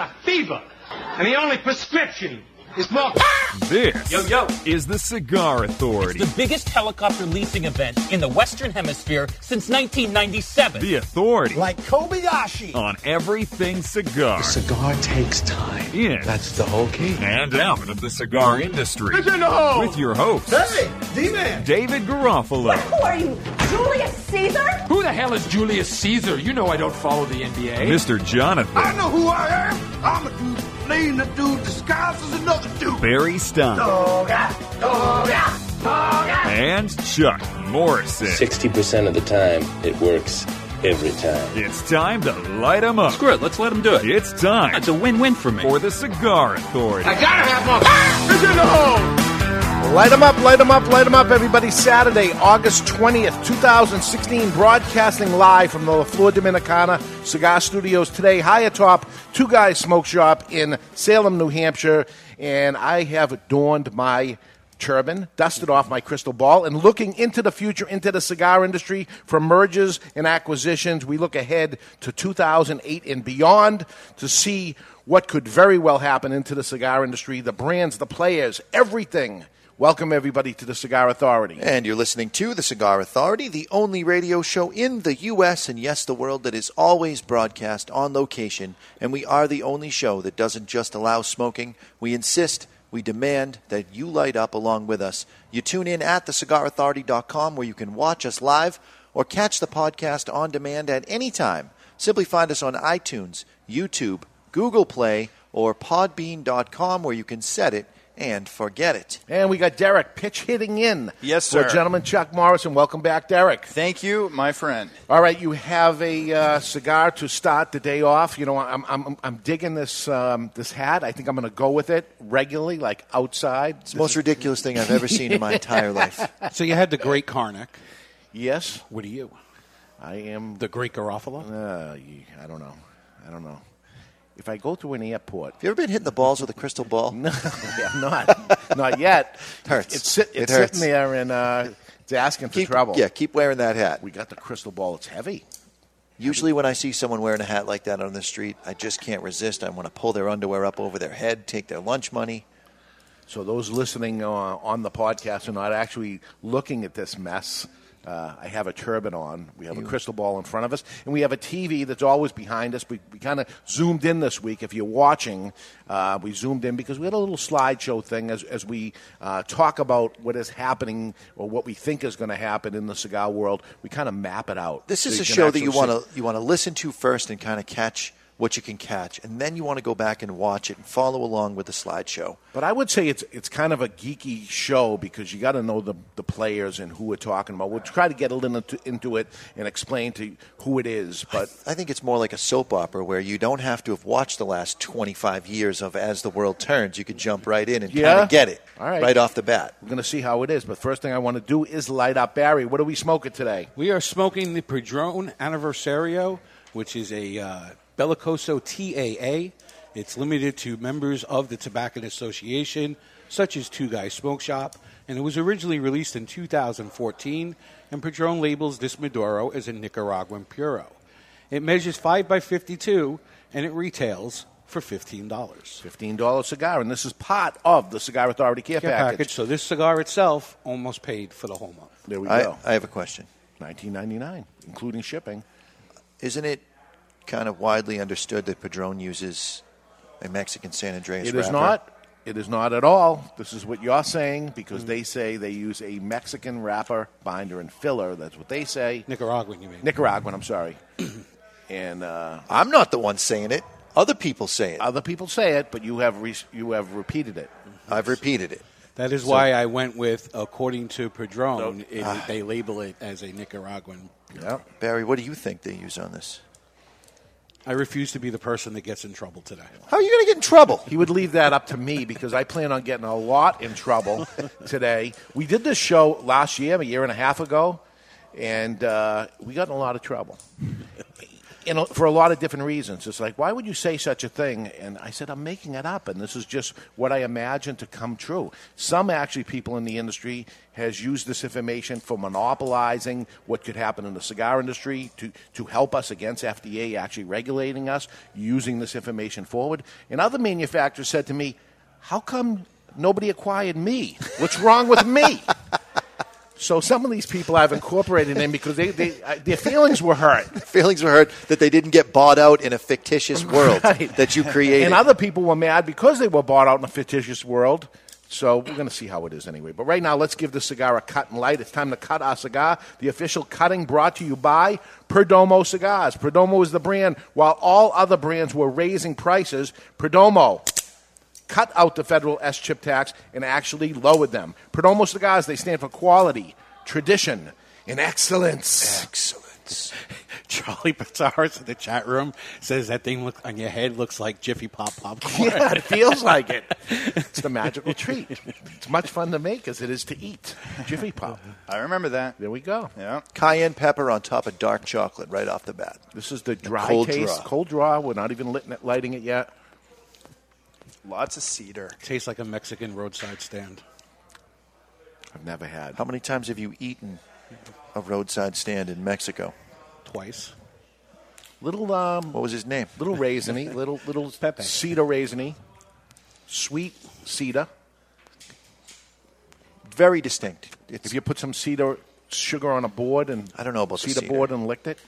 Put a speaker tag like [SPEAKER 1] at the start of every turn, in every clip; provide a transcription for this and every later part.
[SPEAKER 1] got a fever, and the only prescription is more.
[SPEAKER 2] This
[SPEAKER 1] Yo, yo.
[SPEAKER 2] is the Cigar Authority.
[SPEAKER 3] The biggest helicopter leasing event in the Western Hemisphere since 1997.
[SPEAKER 2] The Authority
[SPEAKER 4] Like Kobayashi.
[SPEAKER 2] on everything cigar.
[SPEAKER 5] Cigar takes time.
[SPEAKER 2] In
[SPEAKER 5] That's the whole key.
[SPEAKER 2] and out of the cigar industry.
[SPEAKER 1] in the hole.
[SPEAKER 2] With your host,
[SPEAKER 4] Hey, D-Man.
[SPEAKER 2] David Garofalo.
[SPEAKER 6] Who are you, Julius Caesar?
[SPEAKER 5] Who the hell is Julius Caesar? You know I don't follow the NBA.
[SPEAKER 2] Mr. Jonathan
[SPEAKER 4] I know who I am. I'm a dude playing a dude disguised as another dude.
[SPEAKER 2] Barry Stein and Chuck Morrison.
[SPEAKER 7] 60% of the time, it works every time.
[SPEAKER 2] It's time to light light 'em up.
[SPEAKER 3] Screw it, let's let him do it.
[SPEAKER 2] It's time
[SPEAKER 3] It's a win-win for me.
[SPEAKER 2] for the Cigar Authority.
[SPEAKER 1] I gotta have more. It's in the hole.
[SPEAKER 4] Light 'em up, light them up, light them up, everybody. Saturday, August 20th, 2016, broadcasting live from the La Flor Dominicana Cigar Studios today, high atop Two Guys Smoke Shop in Salem, New Hampshire. And I have adorned my turban, dusted off my crystal ball, and looking into the future, into the cigar industry for mergers and acquisitions. We look ahead to 2008 and beyond to see what could very well happen into the cigar industry, the brands, the players, everything. Welcome, everybody, to the Cigar Authority.
[SPEAKER 8] And you're listening to The Cigar Authority, the only radio show in the U.S. and yes, the world that is always broadcast on location. And we are the only show that doesn't just allow smoking. We insist, we demand that you light up along with us. You tune in at thecigarauthority.com where you can watch us live or catch the podcast on demand at any time. Simply find us on iTunes, YouTube, Google Play, or podbean.com where you can set it and forget it.
[SPEAKER 4] And we got Derek pitch hitting in.
[SPEAKER 9] Yes,
[SPEAKER 4] For
[SPEAKER 9] sir.
[SPEAKER 4] gentleman Chuck Morrison. Welcome back, Derek.
[SPEAKER 9] Thank you, my friend.
[SPEAKER 4] All right, you have a uh, cigar to start the day off. You know, I'm, I'm, I'm digging this, um, this hat. I think I'm going to go with it regularly, like outside.
[SPEAKER 8] It's the most ridiculous thing I've ever seen in my entire life.
[SPEAKER 10] So you had the great Carnac.
[SPEAKER 4] Yes,
[SPEAKER 10] What are you?
[SPEAKER 4] I am.
[SPEAKER 10] The great Garofalo?
[SPEAKER 4] Uh, I don't know. I don't know. If I go through an airport,
[SPEAKER 8] Have you ever been hitting the balls with a crystal ball?
[SPEAKER 4] no, I'm not. not yet.
[SPEAKER 8] Hurts.
[SPEAKER 4] It's, sit,
[SPEAKER 8] It
[SPEAKER 4] it's
[SPEAKER 8] hurts.
[SPEAKER 4] sitting there and uh, it's asking for
[SPEAKER 8] Keep,
[SPEAKER 4] trouble.
[SPEAKER 8] Yeah, keep wearing that hat.
[SPEAKER 4] We got the crystal ball. It's heavy.
[SPEAKER 8] Usually, when I see someone wearing a hat like that on the street, I just can't resist. I want to pull their underwear up over their head, take their lunch money.
[SPEAKER 4] So those listening uh, on the podcast are not actually looking at this mess. Uh, I have a turban on. We have a crystal ball in front of us, and we have a TV that's always behind us. We, we kind of zoomed in this week. If you're watching, uh, we zoomed in because we had a little slideshow thing as, as we uh, talk about what is happening or what we think is going to happen in the cigar world. We kind of map it out.
[SPEAKER 8] This
[SPEAKER 4] So
[SPEAKER 8] is a show that you want to you want to listen to first and kind of catch what you can catch, and then you want to go back and watch it and follow along with the slideshow.
[SPEAKER 4] But I would say it's it's kind of a geeky show because you got to know the, the players and who we're talking about. We'll try to get a little into, into it and explain to who it is. But
[SPEAKER 8] I think it's more like a soap opera where you don't have to have watched the last 25 years of As the World Turns. You could jump right in and kind of get it
[SPEAKER 4] All right.
[SPEAKER 8] off the bat.
[SPEAKER 4] we're going to see how it is. But first thing I want to do is light up Barry. What are we smoking today?
[SPEAKER 10] We are smoking the Padron Anniversario, which is a uh, Bellicoso TAA. It's limited to members of the Tobacco Association, such as Two Guys Smoke Shop, and it was originally released in 2014. And Padron labels this Maduro as a Nicaraguan Puro. It measures 5 by 52 and it retails for $15.
[SPEAKER 4] $15 cigar. And this is part of the Cigar Authority care,
[SPEAKER 10] Care
[SPEAKER 4] package.
[SPEAKER 10] package. So this cigar itself almost paid for the whole month.
[SPEAKER 4] There we
[SPEAKER 8] I,
[SPEAKER 4] go.
[SPEAKER 8] I have a question.
[SPEAKER 4] 1999 including shipping.
[SPEAKER 8] Isn't it kind of widely understood that Padron uses a Mexican San Andrés
[SPEAKER 4] It is
[SPEAKER 8] wrapper?
[SPEAKER 4] not. It is not at all. This is what you're saying because they say they use a Mexican wrapper, binder, and filler. That's what they say.
[SPEAKER 10] Nicaraguan, you mean?
[SPEAKER 4] Nicaraguan, I'm sorry. and uh,
[SPEAKER 8] I'm not the one saying it. Other people say it.
[SPEAKER 4] other people say it, but you have re- you have repeated it.
[SPEAKER 8] I've repeated it.
[SPEAKER 10] That is why I went with, according to Padron, it, they label it as a Nicaraguan.
[SPEAKER 4] Yeah.
[SPEAKER 8] Barry, what do you think they use on this?
[SPEAKER 10] I refuse to be the person that gets in trouble today.
[SPEAKER 8] How are you going to get in trouble?
[SPEAKER 4] He would leave that up to me because I plan on getting a lot in trouble today. We did this show last year, a year and a half ago, and uh, we got in a lot of trouble. Know, for a lot of different reasons. It's like, why would you say such a thing? And I said, I'm making it up, and this is just what I imagine to come true. Some actually people in the industry has used this information for monopolizing what could happen in the cigar industry to, to help us against FDA actually regulating us, using this information forward. And other manufacturers said to me, how come nobody acquired me? What's wrong with me? So some of these people I've incorporated in because they, they uh, their feelings were hurt.
[SPEAKER 8] Feelings were hurt that they didn't get bought out in a fictitious world
[SPEAKER 4] Right.
[SPEAKER 8] that you created.
[SPEAKER 4] And other people were mad because they were bought out in a fictitious world. So we're going to see how it is anyway. But right now, let's give the cigar a cut and light. It's time to cut our cigar. The official cutting brought to you by Perdomo Cigars. Perdomo is the brand. While all other brands were raising prices, Perdomo cut out the federal SCHIP tax and actually lowered them. Perdomo Cigars, they stand for quality, tradition, and excellence.
[SPEAKER 8] Excellence.
[SPEAKER 10] Charlie Pizarro's in the chat room says that thing look on your head looks like Jiffy Pop popcorn.
[SPEAKER 4] Yeah, it feels like it. It's the magical treat. It's much fun to make as it is to eat. Jiffy Pop.
[SPEAKER 9] I remember that.
[SPEAKER 4] There we go.
[SPEAKER 9] Yeah.
[SPEAKER 8] Cayenne pepper on top of dark chocolate right off the bat.
[SPEAKER 4] This is the dry
[SPEAKER 8] cold
[SPEAKER 4] taste,
[SPEAKER 8] draw.
[SPEAKER 4] cold draw. We're not even lit- lighting it yet.
[SPEAKER 9] Lots of cedar.
[SPEAKER 10] Tastes like a Mexican roadside stand.
[SPEAKER 4] I've never had.
[SPEAKER 8] How many times have you eaten a roadside stand in Mexico?
[SPEAKER 10] Twice.
[SPEAKER 4] Little um,
[SPEAKER 8] What was his name?
[SPEAKER 4] little raisiny, little little
[SPEAKER 10] Pepe.
[SPEAKER 4] cedar raisiny, sweet cedar.
[SPEAKER 8] Very distinct. It's,
[SPEAKER 4] If you put some cedar sugar on a board and
[SPEAKER 8] I don't know about the
[SPEAKER 4] cedar,
[SPEAKER 8] cedar.
[SPEAKER 4] board and licked it,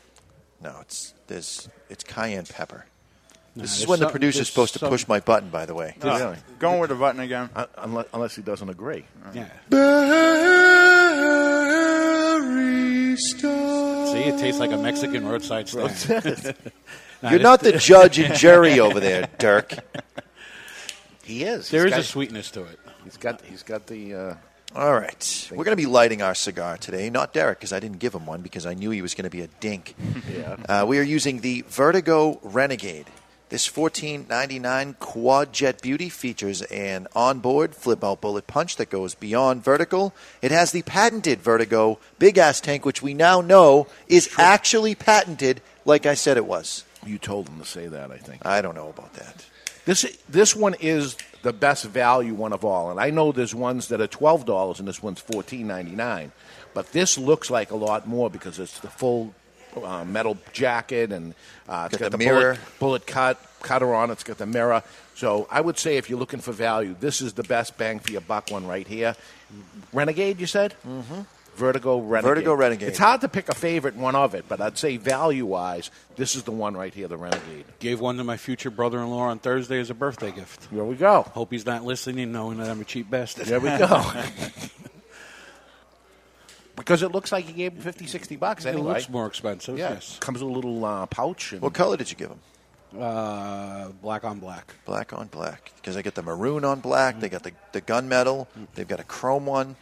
[SPEAKER 8] no, it's there's it's cayenne pepper.
[SPEAKER 10] Nah,
[SPEAKER 8] This is
[SPEAKER 10] there's
[SPEAKER 8] when the
[SPEAKER 10] some-
[SPEAKER 8] producer's
[SPEAKER 10] there's
[SPEAKER 8] supposed to push my button. By the way,
[SPEAKER 4] Really?
[SPEAKER 9] Going with the button again.
[SPEAKER 4] uh, unless, unless he doesn't agree.
[SPEAKER 10] Yeah. See, it tastes like a Mexican roadside stand. Nah,
[SPEAKER 8] you're not the judge and jury over there, Dirk.
[SPEAKER 4] He is.
[SPEAKER 10] There
[SPEAKER 4] He's
[SPEAKER 10] is
[SPEAKER 4] got,
[SPEAKER 10] a sweetness to it.
[SPEAKER 4] He's got. He's got the. Uh,
[SPEAKER 8] All right, we're going to be lighting our cigar today. Not Derek, because I didn't give him one because I knew he was going to be a dink.
[SPEAKER 4] yeah.
[SPEAKER 8] Uh, we are using the Vertigo Renegade. This 1499 Quad Jet Beauty features an onboard flip out bullet punch that goes beyond vertical. It has the patented Vertigo big ass tank, which we now know is actually patented, like I said it was.
[SPEAKER 4] You told them to say that. I think.
[SPEAKER 8] I don't know about that.
[SPEAKER 4] This this one is the best value one of all, and I know there's ones that are twelve dollars, and this one's fourteen ninety nine. But this looks like a lot more because it's the full uh, metal jacket and uh, it's
[SPEAKER 8] Got
[SPEAKER 4] got,
[SPEAKER 8] the
[SPEAKER 4] the,
[SPEAKER 8] mirror.
[SPEAKER 4] bullet, bullet cut cutter on. it. It's got the mirror. So I would say if you're looking for value, this is the best bang for your buck one right here. Renegade, you said. Mm-hmm. Vertigo Renegade.
[SPEAKER 8] Vertigo Renegade.
[SPEAKER 4] It's hard to pick a favorite one of it, but I'd say value wise, this is the one right here, the Renegade.
[SPEAKER 10] Gave one to my future brother-in-law on Thursday as a birthday gift.
[SPEAKER 4] There we go.
[SPEAKER 10] Hope he's not listening, knowing that I'm a cheap bastard.
[SPEAKER 4] There we go. because it looks like he gave him 50, 60 bucks
[SPEAKER 10] It
[SPEAKER 4] anyway.
[SPEAKER 10] looks more expensive.
[SPEAKER 4] yeah,
[SPEAKER 10] Yes.
[SPEAKER 4] comes with a little uh, pouch. And
[SPEAKER 8] What color did you give him?
[SPEAKER 10] Uh, black on black.
[SPEAKER 8] Black on black. Because they got the maroon on black, they got the, the gunmetal, they've got a chrome one.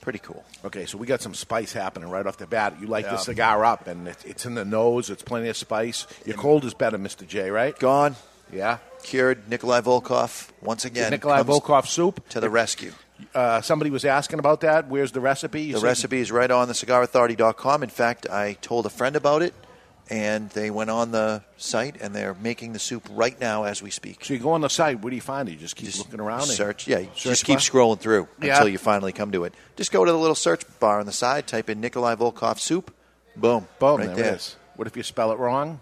[SPEAKER 8] Pretty cool.
[SPEAKER 4] Okay, so we got some spice happening right off the bat. You light
[SPEAKER 9] Yeah.
[SPEAKER 4] the cigar up, and it's, it's in the nose. It's plenty of spice. Your cold is better, Mister J. Right?
[SPEAKER 8] Gone,
[SPEAKER 4] Yeah.
[SPEAKER 8] cured. Nikolai Volkov once again.
[SPEAKER 4] Nikolai
[SPEAKER 8] comes
[SPEAKER 4] Volkov soup.
[SPEAKER 8] to the rescue.
[SPEAKER 4] Uh, somebody was asking about that. Where's the recipe? You
[SPEAKER 8] The
[SPEAKER 4] said-
[SPEAKER 8] recipe is right on the cigarauthority.com. In fact, I told a friend about it, and they went on the site, and they're making the soup right now as we speak.
[SPEAKER 4] So you go on the site. Where do you find it? You just keep
[SPEAKER 8] Just
[SPEAKER 4] looking around. and
[SPEAKER 8] Search, yeah. just keep
[SPEAKER 4] bar?
[SPEAKER 8] scrolling through
[SPEAKER 4] Yeah.
[SPEAKER 8] until you finally come to it. Just go to the little search bar on the side, type in Nikolai Volkov soup, boom,
[SPEAKER 4] Boom,
[SPEAKER 8] right
[SPEAKER 4] there,
[SPEAKER 8] there.
[SPEAKER 4] it is. What if you spell it wrong?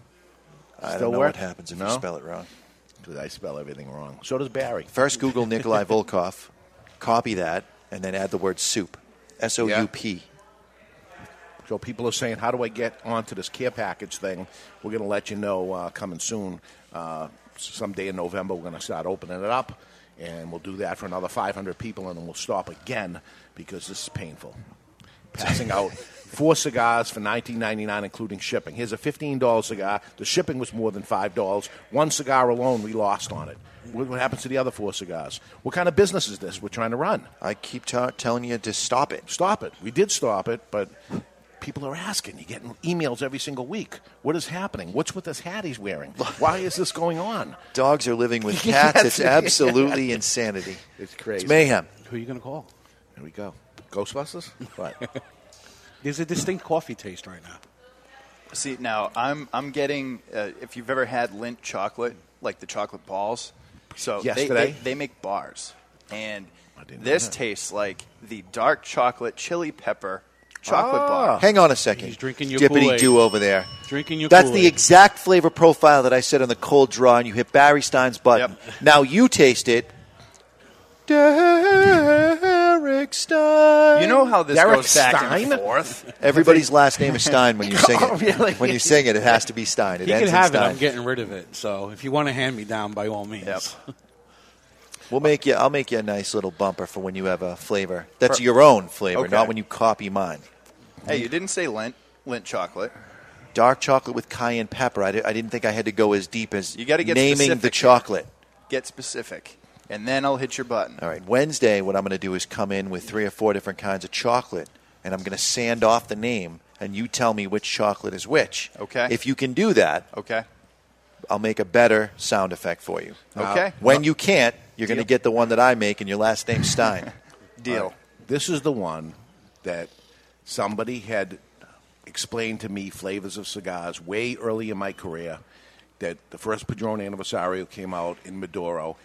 [SPEAKER 8] I
[SPEAKER 4] Still
[SPEAKER 8] don't know
[SPEAKER 4] work?
[SPEAKER 8] what happens if
[SPEAKER 4] No?
[SPEAKER 8] you spell it wrong.
[SPEAKER 4] Because I spell everything wrong. So does Barry.
[SPEAKER 8] First, Google Nikolai Volkov, copy that, and then add the word soup, S O U P.
[SPEAKER 4] So people are saying, how do I get onto this care package thing? We're going to let you know uh, coming soon. Uh, someday in November, we're going to start opening it up, and we'll do that for another 500 people, and then we'll stop again because this is painful. Passing out four cigars for 19.99, including shipping. Here's a $15 cigar. The shipping was more than five dollars. One cigar alone, we lost on it. What what happens to the other four cigars? What kind of business is this we're trying to run?
[SPEAKER 8] I keep t- telling you to stop it.
[SPEAKER 4] stop it. We did stop it, but people are asking. You're getting emails every single week. What is happening? What's with this hat he's wearing? Why is this going on?
[SPEAKER 8] Dogs are living with cats.
[SPEAKER 4] Yes.
[SPEAKER 8] It's absolutely insanity.
[SPEAKER 4] It's crazy.
[SPEAKER 8] It's mayhem.
[SPEAKER 10] Who are you going to call?
[SPEAKER 4] Here we go. Ghostbusters? What?
[SPEAKER 10] There's a distinct coffee taste right now.
[SPEAKER 9] See now, I'm I'm getting. Uh, if you've ever had Lindt chocolate, like the chocolate balls, so they,
[SPEAKER 4] Yesterday?
[SPEAKER 9] they, they make bars, and this tastes like the dark chocolate chili pepper chocolate
[SPEAKER 4] Ah.
[SPEAKER 9] bar.
[SPEAKER 8] Hang on a second.
[SPEAKER 10] He's drinking your
[SPEAKER 8] Dippity
[SPEAKER 10] Kool-Aid.
[SPEAKER 8] do over there.
[SPEAKER 10] Drinking your
[SPEAKER 8] That's the
[SPEAKER 10] Kool-Aid.
[SPEAKER 8] exact flavor profile that I said on the cold draw, and you hit Barry Stein's button. Now you taste it. Derek Stein.
[SPEAKER 9] You know how this
[SPEAKER 4] Derek
[SPEAKER 9] goes back
[SPEAKER 4] Stein?
[SPEAKER 9] and forth.
[SPEAKER 8] Everybody's last name is Stein when you sing it.
[SPEAKER 4] Oh, really?
[SPEAKER 8] When you sing it, it has to be Stein. It
[SPEAKER 10] He can
[SPEAKER 8] ends in
[SPEAKER 10] have it.
[SPEAKER 8] Stein.
[SPEAKER 10] I'm getting rid of it. So if you want to hand me down, by all means. Yep.
[SPEAKER 8] We'll make you. I'll make you a nice little bumper for when you have a flavor that's
[SPEAKER 9] Per-
[SPEAKER 8] your own flavor,
[SPEAKER 9] Okay.
[SPEAKER 8] not when you copy mine.
[SPEAKER 9] Hey, you didn't say Lindt Lindt chocolate.
[SPEAKER 8] Dark chocolate with cayenne pepper. I, di- I didn't think I had to go as deep as
[SPEAKER 9] You got to get
[SPEAKER 8] naming
[SPEAKER 9] specific
[SPEAKER 8] the
[SPEAKER 9] here.
[SPEAKER 8] chocolate.
[SPEAKER 9] Get specific, and then I'll hit your button.
[SPEAKER 8] All right. Wednesday, what I'm going to do is come in with three or four different kinds of chocolate, and I'm going to sand off the name, and you tell me which chocolate is which.
[SPEAKER 9] Okay.
[SPEAKER 8] If you can do that,
[SPEAKER 9] Okay.
[SPEAKER 8] I'll make a better sound effect for you.
[SPEAKER 9] Okay.
[SPEAKER 8] Uh, when you can't, you're going to get the one that I make, and your last name's Stein.
[SPEAKER 9] Deal.
[SPEAKER 4] This is the one that somebody had explained to me flavors of cigars way early in my career. That the first Padron Anniversario came out in Maduro.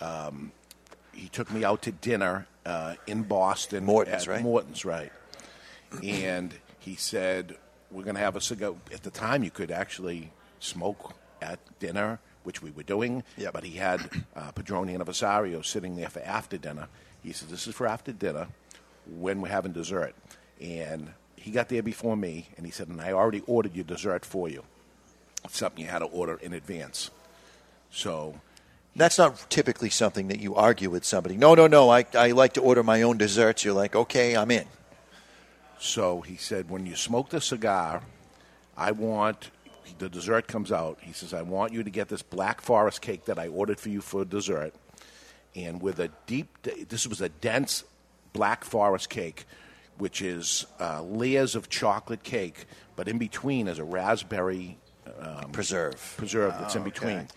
[SPEAKER 4] Um, he took me out to dinner uh, in Boston.
[SPEAKER 8] Morton's,
[SPEAKER 4] at
[SPEAKER 8] right?
[SPEAKER 4] Morton's, right. And he said, We're going to have a cigar. At the time, you could actually smoke at dinner, which we were doing.
[SPEAKER 9] Yep.
[SPEAKER 4] But he had uh, and Anniversario sitting there for after dinner. He said, This is for after dinner when we're having dessert. And he got there before me, and he said, And I already ordered your dessert for you. It's something you had to order in advance. So
[SPEAKER 8] That's not typically something that you argue with somebody. No, no, no. I, I like to order my own desserts. You're like, okay, I'm in.
[SPEAKER 4] So he said, when you smoke the cigar, I want the dessert comes out. He says, I want you to get this black forest cake that I ordered for you for dessert, and with a deep. This was a dense black forest cake, which is uh, layers of chocolate cake, but in between is a raspberry um,
[SPEAKER 8] Preserve.
[SPEAKER 4] preserve that's in between.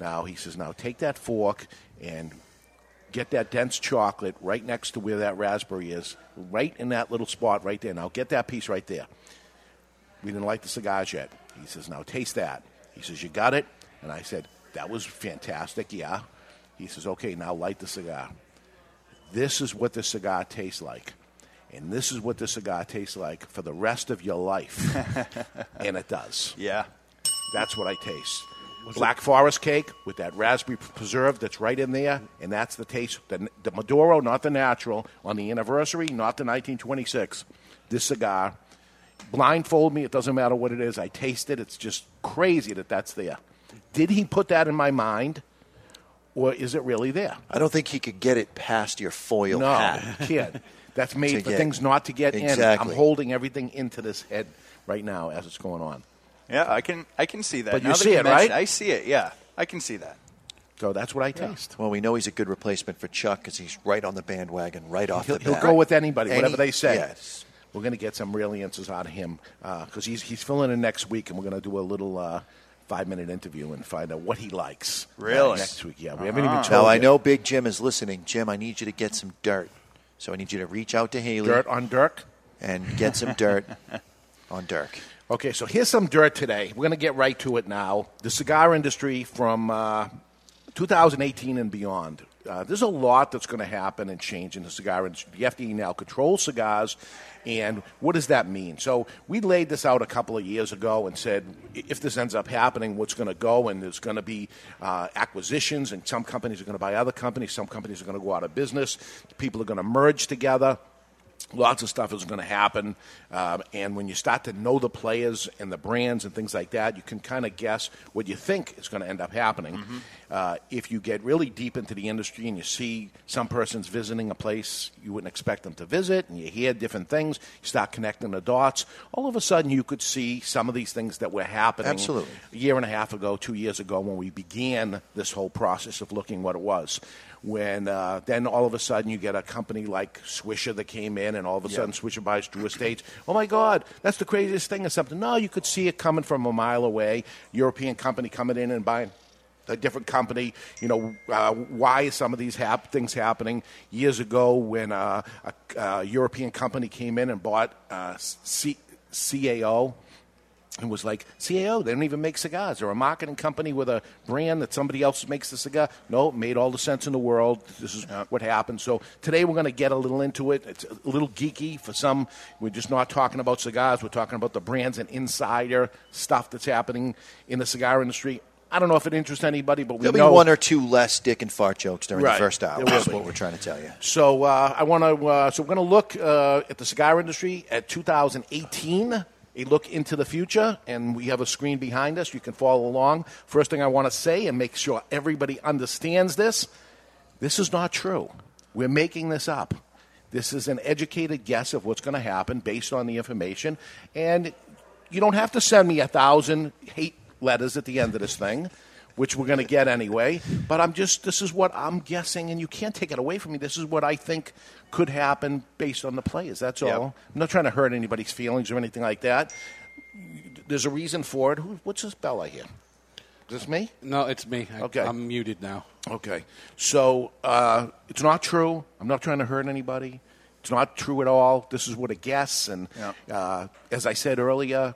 [SPEAKER 4] Now he says, now take that fork and get that dense chocolate right next to where that raspberry is, right in that little spot right there. Now get that piece right there. We didn't like the cigars yet. He says, now taste that. He says, you got it? And I said, that was fantastic, yeah. He says, okay, now light the cigar. This is what the cigar tastes like. And this is what the cigar tastes like for the rest of your life. and it does.
[SPEAKER 9] Yeah.
[SPEAKER 4] That's what I taste. Black forest cake with that raspberry preserve that's right in there, and that's the taste. The, the Maduro, not the natural, on the anniversary, not the 1926. This cigar, blindfold me, it doesn't matter what it is. I taste it. It's just crazy that that's there. Did he put that in my mind, or is it really there?
[SPEAKER 8] I don't think he could get it past your foil
[SPEAKER 4] no,
[SPEAKER 8] hat.
[SPEAKER 4] kid. That's made for
[SPEAKER 8] get-
[SPEAKER 4] things not to get in. I'm holding everything into this head right now as it's going on.
[SPEAKER 9] Yeah, I can I can see that.
[SPEAKER 4] But you
[SPEAKER 9] that
[SPEAKER 4] see it, right?
[SPEAKER 9] I see it. Yeah, I can see that.
[SPEAKER 4] So that's what I taste.
[SPEAKER 8] Well, we know he's a good replacement for Chuck because he's right on the bandwagon right off
[SPEAKER 4] He'll,
[SPEAKER 8] the
[SPEAKER 4] he'll go with anybody,
[SPEAKER 8] Any-
[SPEAKER 4] whatever they say.
[SPEAKER 8] Yes.
[SPEAKER 4] We're going to get some real answers out of him because he's he's filling in next week, and we're going to do a little uh, five minute interview and find out what he likes. uh,
[SPEAKER 9] Really?
[SPEAKER 4] next week, yeah. We haven't even told
[SPEAKER 8] Now I
[SPEAKER 4] yet.
[SPEAKER 8] know Big Jim is listening. Jim, I need you to get some dirt. So I need you to reach out to Haley
[SPEAKER 4] dirt on Dirk.
[SPEAKER 8] and get some dirt on Dirk.
[SPEAKER 4] Okay, so here's some dirt today. We're going to get right to it now. The cigar industry from uh, 2018 and beyond. Uh, there's a lot that's going to happen and change in the cigar industry. The FDA now controls cigars, and what does that mean? So we laid this out a couple of years ago and said, if this ends up happening, what's going to go? And there's going to be uh, acquisitions, and some companies are going to buy other companies. Some companies are going to go out of business. People are going to merge together lots of stuff is going to happen. Um, and when you start to know the players and the brands and things like that, you can kind of guess what you think is going to end up happening. Uh, if you get really deep into the industry and you see some person's visiting a place you wouldn't expect them to visit, and you hear different things, you start connecting the dots, all of a sudden you could see some of these things that were happening
[SPEAKER 8] Absolutely.
[SPEAKER 4] a year and a half ago, two years ago, when we began this whole process of looking what it was. When uh, then all of a sudden you get a company like Swisher that came in, and all of a sudden Swisher buys Drew Estates. Oh my God, that's the craziest thing or something. No, you could see it coming from a mile away. European company coming in and buying a different company. You know, uh, why some of these hap- things happening? Years ago, when uh, a, a European company came in and bought uh, C- CAO, and was like, CAO, they don't even make cigars. They're a marketing company with a brand that somebody else makes the cigar. No, it made all the sense in the world. This is what happened. So today we're going to get a little into it. It's a little geeky for some. We're just not talking about cigars. We're talking about the brands and insider stuff that's happening in the cigar industry. I don't know if it interests anybody, but we
[SPEAKER 8] There'll
[SPEAKER 4] know
[SPEAKER 8] be one or two less dick and fart jokes during
[SPEAKER 4] Right.
[SPEAKER 8] the first hour.
[SPEAKER 4] There will
[SPEAKER 8] That's
[SPEAKER 4] be.
[SPEAKER 8] what we're trying to tell you.
[SPEAKER 4] So uh, I want to. Uh, so we're going to look uh, at the cigar industry at 2018. A look into the future, and we have a screen behind us. You can follow along. First thing I want to say, and make sure everybody understands this: this is not true. We're making this up. This is an educated guess of what's going to happen based on the information, and you don't have to send me a thousand hate letters at the end of this thing which we're going to get anyway. But I'm just, this is what I'm guessing, and you can't take it away from me. This is what I think could happen based on the players. That's
[SPEAKER 9] Yep.
[SPEAKER 4] all. I'm not trying to hurt anybody's feelings or anything like that. There's a reason for it. Who, what's this bell I hear? Is this me?
[SPEAKER 10] No, it's me. I,
[SPEAKER 4] Okay.
[SPEAKER 10] I'm muted now.
[SPEAKER 4] Okay. So uh, it's not true. I'm not trying to hurt anybody. It's not true at all. This is what a guess. And uh, as I said earlier,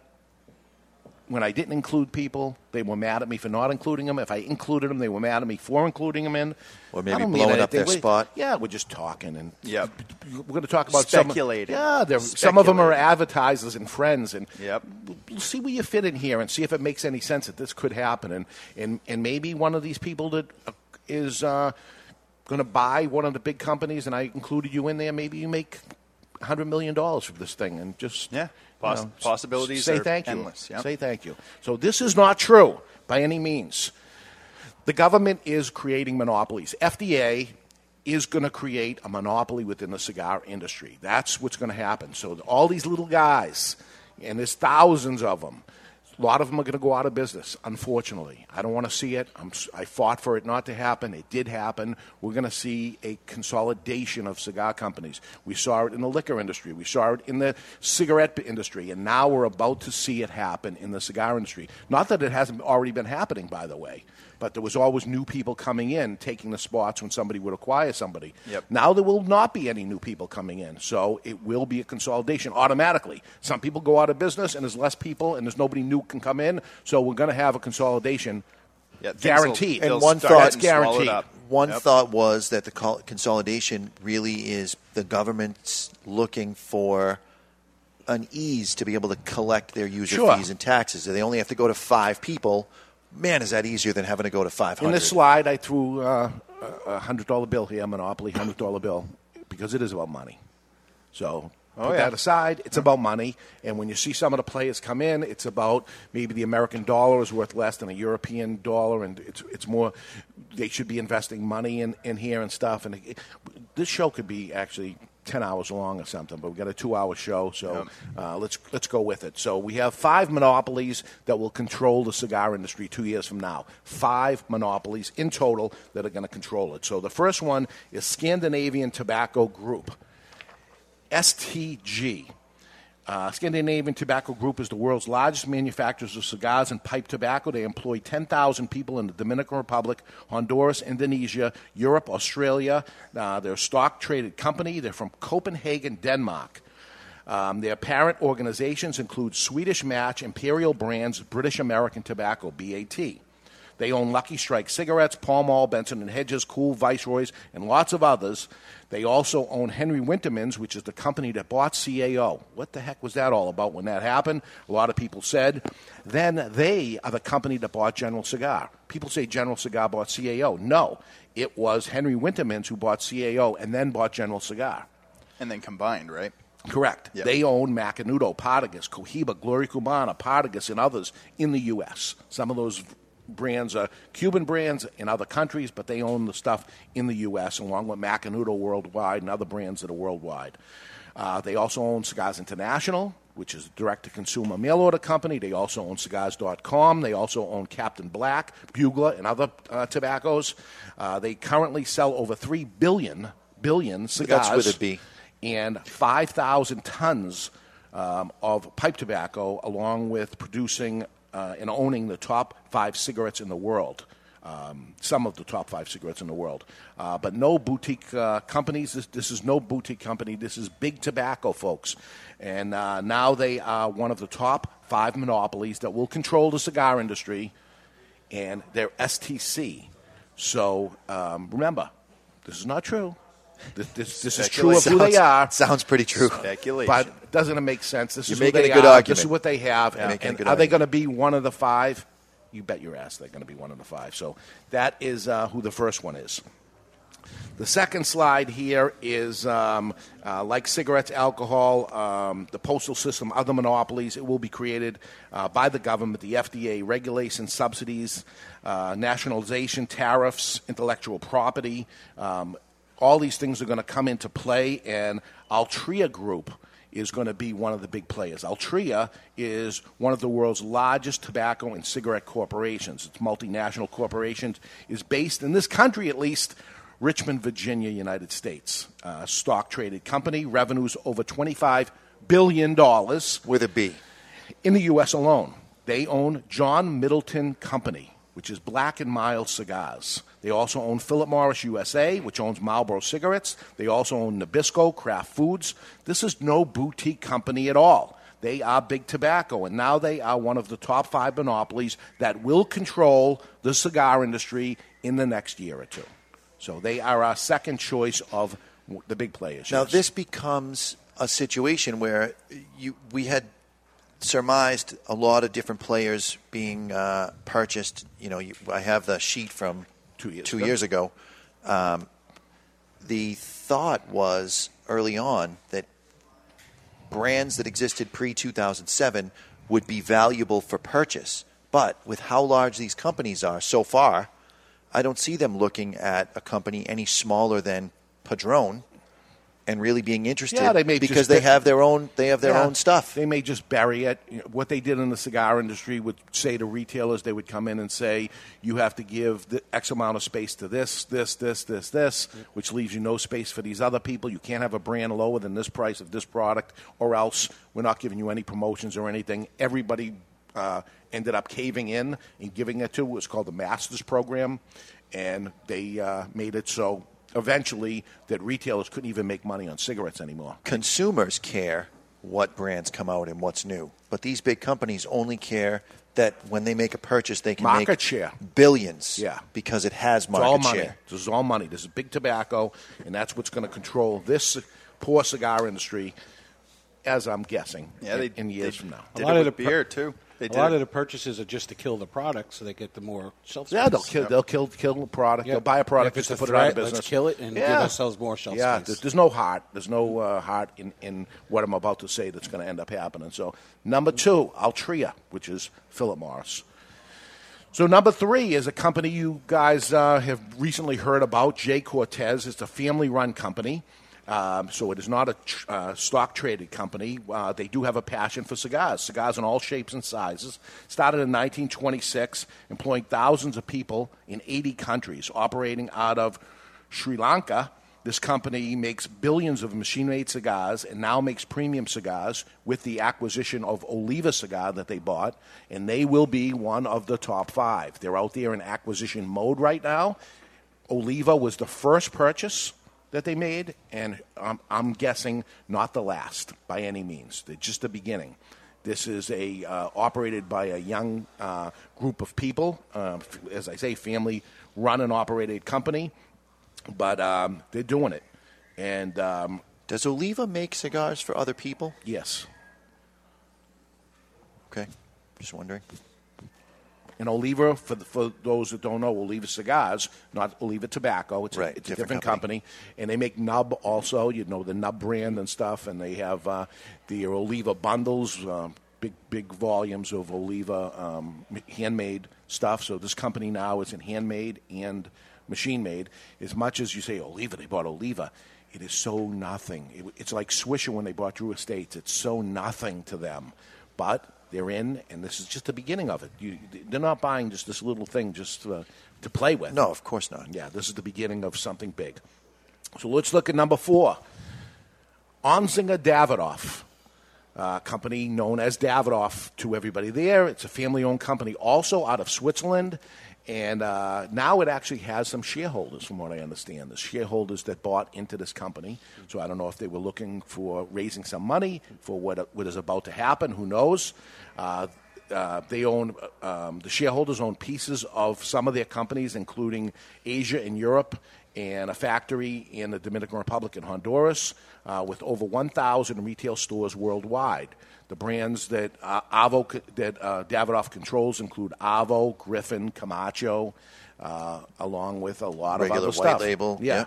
[SPEAKER 4] when I didn't include people, they were mad at me for not including them. If I included them, they were mad at me for including them in.
[SPEAKER 8] Or maybe
[SPEAKER 4] I don't
[SPEAKER 8] blowing up
[SPEAKER 4] anything.
[SPEAKER 8] their spot.
[SPEAKER 4] Yeah, we're just talking and
[SPEAKER 9] Yep.
[SPEAKER 4] we're going to talk about some-
[SPEAKER 9] Speculating.
[SPEAKER 4] yeah, some of them are advertisers and friends, and
[SPEAKER 9] Yep.
[SPEAKER 4] we'll see where you fit in here and see if it makes any sense that this could happen. And and, and maybe one of these people that is uh, uh, going to buy one of the big companies, and I included you in there. Maybe you make hundred million dollars from this thing, and just
[SPEAKER 9] Yeah.
[SPEAKER 4] You
[SPEAKER 9] Poss-
[SPEAKER 4] know,
[SPEAKER 9] possibilities
[SPEAKER 4] Say
[SPEAKER 9] are
[SPEAKER 4] thank you.
[SPEAKER 9] yep.
[SPEAKER 4] Say thank you. So this is not true by any means. The government is creating monopolies. FDA is going to create a monopoly within the cigar industry. That's what's going to happen. So all these little guys, and there's thousands of them. A lot of them are going to go out of business, unfortunately. I don't want to see it. I'm, I fought for it not to happen. It did happen. We're going to see a consolidation of cigar companies. We saw it in the liquor industry. We saw it in the cigarette industry. And now we're about to see it happen in the cigar industry. Not that it hasn't already been happening, by the way, but there was always new people coming in, taking the spots when somebody would acquire somebody.
[SPEAKER 9] Yep.
[SPEAKER 4] Now there will not be any new people coming in, so it will be a consolidation automatically. Some people go out of business, and there's less people, and there's nobody new can come in. So we're going to have a consolidation,
[SPEAKER 9] Yeah,
[SPEAKER 4] guaranteed.
[SPEAKER 9] will-
[SPEAKER 8] And one thought-
[SPEAKER 4] That's guaranteed.
[SPEAKER 9] up.
[SPEAKER 8] One
[SPEAKER 9] Yep.
[SPEAKER 8] thought was that the consolidation really is the government's looking for an ease to be able to collect their user
[SPEAKER 4] Sure.
[SPEAKER 8] fees and taxes. They only have to go to five people. Man, is that easier than having to go to 500?
[SPEAKER 4] In this slide, I threw uh, a a hundred dollar bill here, Monopoly hundred dollar bill, because it is about money. So
[SPEAKER 9] Oh,
[SPEAKER 4] put
[SPEAKER 9] yeah.
[SPEAKER 4] that aside. It's about money, and when you see some of the players come in, it's about maybe the American dollar is worth less than a European dollar, and it's it's more. They should be investing money in, in here and stuff. And it, this show could be actually. 10 hours long or something, but we've got a two hour show, so uh, let's, let's go with it. So we have five monopolies that will control the cigar industry two years from now. Five monopolies in total that are going to control it. So the first one is Scandinavian Tobacco Group. STG. Uh, Scandinavian Tobacco Group is the world's largest manufacturers of cigars and pipe tobacco. They employ 10,000 people in the Dominican Republic, Honduras, Indonesia, Europe, Australia. Uh, they're a stock traded company. They're from Copenhagen, Denmark. Um, their parent organizations include Swedish Match, Imperial Brands, British American Tobacco, BAT. They own Lucky Strike cigarettes, Pall Mall, Benson and Hedges, Kool, Viceroys, and lots of others. They also own Henry Wintermans, which is the company that bought CAO. What the heck was that all about when that happened? A lot of people said. Then they are the company that bought General Cigar. People say General Cigar bought CAO. No, it was Henry Wintermans who bought CAO and then bought General Cigar.
[SPEAKER 9] and then combined, right?
[SPEAKER 4] Correct.
[SPEAKER 9] Yep.
[SPEAKER 4] They own Macanudo, Partagas, Cohiba, Gloria Cubana, Partagas, and others in the U.S. Some of those brands are Cuban brands in other countries, but they own the stuff in the U.S. along with Macanudo worldwide and other brands that are worldwide. Uh, they also own Cigars International, which is a direct-to-consumer mail-order company. They also own Cigars.com. They also own Captain Black, Bugler, and other uh, tobaccos. Uh, they currently sell over three billion billion cigars
[SPEAKER 8] That's with a B.
[SPEAKER 4] and 5,000 tons um, of pipe tobacco, along with producing uh, and owning the top five cigarettes in the world. Um, some of the top five cigarettes in the world. Uh, but no boutique uh, companies. This, this is no boutique company. This is big tobacco, folks. And uh, now they are one of the top five monopolies that will control the cigar industry, and they're STG. So um, remember, this is not true. This, this, this is true of who they
[SPEAKER 8] Sounds-
[SPEAKER 4] are.
[SPEAKER 8] Sounds pretty true.
[SPEAKER 9] Speculation.
[SPEAKER 4] But doesn't it make sense? This
[SPEAKER 8] You're
[SPEAKER 4] is who
[SPEAKER 8] making
[SPEAKER 4] they
[SPEAKER 8] a good
[SPEAKER 4] are.
[SPEAKER 8] argument.
[SPEAKER 4] This is what they have.
[SPEAKER 8] You're
[SPEAKER 4] And, and are they going to be one of the five? You bet your ass they're going to be one of the five. So that is uh, who the first one is. The second slide here is um, uh, like cigarettes, alcohol, um, the postal system, other monopolies. It will be created uh, by the government, the FDA, regulation, subsidies, uh, nationalization, tariffs, intellectual property. Um, all these things are going to come into play, and Altria Group is going to be one of the big players. Altria is one of the world's largest tobacco and cigarette corporations. It's multinational corporations. is based in this country at least. Richmond, Virginia, United States. Uh, stock traded company, revenues over $25 billion.
[SPEAKER 8] With a B.
[SPEAKER 4] In the U.S. alone, they own John Middleton Company, which is Black and Mild cigars. They also own Philip Morris USA, which owns Marlboro cigarettes. They also own Nabisco, Kraft Foods. This is no boutique company at all. They are big tobacco, and now they are one of the top five monopolies that will control the cigar industry in the next year or two. So they are our second choice of the big players.
[SPEAKER 8] Now
[SPEAKER 4] yes.
[SPEAKER 8] this becomes a situation where you we had surmised a lot of different players being uh, purchased. You know, you, I have the sheet from
[SPEAKER 4] Two years
[SPEAKER 8] two
[SPEAKER 4] ago.
[SPEAKER 8] years ago. Um, the thought was early on that brands that existed pre 2007 would be valuable for purchase. But with how large these companies are so far, I don't see them looking at a company any smaller than Padron and really being interested
[SPEAKER 4] Yeah, they may
[SPEAKER 8] because they have their own they have their
[SPEAKER 4] Yeah.
[SPEAKER 8] own stuff.
[SPEAKER 4] They may just bury it. You know, what they did in the cigar industry would say to retailers, they would come in and say, you have to give the X amount of space to this, this, this, this, this, which leaves you no space for these other people. You can't have a brand lower than this price of this product, or else we're not giving you any promotions or anything. Everybody uh, ended up caving in and giving it to. It was called the Masters Program, and they uh, made it so eventually that retailers couldn't even make money on cigarettes anymore.
[SPEAKER 8] Consumers care what brands come out and what's new, but these big companies only care that when they make a purchase, they can
[SPEAKER 4] Market
[SPEAKER 8] make
[SPEAKER 4] share.
[SPEAKER 8] billions.
[SPEAKER 4] Yeah.
[SPEAKER 8] because it has market It's
[SPEAKER 4] all money.
[SPEAKER 8] share.
[SPEAKER 4] This is all money. This is big tobacco, and that's what's going to control this poor cigar industry, as I'm guessing,
[SPEAKER 9] Yeah, they-
[SPEAKER 4] in, in years
[SPEAKER 9] they
[SPEAKER 4] from now.
[SPEAKER 9] did
[SPEAKER 10] a lot
[SPEAKER 9] it
[SPEAKER 10] of
[SPEAKER 9] with
[SPEAKER 10] the
[SPEAKER 9] beer, too. They
[SPEAKER 10] a
[SPEAKER 9] did
[SPEAKER 10] lot of the purchases are just to kill the product, so they get the more shelf space.
[SPEAKER 4] Yeah, they'll kill. They'll kill. Kill the product.
[SPEAKER 10] Yeah.
[SPEAKER 4] They'll buy a product
[SPEAKER 10] If
[SPEAKER 4] just to
[SPEAKER 10] a
[SPEAKER 4] put it out of
[SPEAKER 10] threat, let's kill it and give ourselves more shelf
[SPEAKER 4] yeah,
[SPEAKER 10] space.
[SPEAKER 4] there's, there's no heart. There's no uh, heart in, in what I'm about to say that's going to end up happening. So, number two, Altria, which is Philip Morris. So number three is a company you guys uh, have recently heard about, J. Cortès. It's a family-run company. Um, so it is not a tr- uh, stock traded company. Uh, they do have a passion for cigars, cigars in all shapes and sizes. Started in 1926, employing thousands of people in 80 countries, operating out of Sri Lanka. This company makes billions of machine made cigars and now makes premium cigars with the acquisition of Oliva Cigar that they bought, and they will be one of the top five. They're out there in acquisition mode right now. Oliva was the first purchase that they made, and I'm, I'm guessing not the last by any means. They're just the beginning. This is a uh, operated by a young uh, group of people, uh, f- as I say, family run and operated company, but um, they're doing it. And um,
[SPEAKER 8] Does Oliva make cigars for other people?
[SPEAKER 4] yes,
[SPEAKER 8] Okay, just wondering.
[SPEAKER 4] And Oliva, for, the, for those that don't know, Oliva Cigars, not Oliva Tobacco. It's,
[SPEAKER 8] Right,
[SPEAKER 4] a, it's
[SPEAKER 8] different
[SPEAKER 4] a different
[SPEAKER 8] company.
[SPEAKER 4] company. And they make Nub also, you know, the Nub brand and stuff. And they have uh, the Oliva bundles, um, big, big volumes of Oliva um, handmade stuff. So this company now is in handmade and machine made. As much as you say Oliva, they bought Oliva. It is so nothing. It, it's like Swisher when they bought Drew Estates. It's so nothing to them. But they're in, and this is just the beginning of it. You, they're not buying just this little thing just uh, to play with.
[SPEAKER 8] No, of course not.
[SPEAKER 4] Yeah, this is the beginning of something big. So let's look at number four. Oettinger Davidoff, a company known as Davidoff to everybody there. It's a family owned company, also out of Switzerland. And uh, now it actually has some shareholders, from what I understand. The shareholders that bought into this company. So I don't know if they were looking for raising some money for what, what is about to happen. Who knows? Uh, uh, they own um, the shareholders own pieces of some of their companies, including Asia and Europe, and a factory in the Dominican Republic and Honduras, uh, with over 1,000 retail stores worldwide. The brands that uh, Avo that uh, Davidoff controls include Avo, Griffin, Camacho, uh, along with a lot
[SPEAKER 8] Regular
[SPEAKER 4] of other
[SPEAKER 8] white
[SPEAKER 4] stuff.
[SPEAKER 8] label,
[SPEAKER 4] yeah.
[SPEAKER 8] yeah.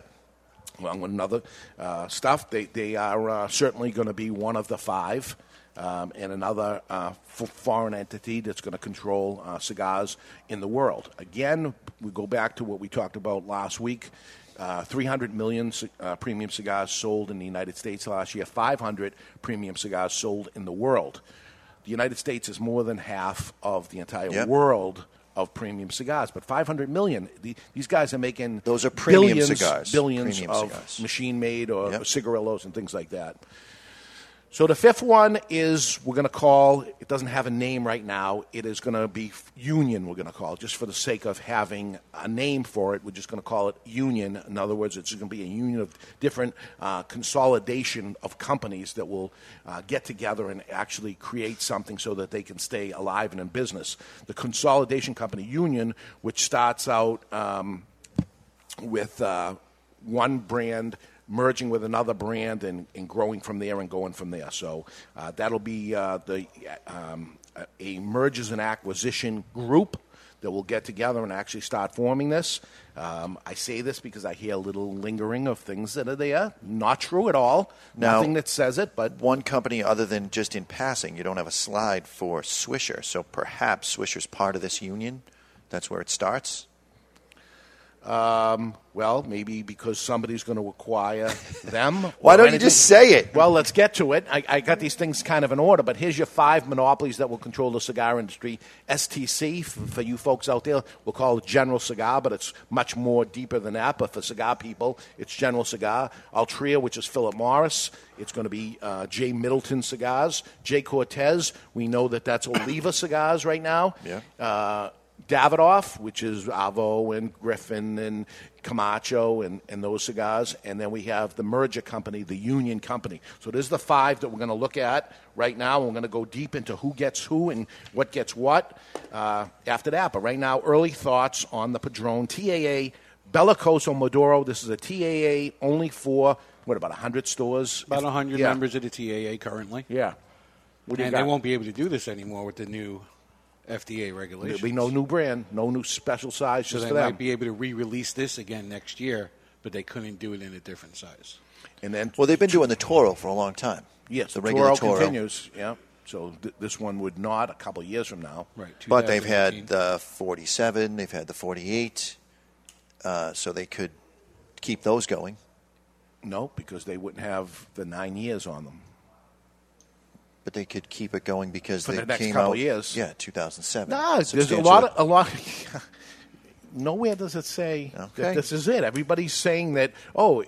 [SPEAKER 4] Along with another uh, stuff, they they are uh, certainly going to be one of the five. Um, and another uh, f- foreign entity that's going to control uh, cigars in the world. Again, we go back to what we talked about last week. Uh, 300 million uh, premium cigars sold in the United States last year, 500 premium cigars sold in the world. The United States is more than half of the entire
[SPEAKER 8] Yep.
[SPEAKER 4] world of premium cigars, but 500 million. The, these guys are making
[SPEAKER 8] Those are premium
[SPEAKER 4] billions,
[SPEAKER 8] cigars.
[SPEAKER 4] billions
[SPEAKER 8] Premium
[SPEAKER 4] of
[SPEAKER 8] cigars.
[SPEAKER 4] machine made or
[SPEAKER 8] Yep.
[SPEAKER 4] cigarillos and things like that. So the fifth one is we're going to call. It doesn't have a name right now. It is going to be Union. We're going to call it just for the sake of having a name for it. We're just going to call it Union. In other words, it's going to be a union of different uh, consolidation of companies that will uh, get together and actually create something so that they can stay alive and in business. The consolidation company Union, which starts out. Um, with uh, one brand merging with another brand and, and growing from there and going from there. So uh, that'll be uh, the um, a- mergers and acquisition group that will get together and actually start forming this. Um, I say this because I hear a little lingering of things that are there. Not true at all.
[SPEAKER 8] Now-
[SPEAKER 4] Nothing that says it, but
[SPEAKER 8] One company, other than just in passing, you don't have a slide for Swisher, so perhaps Swisher's part of this union. That's where it starts.
[SPEAKER 4] Um, well, maybe because somebody's going to acquire them.
[SPEAKER 8] Why don't you just say it?
[SPEAKER 4] Well, let's get to it. I, I got these things kind of in order, but here's your five monopolies that will control the cigar industry. STG, for, for you folks out there, we'll call it General Cigar, but it's much more deeper than that. But for cigar people, it's General Cigar. Altria, which is Philip Morris. It's going to be uh, J. Middleton Cigars. J. Cortès, we know that that's Oliva Cigars right now.
[SPEAKER 8] Yeah.
[SPEAKER 4] Uh, Davidoff, which is Avo and Griffin and Camacho and, and those cigars. And then we have the merger company, the Union Company. So there's the five that we're going to look at right now. We're going to go deep into who gets who and what gets what uh, after that. But right now, early thoughts on the Padron TAA Bellicoso Maduro. This is a TAA only for, what, about 100 stores?
[SPEAKER 10] About
[SPEAKER 4] If-
[SPEAKER 10] 100
[SPEAKER 4] yeah.
[SPEAKER 10] members of the TAA currently.
[SPEAKER 4] Yeah. What do you
[SPEAKER 10] and
[SPEAKER 4] got?
[SPEAKER 10] they won't be able to do this anymore with the new FDA regulations.
[SPEAKER 4] There'll be no new brand, no new special size
[SPEAKER 10] so
[SPEAKER 4] just
[SPEAKER 10] they
[SPEAKER 4] for them.
[SPEAKER 10] might be able to re-release this again next year, but they couldn't do it in a different size.
[SPEAKER 4] And then
[SPEAKER 8] Well, they've been doing the Toro for a long time.
[SPEAKER 4] Yes,
[SPEAKER 8] the
[SPEAKER 4] the
[SPEAKER 8] regular
[SPEAKER 4] Toro,
[SPEAKER 8] Toro.
[SPEAKER 4] continues. Yeah, so th- this one would not a couple of years from now.
[SPEAKER 10] Right.
[SPEAKER 8] But they've had the 47, they've had the 48, uh, so they could keep those going.
[SPEAKER 4] No, because they wouldn't have the nine years on them.
[SPEAKER 8] But they could keep it going because
[SPEAKER 4] For
[SPEAKER 8] they
[SPEAKER 4] the next
[SPEAKER 8] came
[SPEAKER 4] couple
[SPEAKER 8] out.
[SPEAKER 4] years.
[SPEAKER 8] Yeah, 2007.
[SPEAKER 4] Nah, there's a lot of a lot. nowhere does it say
[SPEAKER 8] Okay.
[SPEAKER 4] that this is it. Everybody's saying that. Oh,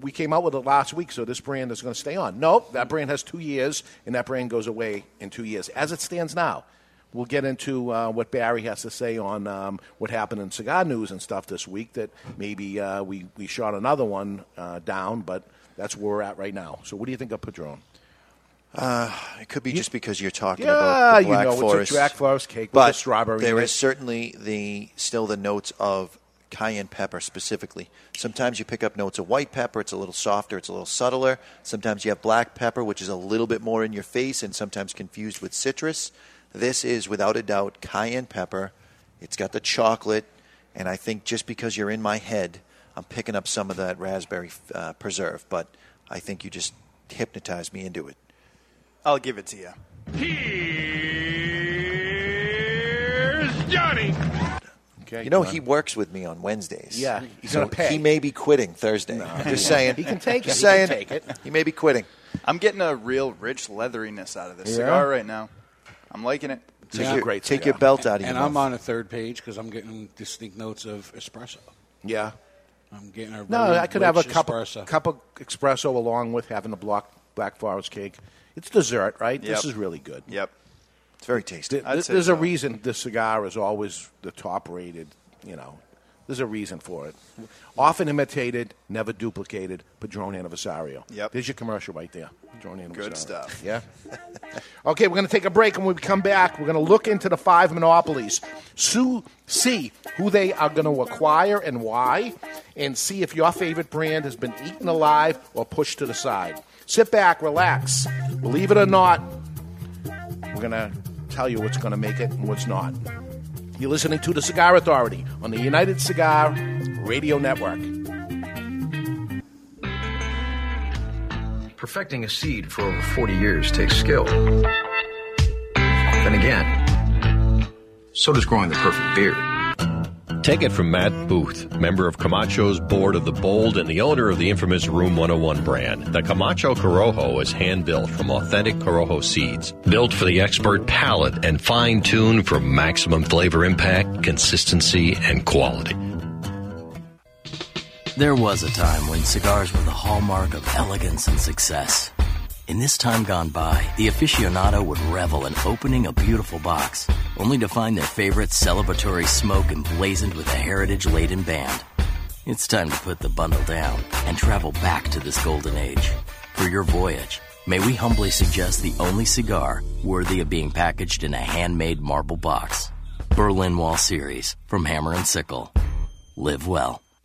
[SPEAKER 4] we came out with it last week, so this brand is going to stay on. Nope, that brand has two years, and that brand goes away in two years, as it stands now. We'll get into uh, what Barry has to say on um, what happened in cigar news and stuff this week. That maybe uh, we we shot another one uh, down, but that's where we're at right now. So, what do you think of Padron?
[SPEAKER 8] Uh, it could be just because you're talking
[SPEAKER 4] Yeah,
[SPEAKER 8] about the
[SPEAKER 4] you
[SPEAKER 8] Black
[SPEAKER 4] know, it's a
[SPEAKER 8] Forest.
[SPEAKER 4] Black Forest cake with
[SPEAKER 8] but
[SPEAKER 4] the strawberry
[SPEAKER 8] There is certainly the still the notes of cayenne pepper specifically. Sometimes you pick up notes of white pepper. It's a little softer. It's a little subtler. Sometimes you have black pepper, which is a little bit more in your face, and sometimes confused with citrus. This is without a doubt cayenne pepper. It's got the chocolate, and I think just because you're in my head, I'm picking up some of that raspberry uh, preserve. But I think you just hypnotized me into it.
[SPEAKER 9] I'll give it to you.
[SPEAKER 1] Here's Johnny.
[SPEAKER 4] Okay,
[SPEAKER 8] You know, he works with me on Wednesdays.
[SPEAKER 4] Yeah, he's
[SPEAKER 8] so
[SPEAKER 4] gonna pay.
[SPEAKER 8] He may be quitting Thursday. I'm just saying.
[SPEAKER 4] He can take it.
[SPEAKER 8] Just
[SPEAKER 4] He can take it.
[SPEAKER 8] He may be quitting.
[SPEAKER 9] I'm getting a real rich leatheriness out of this
[SPEAKER 4] Yeah?
[SPEAKER 9] cigar right now. I'm liking it.
[SPEAKER 8] Take,
[SPEAKER 10] Yeah.
[SPEAKER 8] your,
[SPEAKER 4] Great
[SPEAKER 8] take
[SPEAKER 4] cigar.
[SPEAKER 8] your belt out of your
[SPEAKER 10] And
[SPEAKER 8] mouth.
[SPEAKER 10] I'm on a third page because I'm getting distinct notes of espresso.
[SPEAKER 4] Yeah.
[SPEAKER 10] I'm getting a
[SPEAKER 4] No,
[SPEAKER 10] very
[SPEAKER 4] I could have a
[SPEAKER 10] rich
[SPEAKER 4] cup of,
[SPEAKER 10] espresso.
[SPEAKER 4] cup of espresso along with having a block Black Forest cake. It's dessert, right? This is really good.
[SPEAKER 9] Yep.
[SPEAKER 8] It's very tasty.
[SPEAKER 4] Th- th- there's a reason this cigar is always the top rated you know, there's a reason for it. Often imitated, never duplicated. Padron Anniversario.
[SPEAKER 9] Yep.
[SPEAKER 4] There's your commercial right there. Padron Anniversario.
[SPEAKER 9] Good stuff.
[SPEAKER 4] Yeah. okay, we're going to take a break, and when we come back, we're going to look into the five monopolies, Sue, see who they are going to acquire and why, and see if your favorite brand has been eaten alive or pushed to the side. Sit back, relax. Believe it or not, we're going to tell you what's going to make it and what's not. You're listening to The Cigar Authority on the United Cigar Radio Network.
[SPEAKER 11] Perfecting a seed for over 40 years takes skill. Then again, so does growing the perfect beard.
[SPEAKER 12] Take it from Matt Booth, member of Camacho's board of the Bold and the owner of the infamous Room 101 brand. The Camacho Corojo is hand built from authentic Corojo seeds, built for the expert palate and fine tuned for maximum flavor impact, consistency, and quality.
[SPEAKER 13] There was a time when cigars were the hallmark of elegance and success. In this time gone by, the aficionado would revel in opening a beautiful box, only to find their favorite celebratory smoke emblazoned with a heritage laden band. It's time to put the bundle down and travel back to this golden age. For your voyage, may we humbly suggest the only cigar worthy of being packaged in a handmade marble box. Berlin Wall Series from Hammer and Sickle. Live well.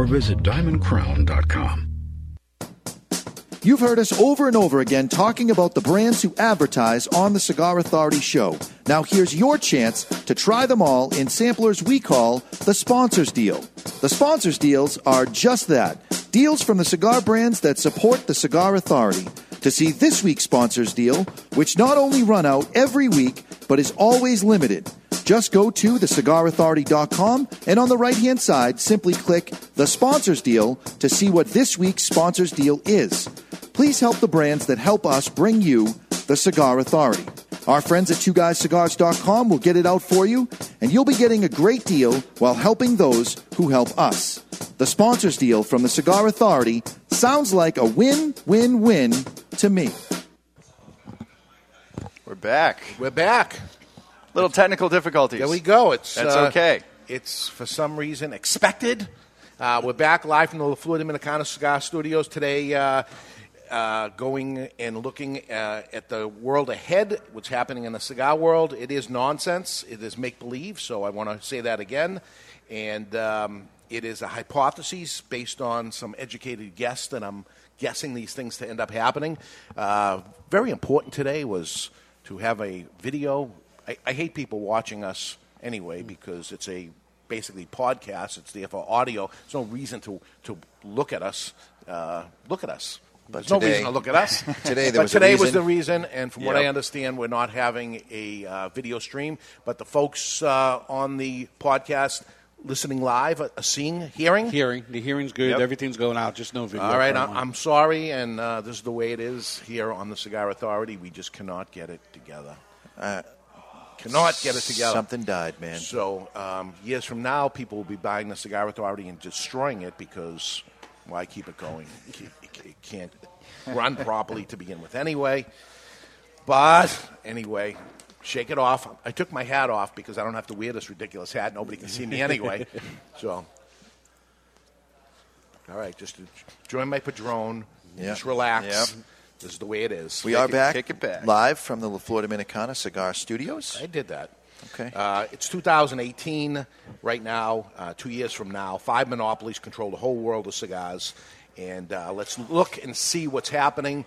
[SPEAKER 14] or visit diamondcrown.com.
[SPEAKER 8] You've heard us over and over again talking about the brands who advertise on the Cigar Authority show. Now here's your chance to try them all in samplers we call the sponsors deal. The sponsors deals are just that deals from the cigar brands that support the Cigar Authority. To see this week's sponsors deal, which not only run out every week, but is always limited, just go to thecigarauthority.com and on the right hand side, simply click the sponsors deal to see what this week's sponsors deal is. Please help the brands that help us bring you the Cigar Authority. Our friends at twoguyscigars.com will get it out for you, and you'll be getting a great deal while helping those who help us. The sponsors deal from the Cigar Authority sounds like a win win win to me.
[SPEAKER 9] We're back.
[SPEAKER 4] We're back.
[SPEAKER 9] Little technical difficulties.
[SPEAKER 4] There we go. It's
[SPEAKER 9] That's
[SPEAKER 4] uh,
[SPEAKER 9] okay.
[SPEAKER 4] It's for some reason expected. Uh, we're back live from the La Flor Dominicana Cigar Studios today. Uh, uh, going and looking uh, at the world ahead, what's happening in the cigar world. It is nonsense. It is make believe. So I want to say that again. And um, it is a hypothesis based on some educated guess that I'm guessing these things to end up happening. Uh, very important today was to have a video. I, I hate people watching us anyway because it's a basically podcast. It's there for audio. There's no reason to to look at us. Uh, look at us.
[SPEAKER 8] But
[SPEAKER 4] There's no
[SPEAKER 8] today-
[SPEAKER 4] reason to look at us.
[SPEAKER 8] today there
[SPEAKER 4] but
[SPEAKER 8] was a
[SPEAKER 4] today was the reason, and from what I understand, we're not having a uh, video stream. But the folks uh, on the podcast listening live are, are seeing, hearing.
[SPEAKER 10] Hearing. The hearing's good.
[SPEAKER 4] Yep.
[SPEAKER 10] Everything's going out. Just no video.
[SPEAKER 4] All right, I, I'm sorry, and uh, this is the way it is here on the Cigar Authority. We just cannot get it together. Cannot get it together.
[SPEAKER 8] Something died, man.
[SPEAKER 4] So um, years from now, people will be buying the Cigar Authority and destroying it because why keep it going? It can't- run properly to begin with, anyway. But anyway, shake it off. I took my hat off because I don't have to wear this ridiculous hat. Nobody can see me anyway. So, all right, just join my padrone.
[SPEAKER 8] Yep.
[SPEAKER 4] Just relax.
[SPEAKER 8] Yep.
[SPEAKER 4] This is the way it is.
[SPEAKER 8] We are back, take it back live from the La Florida Dominicana Cigar Studios.
[SPEAKER 4] I did that.
[SPEAKER 8] Okay.
[SPEAKER 4] Uh, it's 2018 right now. Uh, two years from now, five monopolies control the whole world of cigars, and uh, let's look and see what's happening.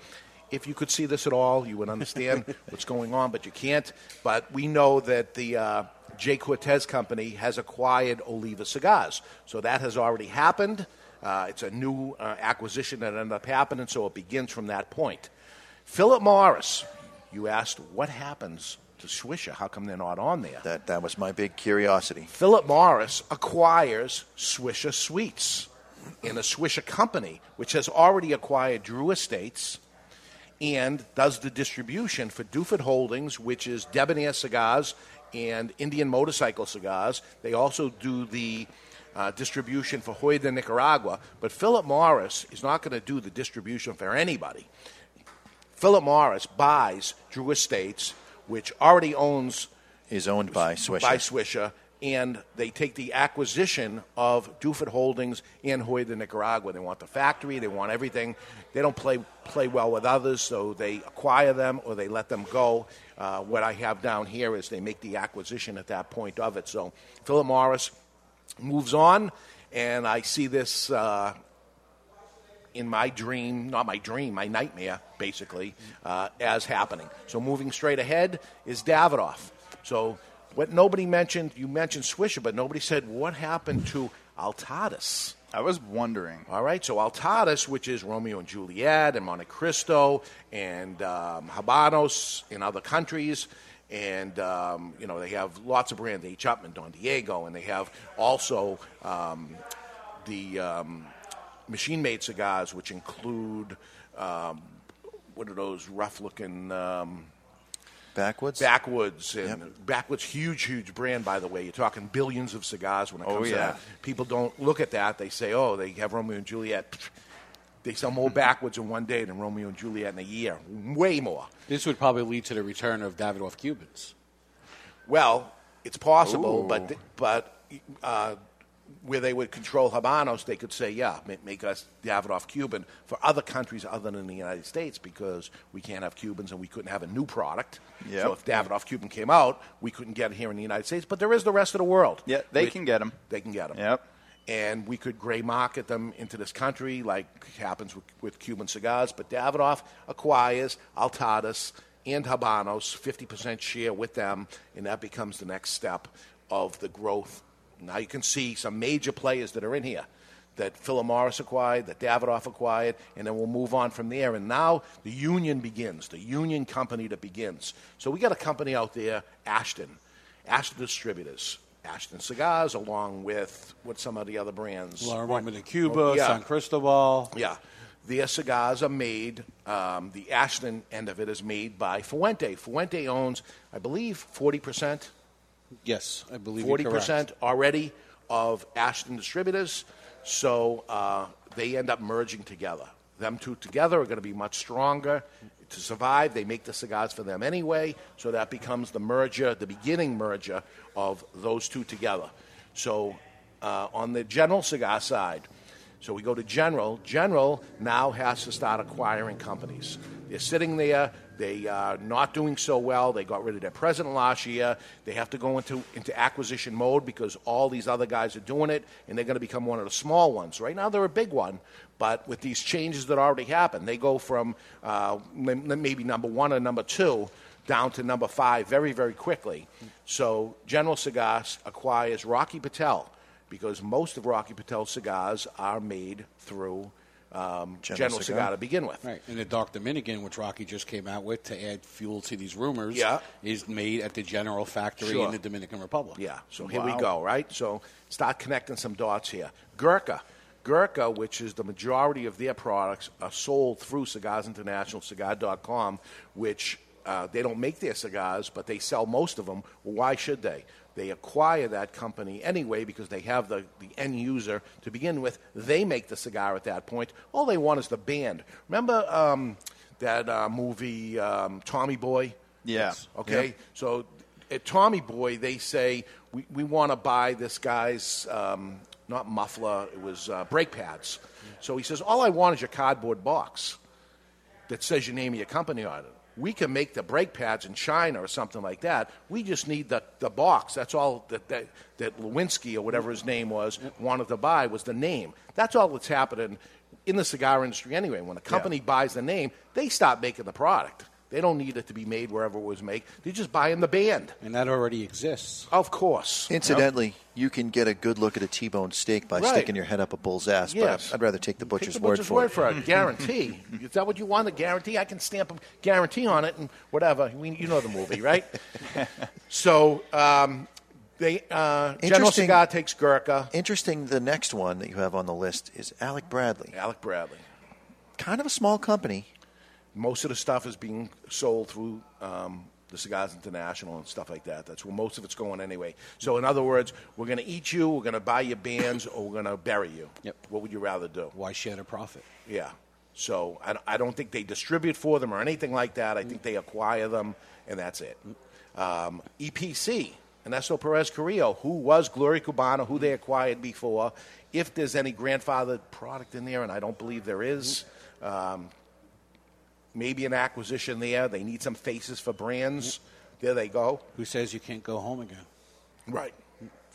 [SPEAKER 4] If you could see this at all, you would understand what's going on, but you can't. But we know that the uh, J. Cortès Company has acquired Oliva Cigars, so that has already happened. Uh, it's a new uh, acquisition that ended up happening, so it begins from that point. Philip Morris, you asked what happens to Swisher. How come they're not on there?
[SPEAKER 8] That that was my big curiosity.
[SPEAKER 4] Philip Morris acquires Swisher Sweets in a Swisher company, which has already acquired Drew Estates and does the distribution for Duford Holdings, which is Debonair Cigars and Indian Motorcycle Cigars. They also do the uh, distribution for Joya de Nicaragua, but Philip Morris is not going to do the distribution for anybody. Philip Morris buys Drew Estates, which already owns
[SPEAKER 8] is owned by Swisher.
[SPEAKER 4] by Swisher, and they take the acquisition of Duford Holdings and Joya de Nicaragua. They want the factory, they want everything. They don't play play well with others, so they acquire them or they let them go. Uh, what I have down here is they make the acquisition at that point of it. So Philip Morris moves on, and I see this. Uh, in my dream, not my dream, my nightmare, basically, uh, as happening. So moving straight ahead is Davidoff. So what nobody mentioned, you mentioned Swisher, but nobody said what happened to Altadis.
[SPEAKER 9] I was wondering.
[SPEAKER 4] All right, so Altadis, which is Romeo and Juliet and Monte Cristo and um, Habanos in other countries, and um, you know they have lots of brands, H. Upmann, Don Diego, and they have also um, the um, machine-made cigars, which include um, what are those rough-looking um,
[SPEAKER 8] backwoods?
[SPEAKER 4] Backwoods, and backwoods, huge, huge brand. By the way, you're talking billions of cigars when it
[SPEAKER 9] Oh,
[SPEAKER 4] comes to
[SPEAKER 9] yeah.
[SPEAKER 4] that. People don't look at that. They say, "Oh, they have Romeo and Juliet." They sell more backwoods in one day than Romeo and Juliet in a year. Way more.
[SPEAKER 10] This would probably lead to the return of Davidoff Cubans.
[SPEAKER 4] Well, it's possible,
[SPEAKER 10] Ooh.
[SPEAKER 4] but but uh, where they would control Habanos, they could say, yeah, ma- make us Davidoff Cuban for other countries other than the United States because we can't have Cubans and we couldn't have a new product.
[SPEAKER 9] Yep.
[SPEAKER 4] So if Davidoff Cuban came out, we couldn't get it here in the United States. But there is the rest of the world.
[SPEAKER 9] Yeah, they
[SPEAKER 4] Which-
[SPEAKER 9] can get them.
[SPEAKER 4] They can get them.
[SPEAKER 9] Yep.
[SPEAKER 4] And we could gray market them into this country like happens with, with Cuban cigars. But Davidoff acquires Altadis and Habanos, 50% share with them, and that becomes the next step of the growth. Now you can see some major players that are in here that Philip Morris acquired, that Davidoff acquired, and then we'll move on from there. And now the union begins, the union company that begins. So we got a company out there, Ashton, Ashton Distributors. Ashton Cigars, along with what some of the other brands.
[SPEAKER 10] La Aroma de Cuba,
[SPEAKER 4] Yeah.
[SPEAKER 10] San Cristobal.
[SPEAKER 4] Yeah. Their cigars are made, um, the Ashton end of it is made by Fuente. Fuente owns, I believe, 40%.
[SPEAKER 10] Yes, I believe you're
[SPEAKER 4] Forty
[SPEAKER 10] correct.
[SPEAKER 4] percent already of Ashton distributors, so uh, they end up merging together. Them two together are going to be much stronger to survive. They make the cigars for them anyway, so that becomes the merger, the beginning merger of those two together. So uh, on the General cigar side, so we go to General. General now has to start acquiring companies. They're sitting there. They are not doing so well. They got rid of their president last year. They have to go into, into acquisition mode because all these other guys are doing it, and they're going to become one of the small ones. Right now, they're a big one, but with these changes that already happened, they go from uh, maybe number one or number two down to number five very, very quickly. So General Cigars acquires Rocky Patel because most of Rocky Patel's cigars are made through um, General, Cigar. to begin with.
[SPEAKER 10] Right. And the Dark Dominican, which Rocky just came out with to add fuel to these rumors,
[SPEAKER 4] Yeah.
[SPEAKER 10] is made at the General Factory
[SPEAKER 4] Sure.
[SPEAKER 10] in the Dominican Republic.
[SPEAKER 4] Yeah. So here we
[SPEAKER 10] Wow.
[SPEAKER 4] go, right? So start connecting some dots here. Gurkha. Gurkha, which is the majority of their products, are sold through Cigars International, cigar.com, which uh, they don't make their cigars, but they sell most of them. Well, why should they? They acquire that company anyway because they have the, the end user to begin with. They make the cigar at that point. All they want is the band. Remember um, that uh, movie, um, Tommy Boy?
[SPEAKER 9] Yeah.
[SPEAKER 4] Okay.
[SPEAKER 9] Yep.
[SPEAKER 4] So at Tommy Boy, they say we, we want to buy this guy's um, not muffler, it was uh, brake pads. So he says, all I want is your cardboard box that says your name of your company on it. We can make the brake pads in China or something like that. We just need the, the box. That's all that, that, that Lewinsky or whatever his name was wanted to buy was the name. That's all that's happening in the cigar industry anyway. When a company buys the name, they stop making the product. They don't need it to be made wherever it was made. They're just buying the band.
[SPEAKER 10] And that already exists.
[SPEAKER 4] Of course.
[SPEAKER 8] Incidentally, you can get a good look at a T-bone steak by
[SPEAKER 4] Right.
[SPEAKER 8] sticking your head up a bull's ass.
[SPEAKER 4] Yes.
[SPEAKER 8] But I'd rather take the butcher's,
[SPEAKER 4] Take the
[SPEAKER 8] word
[SPEAKER 4] butcher's
[SPEAKER 8] for
[SPEAKER 4] word
[SPEAKER 8] it.
[SPEAKER 4] for it. Guarantee. Is that what you want? A guarantee? I can stamp a guarantee on it and whatever. We, you know the movie, right? so um, they uh, General
[SPEAKER 8] Interesting-
[SPEAKER 4] Cigar takes Gurkha.
[SPEAKER 8] Interesting. The next one that you have on the list is Alec Bradley.
[SPEAKER 4] Alec Bradley.
[SPEAKER 8] Kind of a small company.
[SPEAKER 4] Most of the stuff is being sold through um, the Cigars International and stuff like that. That's where most of it's going anyway. So, in other words, we're going to eat you, we're going to buy your bands, or we're going to bury you.
[SPEAKER 10] Yep.
[SPEAKER 4] What would you rather do?
[SPEAKER 10] Why share the profit?
[SPEAKER 4] Yeah. So I, I don't think they distribute for them or anything like that. I think they acquire them, and that's it. Um, EPC, Ernesto Perez Carrillo, who was Gloria Cubana, who they acquired before. If there's any grandfathered product in there, and I don't believe there is, um, maybe an acquisition there. They need some faces for brands. There they go.
[SPEAKER 10] Who says you can't go home again?
[SPEAKER 4] Right.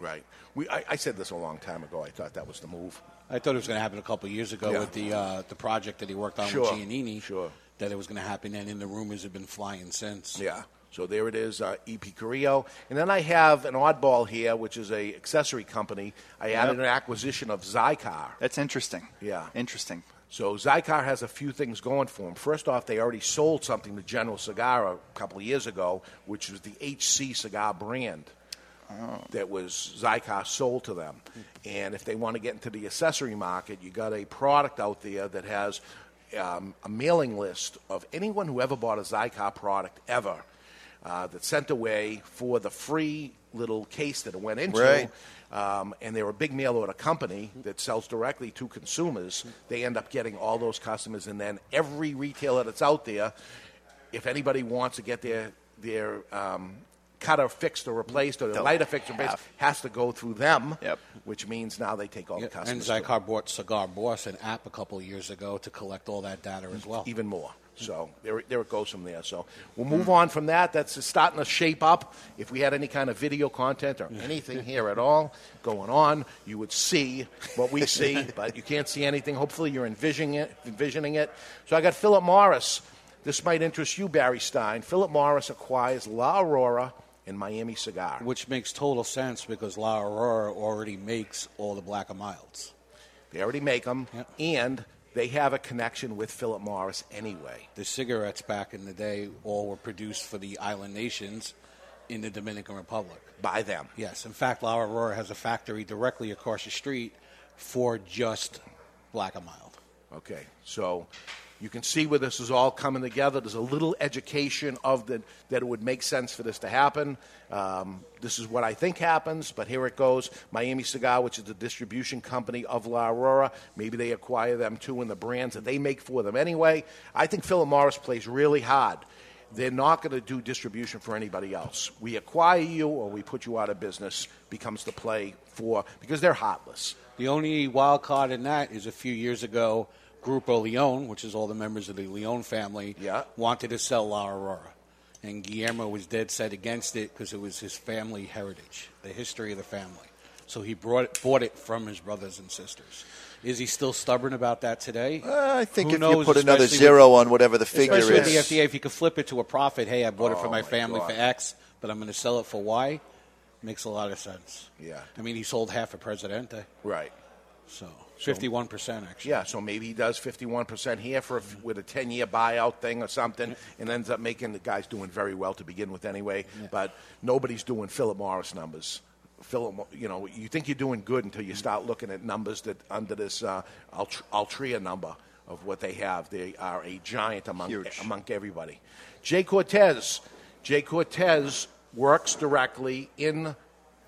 [SPEAKER 4] Right. We, I, I said this a long time ago. I thought that was the move.
[SPEAKER 10] I thought it was going to happen a couple of years ago
[SPEAKER 4] Yeah.
[SPEAKER 10] with the uh, the project that he worked on
[SPEAKER 4] Sure,
[SPEAKER 10] with Giannini.
[SPEAKER 4] Sure.
[SPEAKER 10] That it was going to happen, and then the rumors have been flying since.
[SPEAKER 4] Yeah. So there it is, uh, EP Carrillo. And then I have an oddball here, which is a accessory company. I added an acquisition of Xikar.
[SPEAKER 9] That's interesting.
[SPEAKER 4] Yeah.
[SPEAKER 9] Interesting.
[SPEAKER 4] So Xikar has a few things going for them. First off, they already sold something to General Cigar a couple of years ago, which was the HC cigar brand. That was Xikar sold to them. And if they want to get into the accessory market, you got a product out there that has um, a mailing list of anyone who ever bought a Xikar product ever uh, that's sent away for the free little case that it went into.
[SPEAKER 8] Right.
[SPEAKER 4] Um, and they're a big mail order company that sells directly to consumers. They end up getting all those customers, and then every retailer that's out there, if anybody wants to get their their um, cutter fixed or replaced or
[SPEAKER 10] the
[SPEAKER 4] lighter fixed or replaced, has to go through them. yep. Which means now they take all the customers.
[SPEAKER 10] And. Xikar bought Cigar Boss, an app, a couple years ago to collect all that data as well.
[SPEAKER 4] even more. So there, there it goes from there. So we'll move on from that. That's starting to shape up. If we had any kind of video content or anything here at all going on, you would see what we see, but you can't see anything. Hopefully, you're envisioning it. Envisioning it. So I got Philip Morris. This might interest you, Barry Stein. Philip Morris acquires La Aurora and Miami Cigar.
[SPEAKER 10] Which makes total sense because La Aurora already makes all the black and milds.
[SPEAKER 4] They already make them, and they have a connection with Philip Morris anyway.
[SPEAKER 10] The cigarettes back in the day all were produced for the island nations in the Dominican Republic.
[SPEAKER 4] By them.
[SPEAKER 10] Yes. In fact, La Aurora has a factory directly across the street for just black and mild.
[SPEAKER 4] Okay, so you can see where this is all coming together. There's a little education of the, that it would make sense for this to happen. Um, this is what I think happens, but here it goes. Miami Cigar, which is the distribution company of La Aurora, maybe they acquire them too in the brands that they make for them anyway. I think Philip Morris plays really hard. They're not going to do distribution for anybody else. We acquire you or we put you out of business becomes the play for because they're heartless.
[SPEAKER 10] The only wild card in that is a few years ago, Grupo Leon, which is all the members of the Leon family, wanted to sell La Aurora. And Guillermo was dead set against it because it was his family heritage, the history of the family. So he brought it, bought it from his brothers and sisters. Is he still stubborn about that today?
[SPEAKER 8] Uh, I think
[SPEAKER 10] Who
[SPEAKER 8] if you
[SPEAKER 10] knows,
[SPEAKER 8] put another zero
[SPEAKER 10] with-
[SPEAKER 8] on whatever the figure
[SPEAKER 10] especially
[SPEAKER 8] is.
[SPEAKER 10] with the FDA, if you could flip it to a profit, hey, I bought it for
[SPEAKER 4] Oh,
[SPEAKER 10] my
[SPEAKER 4] my
[SPEAKER 10] family
[SPEAKER 4] God.
[SPEAKER 10] for X, but I'm going to sell it for Y, makes a lot of sense.
[SPEAKER 4] Yeah.
[SPEAKER 10] I mean, he sold half a Presidente.
[SPEAKER 4] Right.
[SPEAKER 10] So, 51% actually.
[SPEAKER 4] Yeah, so maybe he does 51% here for a, with a 10 year buyout thing or something and ends up making the guy's doing very well to begin with anyway. But nobody's doing Philip Morris numbers. Philip, you know, you think you're doing good until you start looking at numbers that under this uh, Alt- Altria number of what they have. They are a giant among, among everybody. J. Cortès. J. Cortès works directly in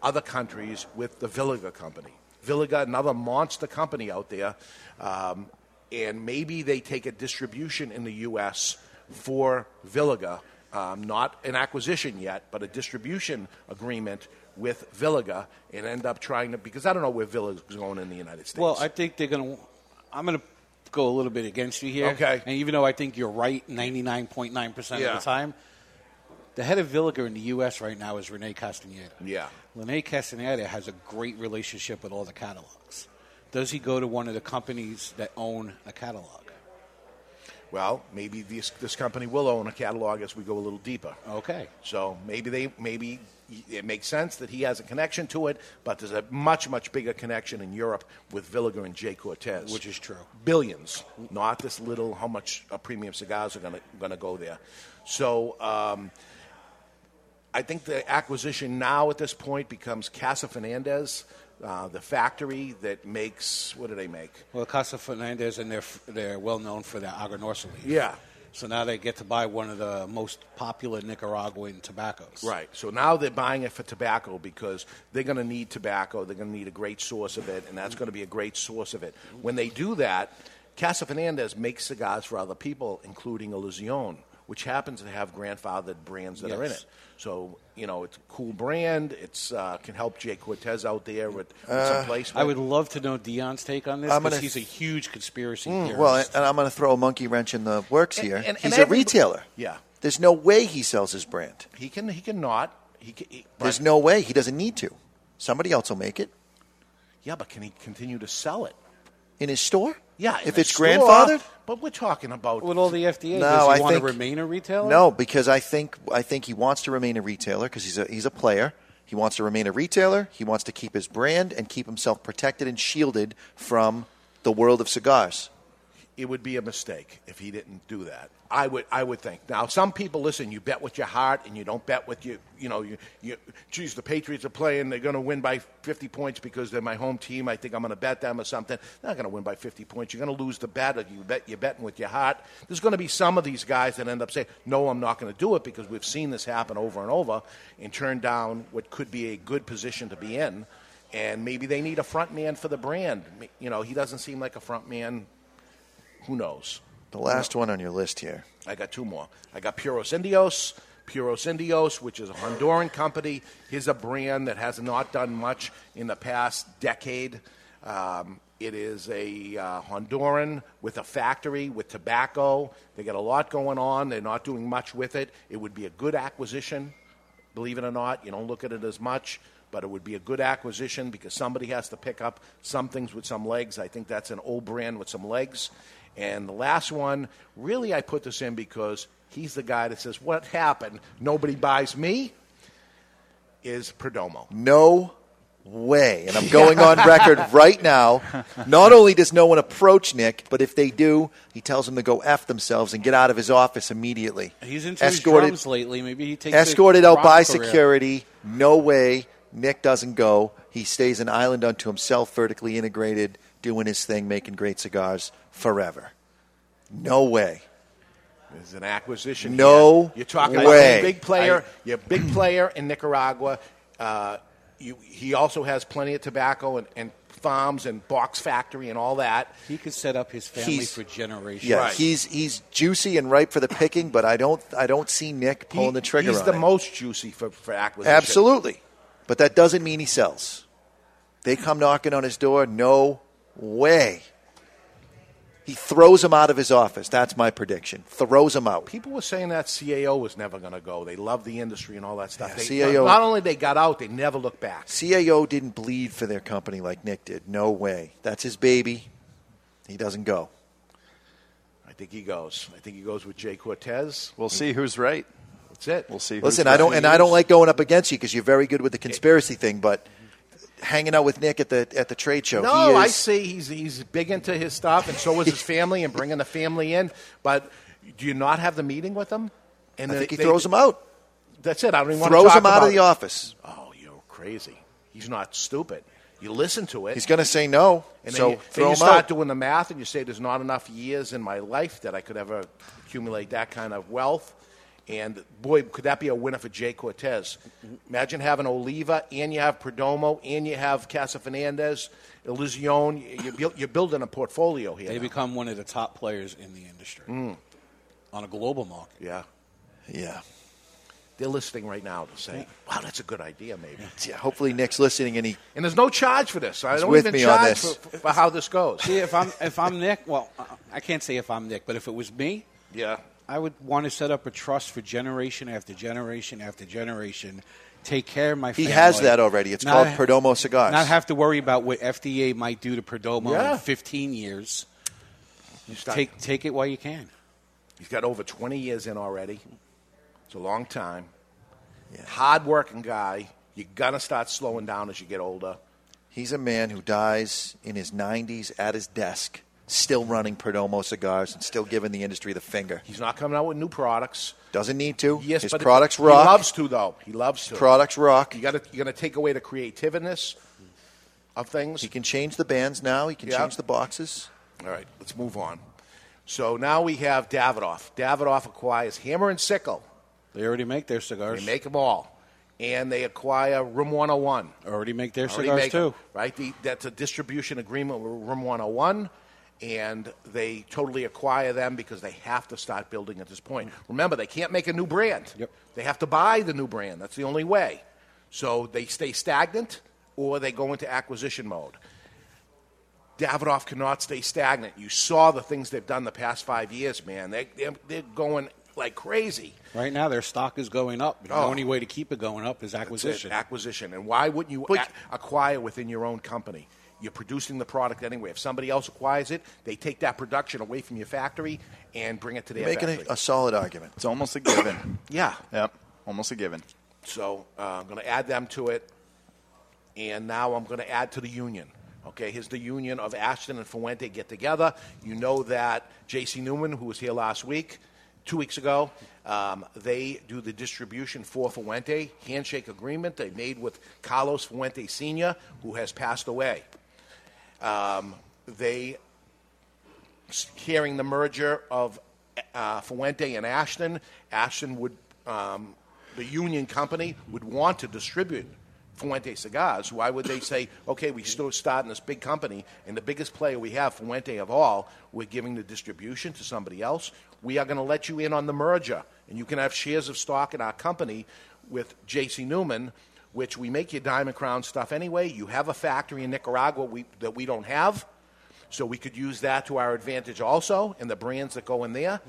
[SPEAKER 4] other countries with the Villiger Company. Villiger, another monster company out there, um, and maybe they take a distribution in the U.S. for Villiger, um, not an acquisition yet, but a distribution agreement with Villiger, and end up trying to because I don't know where Villiger's going in the United States.
[SPEAKER 10] Well, I think they're going to. I'm going to go a little bit against you here.
[SPEAKER 4] Okay.
[SPEAKER 10] And even though I think you're right 99.9%
[SPEAKER 4] Yeah.
[SPEAKER 10] of the time, the head of Villiger in the U.S. right now is Renee Castaneda.
[SPEAKER 4] Yeah.
[SPEAKER 10] Renee Castaneda has a great relationship with all the catalogs. Does he go to one of the companies that own a catalog?
[SPEAKER 4] Well, maybe this this company will own a catalog as we go a little deeper.
[SPEAKER 10] Okay.
[SPEAKER 4] So maybe they maybe it makes sense that he has a connection to it, but there's a much much bigger connection in Europe with Villiger and J. Cortès,
[SPEAKER 10] Which is true.
[SPEAKER 4] Billions, not this little how much uh, premium cigars are going to going to go there. So. Um, I think the acquisition now at this point becomes Casa Fernandez, uh, the factory that makes what do they make?
[SPEAKER 10] Well, Casa Fernandez and they're they're well known for their Aganorsa leaf.
[SPEAKER 4] Yeah.
[SPEAKER 10] So now they get to buy one of the most popular Nicaraguan tobaccos.
[SPEAKER 4] Right. So now they're buying it for tobacco because they're going to need tobacco. They're going to need a great source of it, and that's going to be a great source of it. When they do that, Casa Fernandez makes cigars for other people, including Illusione, which happens to have grandfathered brands that are in it. So you know, it's a cool brand. It's uh, can help J. Cortès out there with, with
[SPEAKER 8] Uh,
[SPEAKER 4] some placement.
[SPEAKER 10] I would love to know Dion's take on this because he's a huge conspiracy
[SPEAKER 8] Mm,
[SPEAKER 10] theorist.
[SPEAKER 8] well, and I'm going to throw a monkey wrench in the works here.
[SPEAKER 4] and-
[SPEAKER 8] He's
[SPEAKER 4] and
[SPEAKER 8] a
[SPEAKER 4] every-
[SPEAKER 8] retailer.
[SPEAKER 4] Yeah.
[SPEAKER 8] There's no way he sells his brand.
[SPEAKER 4] He can. He can not. He can. He,
[SPEAKER 8] There's no way. He doesn't need to. Somebody else will make it
[SPEAKER 4] Yeah, but can he continue to sell it?
[SPEAKER 8] in his store.
[SPEAKER 4] Yeah,
[SPEAKER 8] if it's
[SPEAKER 4] store,
[SPEAKER 8] grandfathered.
[SPEAKER 4] But we're talking about
[SPEAKER 10] with all the FDA,
[SPEAKER 8] No,
[SPEAKER 10] does he
[SPEAKER 8] I
[SPEAKER 10] want
[SPEAKER 8] think
[SPEAKER 10] to remain a retailer?
[SPEAKER 8] No, because I think I think he wants to remain a retailer because he's a he's a player. He wants to remain a retailer. He wants to keep his brand and keep himself protected and shielded from the world of cigars.
[SPEAKER 4] It would be a mistake if he didn't do that. I would, I would think. Now, some people listen. You bet with your heart, and you don't bet with your, you know, you, you. Geez, the Patriots are playing. They're going to win by 50 points because they're my home team. I think I'm going to bet them or something. They're not going to win by 50 points. You're going to lose the bet. Or you bet. You're betting with your heart. There's going to be some of these guys that end up saying, "No, I'm not going to do it," because we've seen this happen over and over, and turn down what could be a good position to be in. And maybe they need a front man for the brand. You know, he doesn't seem like a front man who knows?
[SPEAKER 8] The last one on your list here.
[SPEAKER 4] I got two more. I got Puros Indios. Puros Indios, which is a Honduran company. Here's a brand that has not done much in the past decade. Um, it is a uh, Honduran with a factory with tobacco. They got a lot going on. They're not doing much with it. It would be a good acquisition, believe it or not. You don't look at it as much, but it would be a good acquisition because somebody has to pick up some things with some legs. I think that's an old brand with some legs. And the last one, really, I put this in because he's the guy that says, What happened? Nobody buys me? Is Perdomo.
[SPEAKER 8] No way. And I'm going on record right now. Not only does no one approach Nick, but if they do, he tells them to go F themselves and get out of his office immediately.
[SPEAKER 10] He's into his
[SPEAKER 8] escorted,
[SPEAKER 10] drums lately. Maybe he takes
[SPEAKER 8] escorted out by
[SPEAKER 10] career.
[SPEAKER 8] security. No way. Nick doesn't go. He stays an island unto himself, vertically integrated, doing his thing, making great cigars forever. No way.
[SPEAKER 4] There's an acquisition.
[SPEAKER 8] No
[SPEAKER 4] here. You're talking
[SPEAKER 8] way.
[SPEAKER 4] about a big player. you're a big player in Nicaragua. Uh, you, he also has plenty of tobacco and, and farms and box factory and all that.
[SPEAKER 10] He could set up his family
[SPEAKER 8] He's-
[SPEAKER 10] for generations.
[SPEAKER 8] Yeah, he's he's juicy and ripe for the picking, but I don't I don't see Nick pulling the trigger
[SPEAKER 4] He's
[SPEAKER 8] on
[SPEAKER 4] the
[SPEAKER 8] it.
[SPEAKER 4] most juicy for, for acquisition.
[SPEAKER 8] Absolutely. But that doesn't mean he sells. They come knocking on his door. No way. He throws him out of his office. That's my prediction. Throws him out.
[SPEAKER 4] People were saying that CAO was never going to go. They love the industry and all that stuff. they,
[SPEAKER 8] CAO
[SPEAKER 4] not only they got out, they never looked back.
[SPEAKER 8] CAO didn't bleed for their company like Nick did. No way. That's his baby. He doesn't go.
[SPEAKER 4] I think he goes. I think he goes with J. Cortès.
[SPEAKER 15] We'll see who's right.
[SPEAKER 4] That's it.
[SPEAKER 15] We'll see.
[SPEAKER 8] Listen,
[SPEAKER 15] who's
[SPEAKER 8] I don't, and I don't like going up against you because you're very good with the conspiracy thing. But hanging out with Nick at the at the trade show,
[SPEAKER 4] No,
[SPEAKER 8] he is,
[SPEAKER 4] I see he's he's big into his stuff, and so is his family, and bringing the family in. But do you not have the meeting with him? And
[SPEAKER 8] I
[SPEAKER 4] they-
[SPEAKER 8] think he
[SPEAKER 4] they-
[SPEAKER 8] throws him out.
[SPEAKER 4] That's it. I don't even want to talk
[SPEAKER 8] him out of the office.
[SPEAKER 4] Oh, you're crazy. He's not stupid. You listen to it.
[SPEAKER 8] He's going to say no.
[SPEAKER 4] And
[SPEAKER 8] so
[SPEAKER 4] then you,
[SPEAKER 8] throw
[SPEAKER 4] then you start
[SPEAKER 8] out.
[SPEAKER 4] doing the math, and you say there's not enough years in my life that I could ever accumulate that kind of wealth. And boy, could that be a winner for J. Cortès? Imagine having Oliva, and you have Perdomo, and you have Casa Fernandez, Illusione. You're, buil- you're building a portfolio here.
[SPEAKER 10] They
[SPEAKER 4] now.
[SPEAKER 10] become one of the top players in the industry
[SPEAKER 4] Mm.
[SPEAKER 10] on a global market.
[SPEAKER 4] Yeah.
[SPEAKER 8] Yeah.
[SPEAKER 4] They're listening right now to say, "Wow, that's a good idea." Maybe.
[SPEAKER 8] Yeah, hopefully Nick's listening and he
[SPEAKER 4] And there's no charge for this. I don't
[SPEAKER 8] with
[SPEAKER 4] even
[SPEAKER 8] me on
[SPEAKER 4] charge
[SPEAKER 8] this.
[SPEAKER 4] For, for how this goes.
[SPEAKER 10] See, if I'm if I'm Nick, well, uh, I can't say if I'm Nick, but if it was me,
[SPEAKER 4] yeah,
[SPEAKER 10] I would want to set up a trust for generation after generation after generation. Take care of my. Family.
[SPEAKER 8] He has that already. It's
[SPEAKER 10] Not
[SPEAKER 8] called Perdomo Cigars.
[SPEAKER 10] Not have to worry about what FDA might do to Perdomo
[SPEAKER 4] Yeah.
[SPEAKER 10] in 15 years. take take it while you can.
[SPEAKER 4] He's got over 20 years in already. It's a long time. Hard working guy. You're going to start slowing down as you get older.
[SPEAKER 8] He's a man who dies in his 90s at his desk, still running Perdomo cigars and still giving the industry the finger.
[SPEAKER 4] He's not coming out with new products.
[SPEAKER 8] Doesn't need to.
[SPEAKER 4] Yes,
[SPEAKER 8] his
[SPEAKER 4] but
[SPEAKER 8] products
[SPEAKER 4] he
[SPEAKER 8] rock.
[SPEAKER 4] He loves to, though. He loves to.
[SPEAKER 8] Products rock.
[SPEAKER 4] You got to you're going to take away the creativeness of things.
[SPEAKER 8] He can change the bands now. He can
[SPEAKER 4] Yeah.
[SPEAKER 8] change the boxes.
[SPEAKER 4] All right, let's move on. So now we have Davidoff. Davidoff acquires Hammer and Sickle.
[SPEAKER 10] They already make their cigars.
[SPEAKER 4] They make them all. And they acquire Room 101.
[SPEAKER 10] Already make their
[SPEAKER 4] Already
[SPEAKER 10] cigars
[SPEAKER 4] make 'em,
[SPEAKER 10] too.
[SPEAKER 4] right? The, that's a distribution agreement with Room 101, and they totally acquire them because they have to start building at this point. Mm-hmm. Remember, they can't make a new brand.
[SPEAKER 10] Yep.
[SPEAKER 4] They have to buy the new brand. That's the only way. So they stay stagnant or they go into acquisition mode. Davidoff cannot stay stagnant. You saw the things they've done the past five years, man. They, they're, they're going like crazy.
[SPEAKER 10] Right now, their stock is going up. The
[SPEAKER 4] Oh.
[SPEAKER 10] only way to keep it going up is acquisition.
[SPEAKER 4] Acquisition. And why wouldn't you acquire within your own company? You're producing the product anyway. If somebody else acquires it, they take that production away from your factory and bring it to their
[SPEAKER 8] Making
[SPEAKER 4] factory.
[SPEAKER 8] a, a solid argument.
[SPEAKER 9] It's almost a given.
[SPEAKER 4] yeah.
[SPEAKER 9] Yep. Almost a given.
[SPEAKER 4] So uh, I'm going to add them to it, and now I'm going to add to the union. Okay, here's the union of Ashton and Fuente get together. You know that J.C. Newman, who was here last week, two weeks ago, um, they do the distribution for Fuente. Handshake agreement they made with Carlos Fuente Sr., who has passed away. Um, they hearing the merger of uh, Fuente and Ashton, Ashton would, um, the union company would want to distribute Fuente cigars. Why would they say, okay, we still start in this big company, and the biggest player we have, Fuente of all, we're giving the distribution to somebody else. We are going to let you in on the merger, and you can have shares of stock in our company with J.C. Newman, which we make your Diamond Crown stuff anyway. You have a factory in Nicaragua we, that we don't have. So we could use that to our advantage also and the brands that go in there.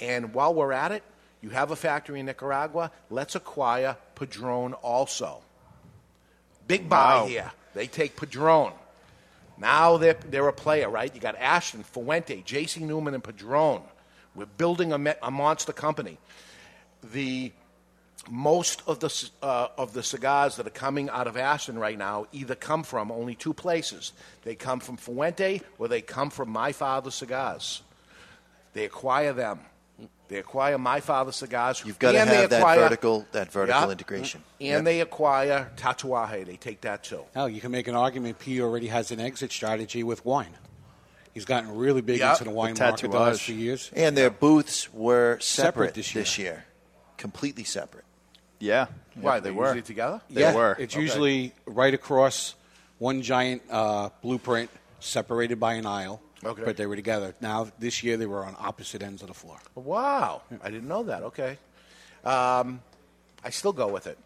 [SPEAKER 4] And while we're at it, you have a factory in Nicaragua. Let's acquire Padron also. Big buy
[SPEAKER 9] Wow.
[SPEAKER 4] here. They take Padron. Now they're, they're a player, right? You got Ashton, Fuente, J.C. Newman, and Padron. We're building a, me- a monster company. The most of the uh, of the cigars that are coming out of Ashton right now either come from only two places. They come from Fuente or they come from My Father Cigars. They acquire them. They acquire My Father Cigars.
[SPEAKER 8] You've got to
[SPEAKER 4] and they
[SPEAKER 8] have that
[SPEAKER 4] acquire-
[SPEAKER 8] vertical that vertical
[SPEAKER 4] Yeah.
[SPEAKER 8] integration.
[SPEAKER 4] And
[SPEAKER 8] Yep.
[SPEAKER 4] they acquire Tatuaje. They take that too.
[SPEAKER 10] Hell, you can make an argument. P already has an exit strategy with wine. He's gotten really big
[SPEAKER 8] Yeah.
[SPEAKER 10] into the wine
[SPEAKER 8] With
[SPEAKER 10] market the last few years.
[SPEAKER 8] And their booths were separate,
[SPEAKER 10] Separate this
[SPEAKER 8] this year. Completely separate.
[SPEAKER 9] Yeah.
[SPEAKER 4] Why,
[SPEAKER 9] Yeah,
[SPEAKER 4] they
[SPEAKER 9] they
[SPEAKER 4] were
[SPEAKER 9] were.
[SPEAKER 4] usually together?
[SPEAKER 9] They
[SPEAKER 10] yeah,
[SPEAKER 9] were.
[SPEAKER 10] It's
[SPEAKER 9] Okay.
[SPEAKER 10] usually right across one giant uh, blueprint, separated by an aisle.
[SPEAKER 4] Okay.
[SPEAKER 10] But they were together. Now this year they were on opposite ends of the floor.
[SPEAKER 4] Wow, I didn't know that. Okay, um, I still go with it.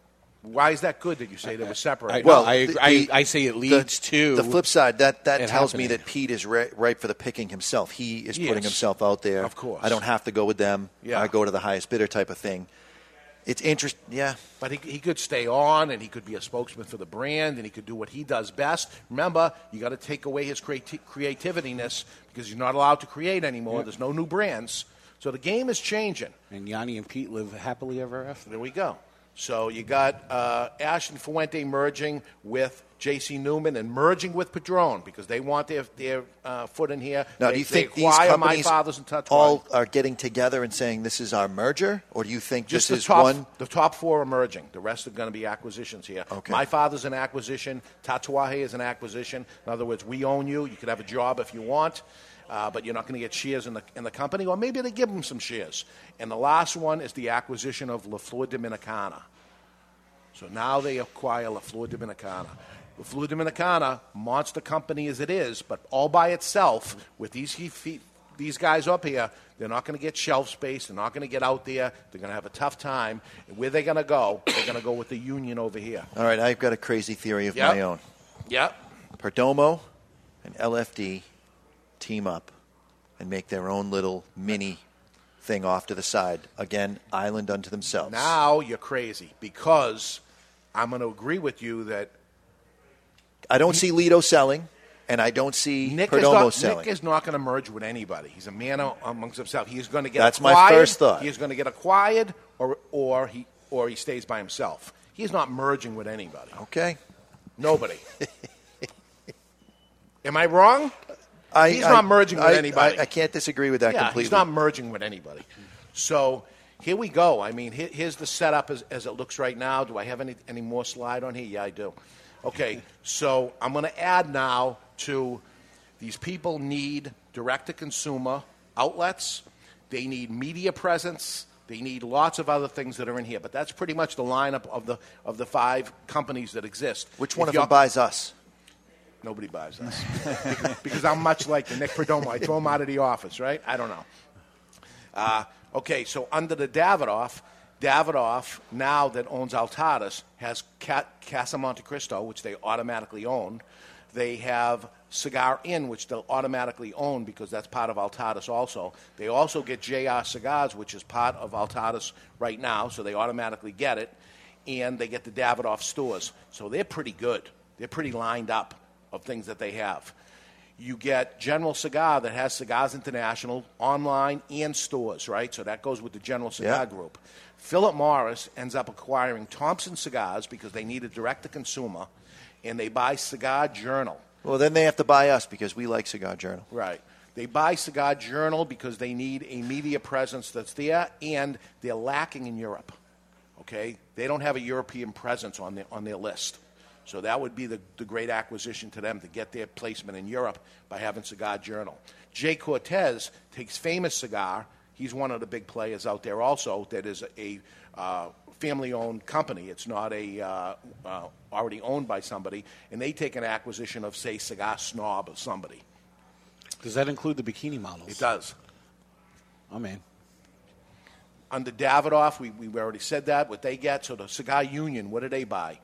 [SPEAKER 4] Why is that good that you say they were separated?
[SPEAKER 8] Well,
[SPEAKER 10] I-
[SPEAKER 8] the-
[SPEAKER 10] I- I say it
[SPEAKER 8] the-
[SPEAKER 10] leads to
[SPEAKER 8] the flip side. That that
[SPEAKER 10] it
[SPEAKER 8] tells me that Pete is ri- ripe for the picking himself. He is putting
[SPEAKER 4] Yes.
[SPEAKER 8] himself out there.
[SPEAKER 4] Of course.
[SPEAKER 8] I don't have to go with them.
[SPEAKER 4] Yeah.
[SPEAKER 8] I go to the highest bidder type of thing. It's interesting. Yeah,
[SPEAKER 4] But he, he could stay on and he could be a spokesman for the brand and he could do what he does best. Remember, you got to take away his creati- creativiness because you're not allowed to create anymore.
[SPEAKER 10] Yeah.
[SPEAKER 4] There's no new brands. So the game is changing.
[SPEAKER 10] And Yanni and Pete live happily ever after.
[SPEAKER 4] There we go. So you got uh, Ashton Fuente merging with J.C. Newman and merging with Padron because they want their, their uh, foot in here.
[SPEAKER 8] Now,
[SPEAKER 4] they,
[SPEAKER 8] do you think these companies
[SPEAKER 4] my father's and Tatuaje.
[SPEAKER 8] all are getting together and saying this is our merger, or do you think
[SPEAKER 4] Just
[SPEAKER 8] this is
[SPEAKER 4] top,
[SPEAKER 8] one?
[SPEAKER 4] the top four are merging. The rest are going to be acquisitions here.
[SPEAKER 8] Okay.
[SPEAKER 4] My father's an acquisition. Tatuaje is an acquisition. In other words, we own you. You could have a job if you want, uh, but you're not going to get shares in the in the company, or maybe they give them some shares. And the last one is the acquisition of La Flor Dominicana. So now they acquire La Flor Dominicana. La Flor Dominicana, monster company as it is, but all by itself, with these he- fe- these guys up here, they're not going to get shelf space. They're not going to get out there. They're going to have a tough time. And where they're going to go, they're going to go with the union over here.
[SPEAKER 8] All right, I've got a crazy theory of
[SPEAKER 4] Yep.
[SPEAKER 8] my own.
[SPEAKER 4] Yep.
[SPEAKER 8] Perdomo and LFD team up and make their own little mini thing off to the side. Again, island unto themselves.
[SPEAKER 4] Now you're crazy because I'm going to agree with you that
[SPEAKER 8] I don't see Litto selling, and I don't see
[SPEAKER 4] Nick is,
[SPEAKER 8] Perdomo
[SPEAKER 4] not,
[SPEAKER 8] selling.
[SPEAKER 4] Nick is not going to merge with anybody. He's a man amongst himself. He is going to get
[SPEAKER 8] That's my first thought.
[SPEAKER 4] He is going to get acquired, or or he or he stays by himself. He is not merging with anybody.
[SPEAKER 8] Okay.
[SPEAKER 4] Nobody. Am I wrong?
[SPEAKER 8] I-
[SPEAKER 4] he's
[SPEAKER 8] I-
[SPEAKER 4] not merging with anybody.
[SPEAKER 8] I- I can't disagree with that
[SPEAKER 4] yeah,
[SPEAKER 8] completely.
[SPEAKER 4] He's not merging with anybody. So here we go. I mean, here, here's the setup as, as it looks right now. Do I have any, any more slide on here? Yeah, I do. Okay, so I'm going to add now to these people need direct to consumer outlets, they need media presence. They need lots of other things that are in here, but that's pretty much the lineup of the of the five companies that exist.
[SPEAKER 8] Which one
[SPEAKER 4] If
[SPEAKER 8] of them buys us?
[SPEAKER 4] Nobody buys us because, because I'm much like the Nick Perdomo. I throw him out of the office, right? I don't know. Uh, okay, so under the Davidoff, Davidoff now that owns Altadis has Ca- Casa Monte Cristo, which they automatically own. They have Cigar Inn, which they'll automatically own because that's part of Altadis also. They also get JR Cigars, which is part of Altadis right now, so they automatically get it. And they get the Davidoff stores. So they're pretty good. They're pretty lined up of things that they have. You get General Cigar that has Cigars International online and stores, right? So that goes with the General Cigar
[SPEAKER 8] Yeah.
[SPEAKER 4] Group. Philip Morris ends up acquiring Thompson Cigars because they need a direct to consumer, and they buy Cigar Journal.
[SPEAKER 8] Well, then they have to buy us because we like Cigar Journal.
[SPEAKER 4] Right. They buy Cigar Journal because they need a media presence that's there, and they're lacking in Europe. Okay, they don't have a European presence on their on their list, so that would be the, the great acquisition to them to get their placement in Europe by having Cigar Journal. J. Cortès takes Famous Cigar. He's one of the big players out there also. That is a uh, family-owned company. It's not a uh, uh, already owned by somebody, and they take an acquisition of say Cigar Snob or somebody.
[SPEAKER 10] Does that include the bikini models?
[SPEAKER 4] It does.
[SPEAKER 10] I'm in.
[SPEAKER 4] Under Davidoff, we, we already said that, what they get. So the Cigar Union, what do they buy?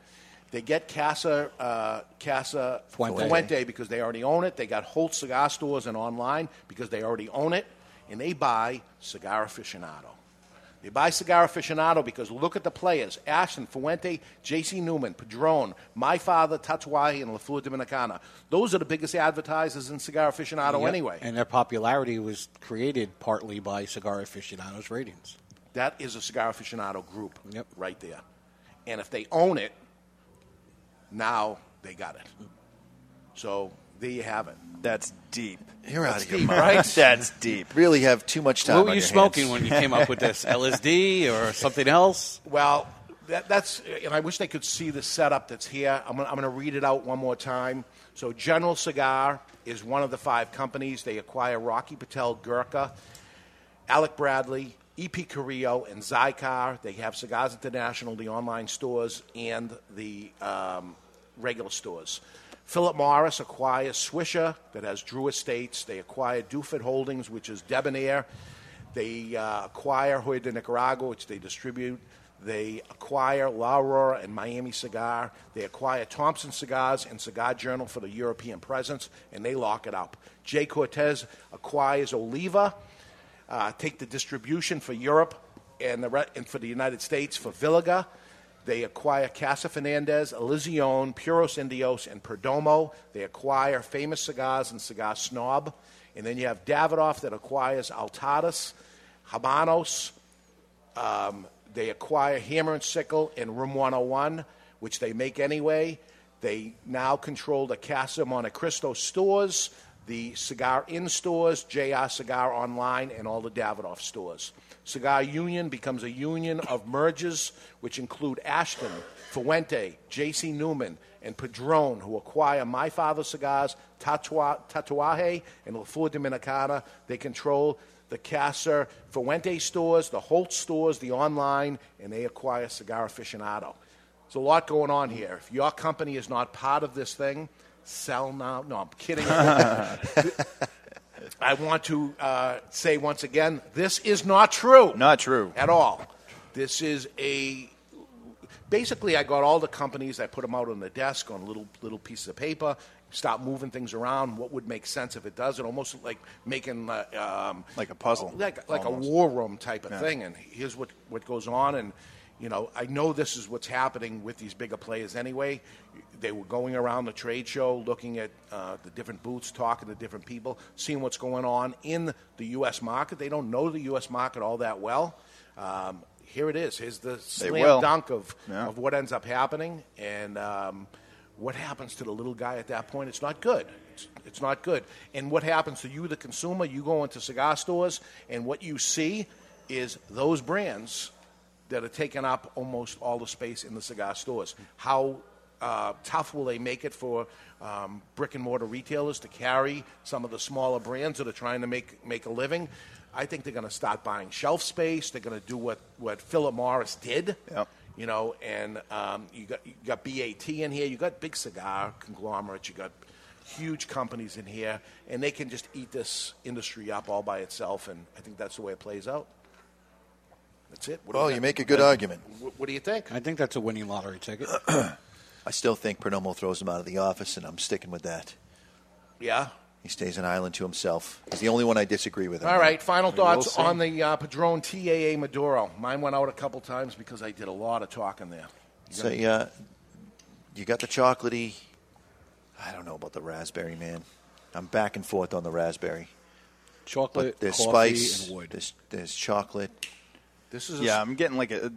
[SPEAKER 4] They get Casa, uh, Casa
[SPEAKER 10] Fuente.
[SPEAKER 4] Fuente. because they already own it. They got Holt Cigar Stores and online because they already own it. And they buy Cigar Aficionado. They buy Cigar Aficionado because look at the players Ashton, Fuente, J.C. Newman, Padron, My Father, Tatuaje, and La Flor Dominicana. Those are the biggest advertisers in Cigar Aficionado
[SPEAKER 10] Yep.
[SPEAKER 4] anyway.
[SPEAKER 10] And their popularity was created partly by Cigar Aficionado's ratings.
[SPEAKER 4] That is a Cigar Aficionado group
[SPEAKER 10] Yep.
[SPEAKER 4] right there. And if they own it, now they got it. So there you have it.
[SPEAKER 9] That's deep.
[SPEAKER 8] You're out
[SPEAKER 4] That's
[SPEAKER 8] of your
[SPEAKER 4] deep,
[SPEAKER 8] mind.
[SPEAKER 4] right?
[SPEAKER 9] That's deep.
[SPEAKER 8] Really have too much time.
[SPEAKER 10] what were
[SPEAKER 8] on
[SPEAKER 10] you
[SPEAKER 8] your
[SPEAKER 10] smoking
[SPEAKER 8] hands.
[SPEAKER 10] when you came up with this? LSD or something else?
[SPEAKER 4] Well, that, that's, and I wish they could see the setup that's here. I'm, gonna- I'm going to read it out one more time. So, General Cigar is one of the five companies. They acquire Rocky Patel Gurkha, Alec Bradley, EP Carrillo, and Xikar. They have Cigars International, the online stores, and the um, regular stores. Philip Morris acquires Swisher, that has Drew Estates. They acquire Dufit Holdings, which is Debonair. They uh, acquire Joya de Nicaragua, which they distribute. They acquire La Aurora and Miami Cigar. They acquire Thompson Cigars and Cigar Journal for the European presence, and they lock it up. J. Cortès acquires Oliva, uh, take the distribution for Europe and, the re- and for the United States for Villiger. They acquire Casa Fernandez, Illusione, Puros Indios, and Perdomo. They acquire Famous Cigars and Cigar Snob. And then you have Davidoff that acquires Altadis, Habanos. Um, they acquire Hammer and Sickle and Room 101, which they make anyway. They now control the Casa Monte Cristo stores, the Cigar Inn stores, JR Cigar Online, and all the Davidoff stores. Cigar Union becomes a union of mergers, which include Ashton, Fuente, J.C. Newman, and Padron, who acquire My Father Cigars, Tatua- Tatuaje, and La Flor Dominicana. They control the Casa Fuente stores, the Holt stores, the online, and they acquire Cigar Aficionado. There's a lot going on here. If your company is not part of this thing, sell now. No, I'm kidding. I want to uh, say once again, this is not true.
[SPEAKER 9] Not true.
[SPEAKER 4] At all. This is a. Basically, I got all the companies. I put them out on the desk on little little pieces of paper. stop moving things around, what would make sense if it does? It almost like making uh, um,
[SPEAKER 9] like a puzzle,
[SPEAKER 4] like like
[SPEAKER 9] almost.
[SPEAKER 4] a war room type of
[SPEAKER 9] Yeah.
[SPEAKER 4] thing. And here's what what goes on. And you know, I know this is what's happening with these bigger players anyway. They were going around the trade show, looking at uh, the different booths, talking to different people, seeing what's going on in the U.S. market. They don't know the U.S. market all that well. Um, here it is. Here's the slam dunk of,
[SPEAKER 9] Yeah.
[SPEAKER 4] of what ends up happening. And um, what happens to the little guy at that point? It's not good. It's, it's not good. And what happens to you, the consumer? You go into cigar stores, and what you see is those brands that are taking up almost all the space in the cigar stores. How uh, tough will they make it for um, brick and mortar retailers to carry some of the smaller brands that are trying to make make a living? I think they're going to start buying shelf space. They're going to do what what Philip Morris did. You know, and um, you got you got BAT in here. You got big cigar conglomerates. You got huge companies in here, and they can just eat this industry up all by itself. And I think that's the way it plays out. That's it. What do
[SPEAKER 8] Well,
[SPEAKER 4] got?
[SPEAKER 8] you make a good argument.
[SPEAKER 4] What, what do you think?
[SPEAKER 10] I think that's a winning lottery ticket.
[SPEAKER 8] I still think Perdomo throws him out of the office, and I'm sticking with that.
[SPEAKER 4] Yeah.
[SPEAKER 8] He stays an island to himself. He's the only one I disagree with.
[SPEAKER 4] All right, final
[SPEAKER 8] We
[SPEAKER 4] thoughts on the uh, Padron TAA Maduro. Mine went out a couple times because I did a lot of talking there. You
[SPEAKER 8] So, yeah, you got the chocolatey. I don't know about the raspberry, man. I'm back and forth on the raspberry.
[SPEAKER 10] Chocolate,
[SPEAKER 8] But there's
[SPEAKER 10] coffee,
[SPEAKER 8] spice.
[SPEAKER 10] and wood.
[SPEAKER 8] There's, there's chocolate.
[SPEAKER 4] This is
[SPEAKER 9] yeah, I'm getting like a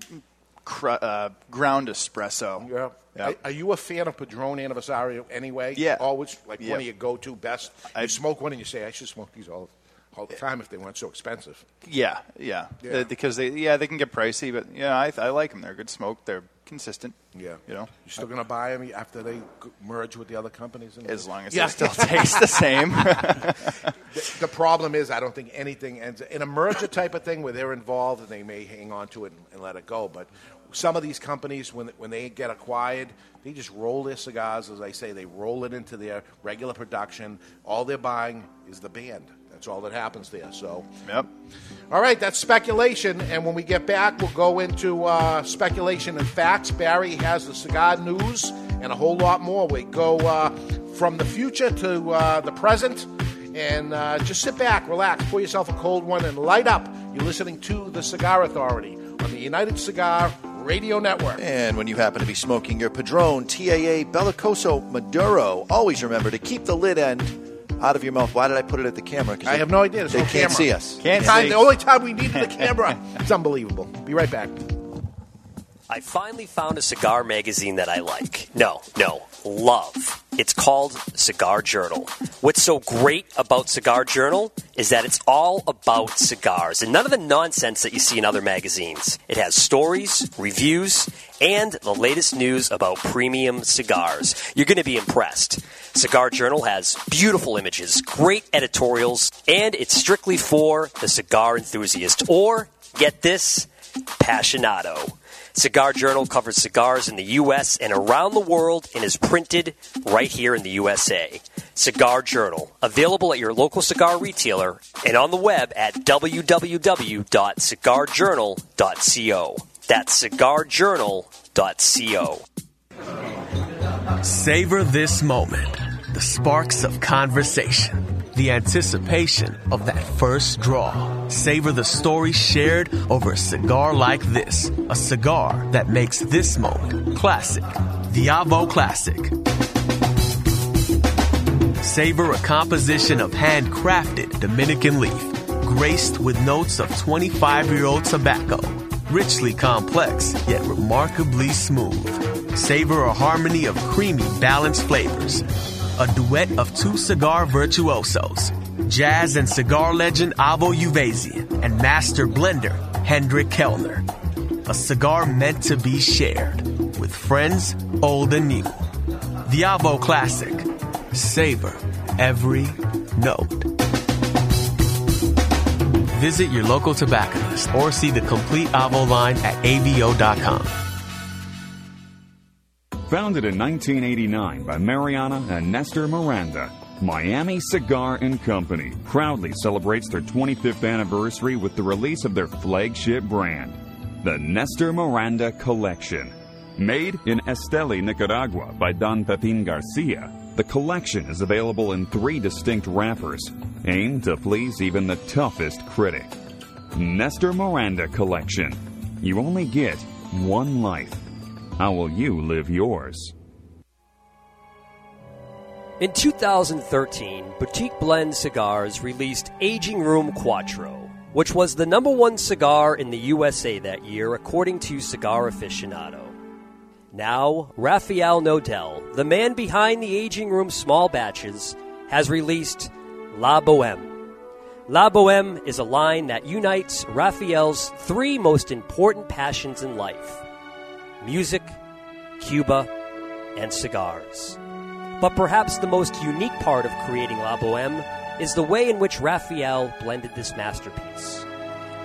[SPEAKER 9] cr- uh, ground espresso.
[SPEAKER 4] Yeah. Are, are you a fan of Padron Anniversario anyway?
[SPEAKER 9] Yeah.
[SPEAKER 4] Always like
[SPEAKER 9] Yeah.
[SPEAKER 4] one of your go-to best. You smoke one and you say, I should smoke these all, all the time if they weren't so expensive.
[SPEAKER 9] Yeah, yeah,
[SPEAKER 4] Yeah.
[SPEAKER 9] Uh, because they yeah they can get pricey, but yeah, I, I like them. They're good smoke. They're consistent.
[SPEAKER 4] Yeah,
[SPEAKER 9] you know,
[SPEAKER 4] You're still going to buy them after they merge with the other companies?
[SPEAKER 9] As long as they still taste the same.
[SPEAKER 4] the, the problem is, I don't think anything ends in a merger type of thing where they're involved and they may hang on to it and, and let it go. But some of these companies, when when they get acquired, they just roll their cigars, as I say, they roll it into their regular production. All they're buying is the band. That's all that happens there. So,
[SPEAKER 9] yep.
[SPEAKER 4] All right, that's speculation. And when we get back, we'll go into uh, speculation and facts. Barry has the cigar news and a whole lot more. We go uh, from the future to uh, the present. And uh, just sit back, relax, pour yourself a cold one, and light up. You're listening to the Cigar Authority on the United Cigar Radio Network.
[SPEAKER 8] And when you happen to be smoking your Padron TAA Bellicoso Maduro, always remember to keep the lid end out of your mouth. Why did I put it at the camera? 'Cause
[SPEAKER 4] I
[SPEAKER 8] they-
[SPEAKER 4] have no idea. There's
[SPEAKER 8] they
[SPEAKER 4] no
[SPEAKER 8] can't
[SPEAKER 4] camera.
[SPEAKER 8] see us.
[SPEAKER 4] The time- The only time we needed the camera. it's unbelievable. Be right back.
[SPEAKER 15] I finally found a cigar magazine that I like. No, no, love. It's called Cigar Journal. What's so great about Cigar Journal is that it's all about cigars and none of the nonsense that you see in other magazines. It has stories, reviews, and the latest news about premium cigars. You're going to be impressed. Cigar Journal has beautiful images, great editorials, and it's strictly for the cigar enthusiast or, get this, passionado. Cigar Journal covers cigars in the U.S. and around the world and is printed right here in the USA. Cigar Journal, available at your local cigar retailer and on the web at www.cigarjournal.co. That's cigarjournal.co.
[SPEAKER 16] Savor this moment. The sparks of conversation. The anticipation of that first draw. Savor the story shared over a cigar like this. A cigar that makes this moment classic. The Avo Classic. Savor a composition of handcrafted Dominican leaf, graced with notes of 25 year old tobacco. Richly complex, yet remarkably smooth. Savor a harmony of creamy, balanced flavors. A duet of two cigar virtuosos, jazz and cigar legend Avo Uvezian and master blender Hendrik Kellner. A cigar meant to be shared with friends old and new. The Avo Classic. Savor every note. Visit your local tobacconist or see the complete Avo line at avo.com.
[SPEAKER 2] Founded in 1989 by Mariana and Nestor Miranda, Miami Cigar and Company proudly celebrates their 25th anniversary with the release of their flagship brand, the Nestor Miranda Collection. Made in Esteli, Nicaragua by Don Pepin Garcia, The collection is available in three distinct wrappers, aimed to please even the toughest critic. Nestor Miranda Collection. You only get one life. How will you live yours?
[SPEAKER 15] In 2013, Boutique Blend Cigars released Aging Room Quattro, which was the number one cigar in the USA that year, according to Cigar Aficionado. Now, Rafael Nodal, the man behind the Aging Room small batches, has released La Boheme. La Boheme is a line that unites Raphael's three most important passions in life music, Cuba, and cigars. But perhaps the most unique part of creating La Boheme is the way in which Raphael blended this masterpiece.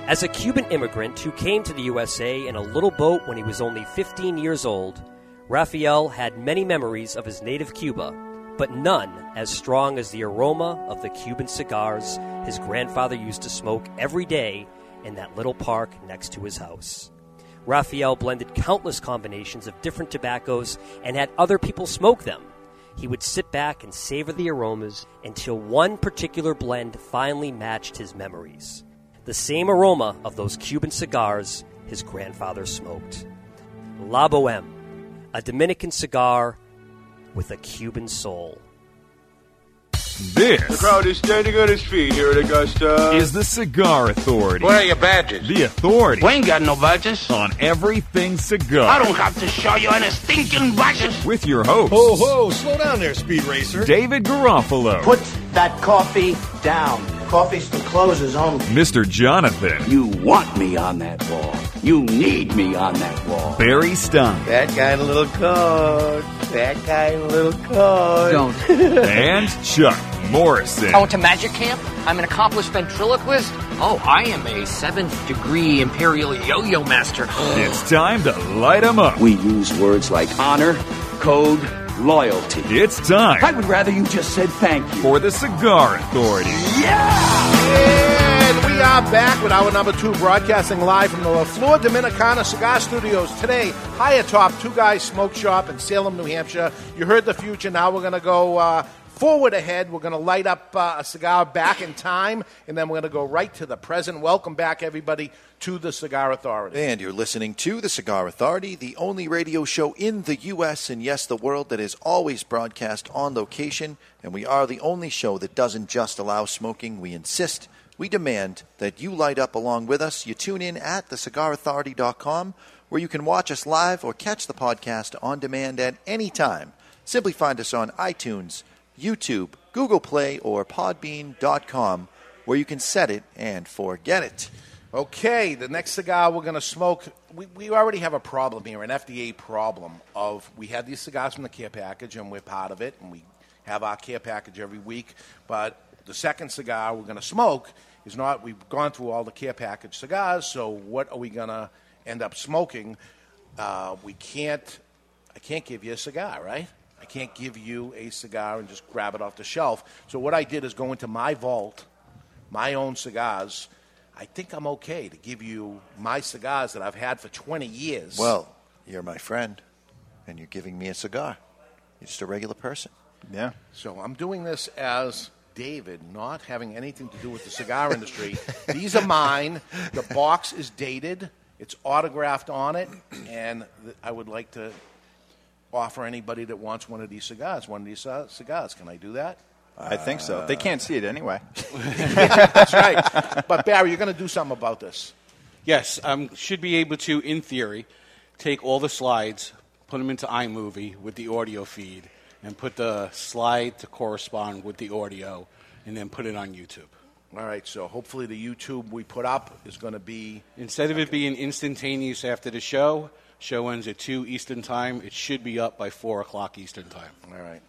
[SPEAKER 15] As a Cuban immigrant who came to the USA in a little boat when he was only 15 years old, Raphael had many memories of his native Cuba, but none as strong as the aroma of the Cuban cigars his grandfather used to smoke every day in that little park next to his house. Raphael blended countless combinations of different tobaccos and had other people smoke them. He would sit back and savor the aromas until one particular blend finally matched his memories. The same aroma of those Cuban cigars his grandfather smoked. La Boheme, a Dominican cigar with a Cuban soul.
[SPEAKER 2] This
[SPEAKER 17] The crowd is standing on its feet here at Augusta.
[SPEAKER 2] is the Cigar Authority.
[SPEAKER 17] Where are your badges?
[SPEAKER 2] The authority.
[SPEAKER 17] We ain't got no badges.
[SPEAKER 2] On everything cigar.
[SPEAKER 17] I don't have to show you any stinking badges.
[SPEAKER 2] With your host,
[SPEAKER 18] Ho, ho, slow down there, Speed Racer.
[SPEAKER 2] David Garofalo.
[SPEAKER 19] Put that coffee down. Coffee's for closers only.
[SPEAKER 2] Mr. Jonathan.
[SPEAKER 19] You want me on that wall. You need me on that wall.
[SPEAKER 2] Barry Stein.
[SPEAKER 19] That guy in a little coat. That guy in a little coat.
[SPEAKER 20] Don't.
[SPEAKER 2] and Chuck Morrison.
[SPEAKER 20] I went to magic camp. I'm an accomplished ventriloquist. Oh, I am a seventh degree imperial yo-yo master.
[SPEAKER 2] It's time to light 'em up.
[SPEAKER 19] We use words like honor, code, loyalty.
[SPEAKER 2] It's time.
[SPEAKER 19] I would rather you just said thank you.
[SPEAKER 2] For the Cigar Authority. Yeah!
[SPEAKER 4] And we are back with our number two, broadcasting live from the La Flor Dominicana Cigar Studios today. High atop Two Guys Smoke Shop in Salem, New Hampshire. You heard the future. Now we're going to go uh, forward ahead. We're going to light up uh, a cigar back in time, and then we're going to go right to the present. Welcome back, everybody, to the Cigar Authority.
[SPEAKER 8] And you're listening to The Cigar Authority, the only radio show in the U.S. and yes, the world that is always broadcast on location. And we are the only show that doesn't just allow smoking. We insist, we demand that you light up along with us. You tune in at thecigarauthority.com where you can watch us live or catch the podcast on demand at any time. Simply find us on iTunes, YouTube, Google Play, or Podbean.com where you can set it and forget it.
[SPEAKER 4] Okay, the next cigar we're going to smoke. We, we already have a problem here, an FDA problem of we had these cigars from the care package, and we're part of it, and we have our care package every week. But the second cigar we're going to smoke is not. We've gone through all the care package cigars, so what are we going to end up smoking? Uh, we can't. I can't give you a cigar, right? I can't give you a cigar and just grab it off the shelf. So what I did is go into my vault, my own cigars. I think I'm okay to give you my cigars that I've had for 20 years.
[SPEAKER 8] Well, you're my friend, and you're giving me a cigar. You're just a regular person.
[SPEAKER 9] Yeah.
[SPEAKER 4] So I'm doing this as David, not having anything to do with the cigar industry. These are mine. The box is dated. It's autographed on it, and th- I would like to offer anybody that wants one of these cigars one of these uh, cigars. Can I do that?
[SPEAKER 9] I think so. They can't see it anyway.
[SPEAKER 4] That's right. But Barry, you're going to do something about this.
[SPEAKER 10] Yes, um, should be able to, in theory, take all the slides, put them into iMovie with the audio feed, and put the slide to correspond with the audio, and then put it on YouTube.
[SPEAKER 4] All right, so hopefully the YouTube we put up is going to be
[SPEAKER 10] Instead of it being instantaneous after the show, show ends at 2 Eastern Time, it should be up by 4 o'clock Eastern Time.
[SPEAKER 4] All right.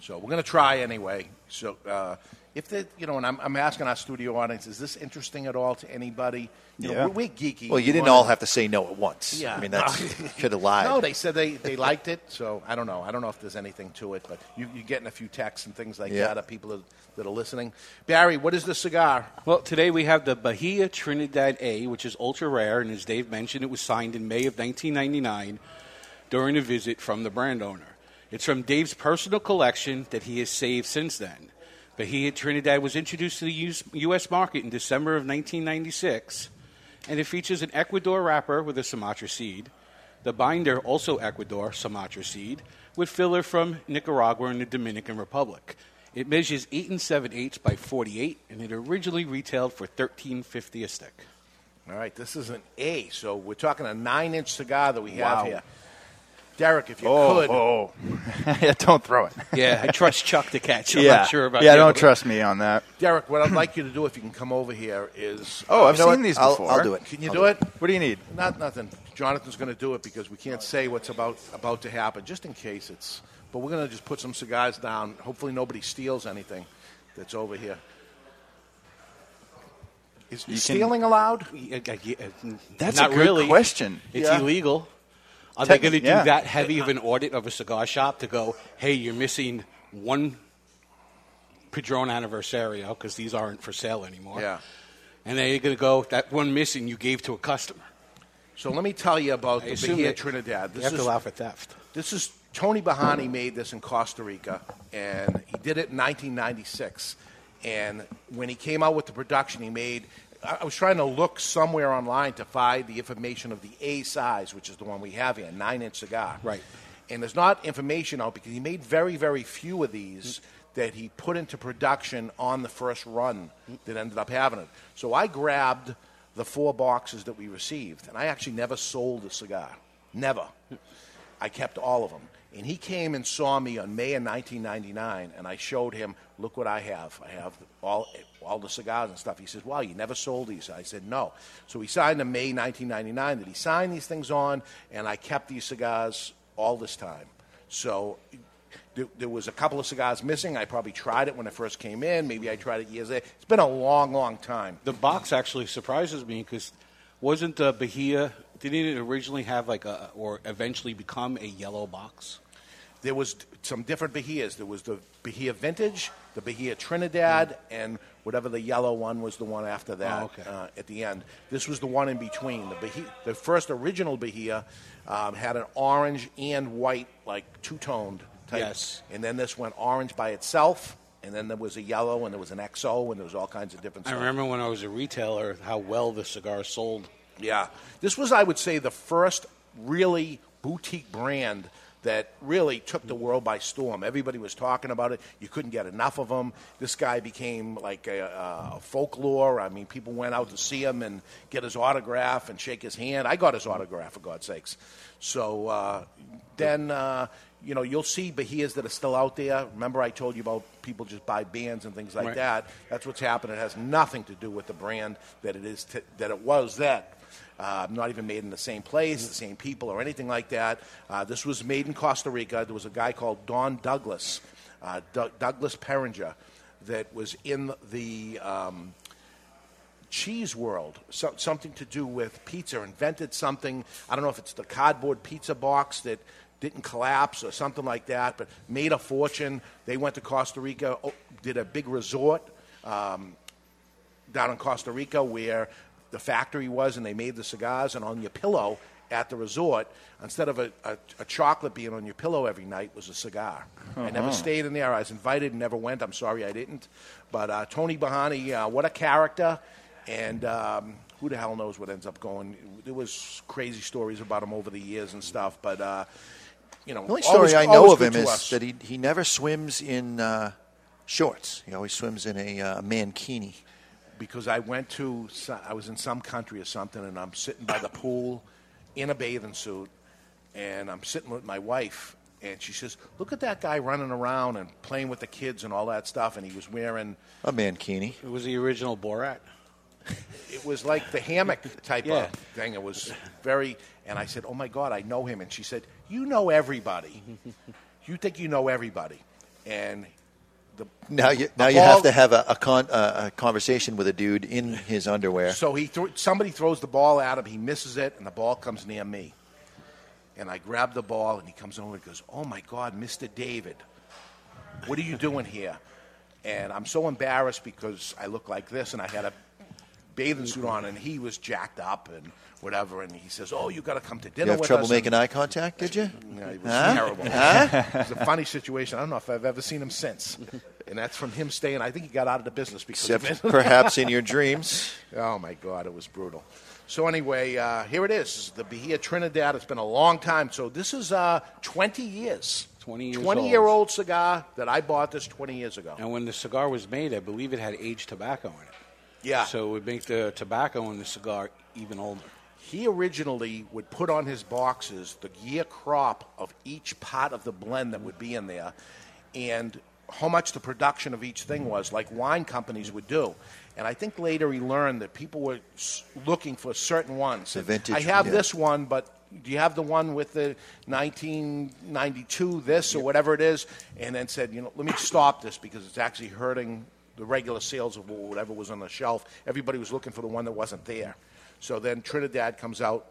[SPEAKER 4] So we're going to try anyway. So uh, if they, you know, and I'm, I'm asking our studio audience, is this interesting at all to anybody? You know,
[SPEAKER 8] Yeah.
[SPEAKER 4] we're, we're geeky.
[SPEAKER 8] Well, you
[SPEAKER 4] We
[SPEAKER 8] didn't
[SPEAKER 4] wanna-
[SPEAKER 8] all have to say no at once.
[SPEAKER 4] Yeah.
[SPEAKER 8] I mean, that's you could have lied.
[SPEAKER 4] No, they said they, they liked it. So I don't know. I don't know if there's anything to it, but you, you're getting a few texts and things like
[SPEAKER 10] Yeah.
[SPEAKER 4] that of people that, that are listening. Barry, what is the cigar?
[SPEAKER 10] Well, today we have the Bahia Trinidad A, which is ultra rare, and as Dave mentioned, it was signed in May of 1999 during a visit from the brand owner. It's from Dave's personal collection that he has saved since then. Bahia Trinidad was introduced to the US U.S. market in December of 1996, and it features an Ecuador wrapper with a Sumatra seed, the binder also Ecuador Sumatra seed, with filler from Nicaragua and the Dominican Republic. It measures 8 and 7 eighths by 48, and it originally retailed for 13.50 a stick.
[SPEAKER 4] All right, this is an A, so we're talking a nine-inch cigar that we
[SPEAKER 9] Wow.
[SPEAKER 4] have here. Derek, if you
[SPEAKER 9] Oh,
[SPEAKER 4] could,
[SPEAKER 9] oh. oh. yeah, don't throw it.
[SPEAKER 10] Yeah, I trust Chuck to catch. I'm
[SPEAKER 9] yeah,
[SPEAKER 10] not sure about
[SPEAKER 9] yeah,
[SPEAKER 10] you.
[SPEAKER 9] don't trust me on that.
[SPEAKER 4] Derek, what I'd like you to do if you can come over here is.
[SPEAKER 9] Oh, I've
[SPEAKER 4] You know
[SPEAKER 9] seen
[SPEAKER 4] what?
[SPEAKER 9] these
[SPEAKER 4] I'll-
[SPEAKER 9] before.
[SPEAKER 4] I'll do it. Can you do
[SPEAKER 9] do
[SPEAKER 4] it?
[SPEAKER 9] What do you need?
[SPEAKER 4] Not nothing. Jonathan's going to do it because we can't say what's about about to happen, just in case it's. But we're going to just put some cigars down. Hopefully, nobody steals anything that's over here. Is,
[SPEAKER 9] You
[SPEAKER 4] is
[SPEAKER 9] can-
[SPEAKER 4] stealing allowed?
[SPEAKER 9] That's
[SPEAKER 10] not
[SPEAKER 9] a good
[SPEAKER 10] really.
[SPEAKER 9] question.
[SPEAKER 10] It's
[SPEAKER 4] Yeah.
[SPEAKER 10] illegal. Are they going to do
[SPEAKER 9] yeah.
[SPEAKER 10] that heavy of an audit of a cigar shop to go, hey, you're missing one Padron Anniversario because these aren't for sale anymore?
[SPEAKER 4] Yeah.
[SPEAKER 10] And then you're going to go, that one missing you gave to a customer.
[SPEAKER 4] So let me tell you about
[SPEAKER 10] I
[SPEAKER 4] the Bahia Trinidad.
[SPEAKER 10] you have to allow for theft.
[SPEAKER 4] This is Tony Borhani made this in Costa Rica, and he did it in 1996. And when he came out with the production, he made. I was trying to look somewhere online to find the information of the A size, which is the one we have here, nine-inch cigar.
[SPEAKER 10] Right.
[SPEAKER 4] And there's not information out because he made very, very few of these that he put into production on the first run that ended up having it. So I grabbed the four boxes that we received, and I actually never sold a cigar. Never. I kept all of them. And he came and saw me on May of 1999, and I showed him, look what I have. I have all, all the cigars and stuff. He says, wow, you never sold these. I said, no. So he signed in May 1999 that he signed these things on, and I kept these cigars all this time. So there, there was a couple of cigars missing. I probably tried it when it first came in. Maybe I tried it years later. It's been a long, long time.
[SPEAKER 10] The box actually surprises me because wasn't uh, Bahia, didn't it originally have like a, or eventually become a yellow box?
[SPEAKER 4] There was some different Bahias. There was the Bahia Vintage, the Bahia Trinidad, and whatever the yellow one was the one after that
[SPEAKER 10] Oh, okay.
[SPEAKER 4] uh, at the end. This was the one in between. The, Bahia, the first original Bahia um, had an orange and white, like two-toned type.
[SPEAKER 10] Yes.
[SPEAKER 4] And then this went orange by itself, and then there was a yellow, and there was an XO, and there was all kinds of different
[SPEAKER 10] I
[SPEAKER 4] stuff.
[SPEAKER 10] remember when I was a retailer how well the cigar sold.
[SPEAKER 4] Yeah. This was, I would say, the first really boutique brand that really took the world by storm. Everybody was talking about it. You couldn't get enough of them. This guy became like a, a folklore. I mean, people went out to see him and get his autograph and shake his hand. I got his autograph, for God's sakes. So uh, then, uh, you know, you'll see Bahias that are still out there. Remember, I told you about people just buy bands and things like
[SPEAKER 10] Right.
[SPEAKER 4] that. That's what's happened. It has nothing to do with the brand that it is t- that it was then. Uh, not even made in the same place, the same people, or anything like that. Uh, this was made in Costa Rica. There was a guy called Don Douglas, uh, Doug Douglas Peringer, that was in the um, cheese world, so, something to do with pizza, invented something. I don't know if it's the cardboard pizza box that didn't collapse or something like that, but made a fortune. They went to Costa Rica, did a big resort um, down in Costa Rica where the factory was, and they made the cigars. And on your pillow at the resort, instead of a, a, a chocolate being on your pillow every night, was a cigar. I never
[SPEAKER 9] Uh-huh.
[SPEAKER 4] stayed in there. I was invited and never went. I'm sorry I didn't. But uh, Tony Borhani, uh, what a character. And um, who the hell knows what ends up going. There was crazy stories about him over the years and stuff. But, uh, you know,
[SPEAKER 8] The only
[SPEAKER 4] always-
[SPEAKER 8] story I know
[SPEAKER 4] always
[SPEAKER 8] of
[SPEAKER 4] good
[SPEAKER 8] him
[SPEAKER 4] to
[SPEAKER 8] is
[SPEAKER 4] us.
[SPEAKER 8] that he, he never swims in uh, shorts. He always swims in a uh, mankini.
[SPEAKER 4] Because I went to I was in some country or something, and I'm sitting by the pool in a bathing suit, and I'm sitting with my wife, and she says, "Look at that guy running around and playing with the kids and all that stuff," and he was wearing
[SPEAKER 8] A mankini.
[SPEAKER 10] It was the original Borat.
[SPEAKER 4] it was like the hammock type
[SPEAKER 10] Yeah.
[SPEAKER 4] of thing. It was very, and I said, "Oh my God, I know him," and she said, "You know everybody. you think you know everybody," and. The,
[SPEAKER 8] Now you now you have to have a, a, con, uh, a conversation with a dude in his underwear.
[SPEAKER 4] So he thro- somebody throws the ball at him. He misses it, and the ball comes near me. And I grab the ball, and he comes over and goes, "Oh my God, Mr. David, what are you doing here?" And I'm so embarrassed because I look like this, and I had a bathing suit on, and he was jacked up and whatever. And he says, "Oh, you got to come to dinner."
[SPEAKER 8] You have
[SPEAKER 4] with
[SPEAKER 8] trouble
[SPEAKER 4] us."
[SPEAKER 8] making
[SPEAKER 4] and-
[SPEAKER 8] eye contact, did you?
[SPEAKER 4] Yeah, it was
[SPEAKER 8] Huh?
[SPEAKER 4] terrible.
[SPEAKER 8] Huh?
[SPEAKER 4] it was a funny situation. I don't know if I've ever seen him since. And that's from him staying. I think he got out of the business because of
[SPEAKER 8] Except
[SPEAKER 4] it.
[SPEAKER 8] perhaps in your dreams.
[SPEAKER 4] Oh my God, it was brutal. So anyway, uh, here it is. The Bahia Trinidad. It's been a long time. So this is uh, 20 years.
[SPEAKER 10] 20 years
[SPEAKER 4] 20
[SPEAKER 10] old.
[SPEAKER 4] year old cigar that I bought this 20 years ago.
[SPEAKER 10] And when the cigar was made, I believe it had aged tobacco in it.
[SPEAKER 4] Yeah.
[SPEAKER 10] So it would make the tobacco in the cigar even older.
[SPEAKER 4] He originally would put on his boxes the year crop of each pot of the blend that would be in there and how much the production of each thing was, like wine companies would do. And I think later he learned that people were looking for certain ones.
[SPEAKER 8] The vintage,
[SPEAKER 4] I have
[SPEAKER 8] yeah.
[SPEAKER 4] this one, but do you have the one with the 1992 this or whatever it is? And then said, you know, let me stop this because it's actually hurting the regular sales of whatever was on the shelf. Everybody was looking for the one that wasn't there. So then Trinidad comes out,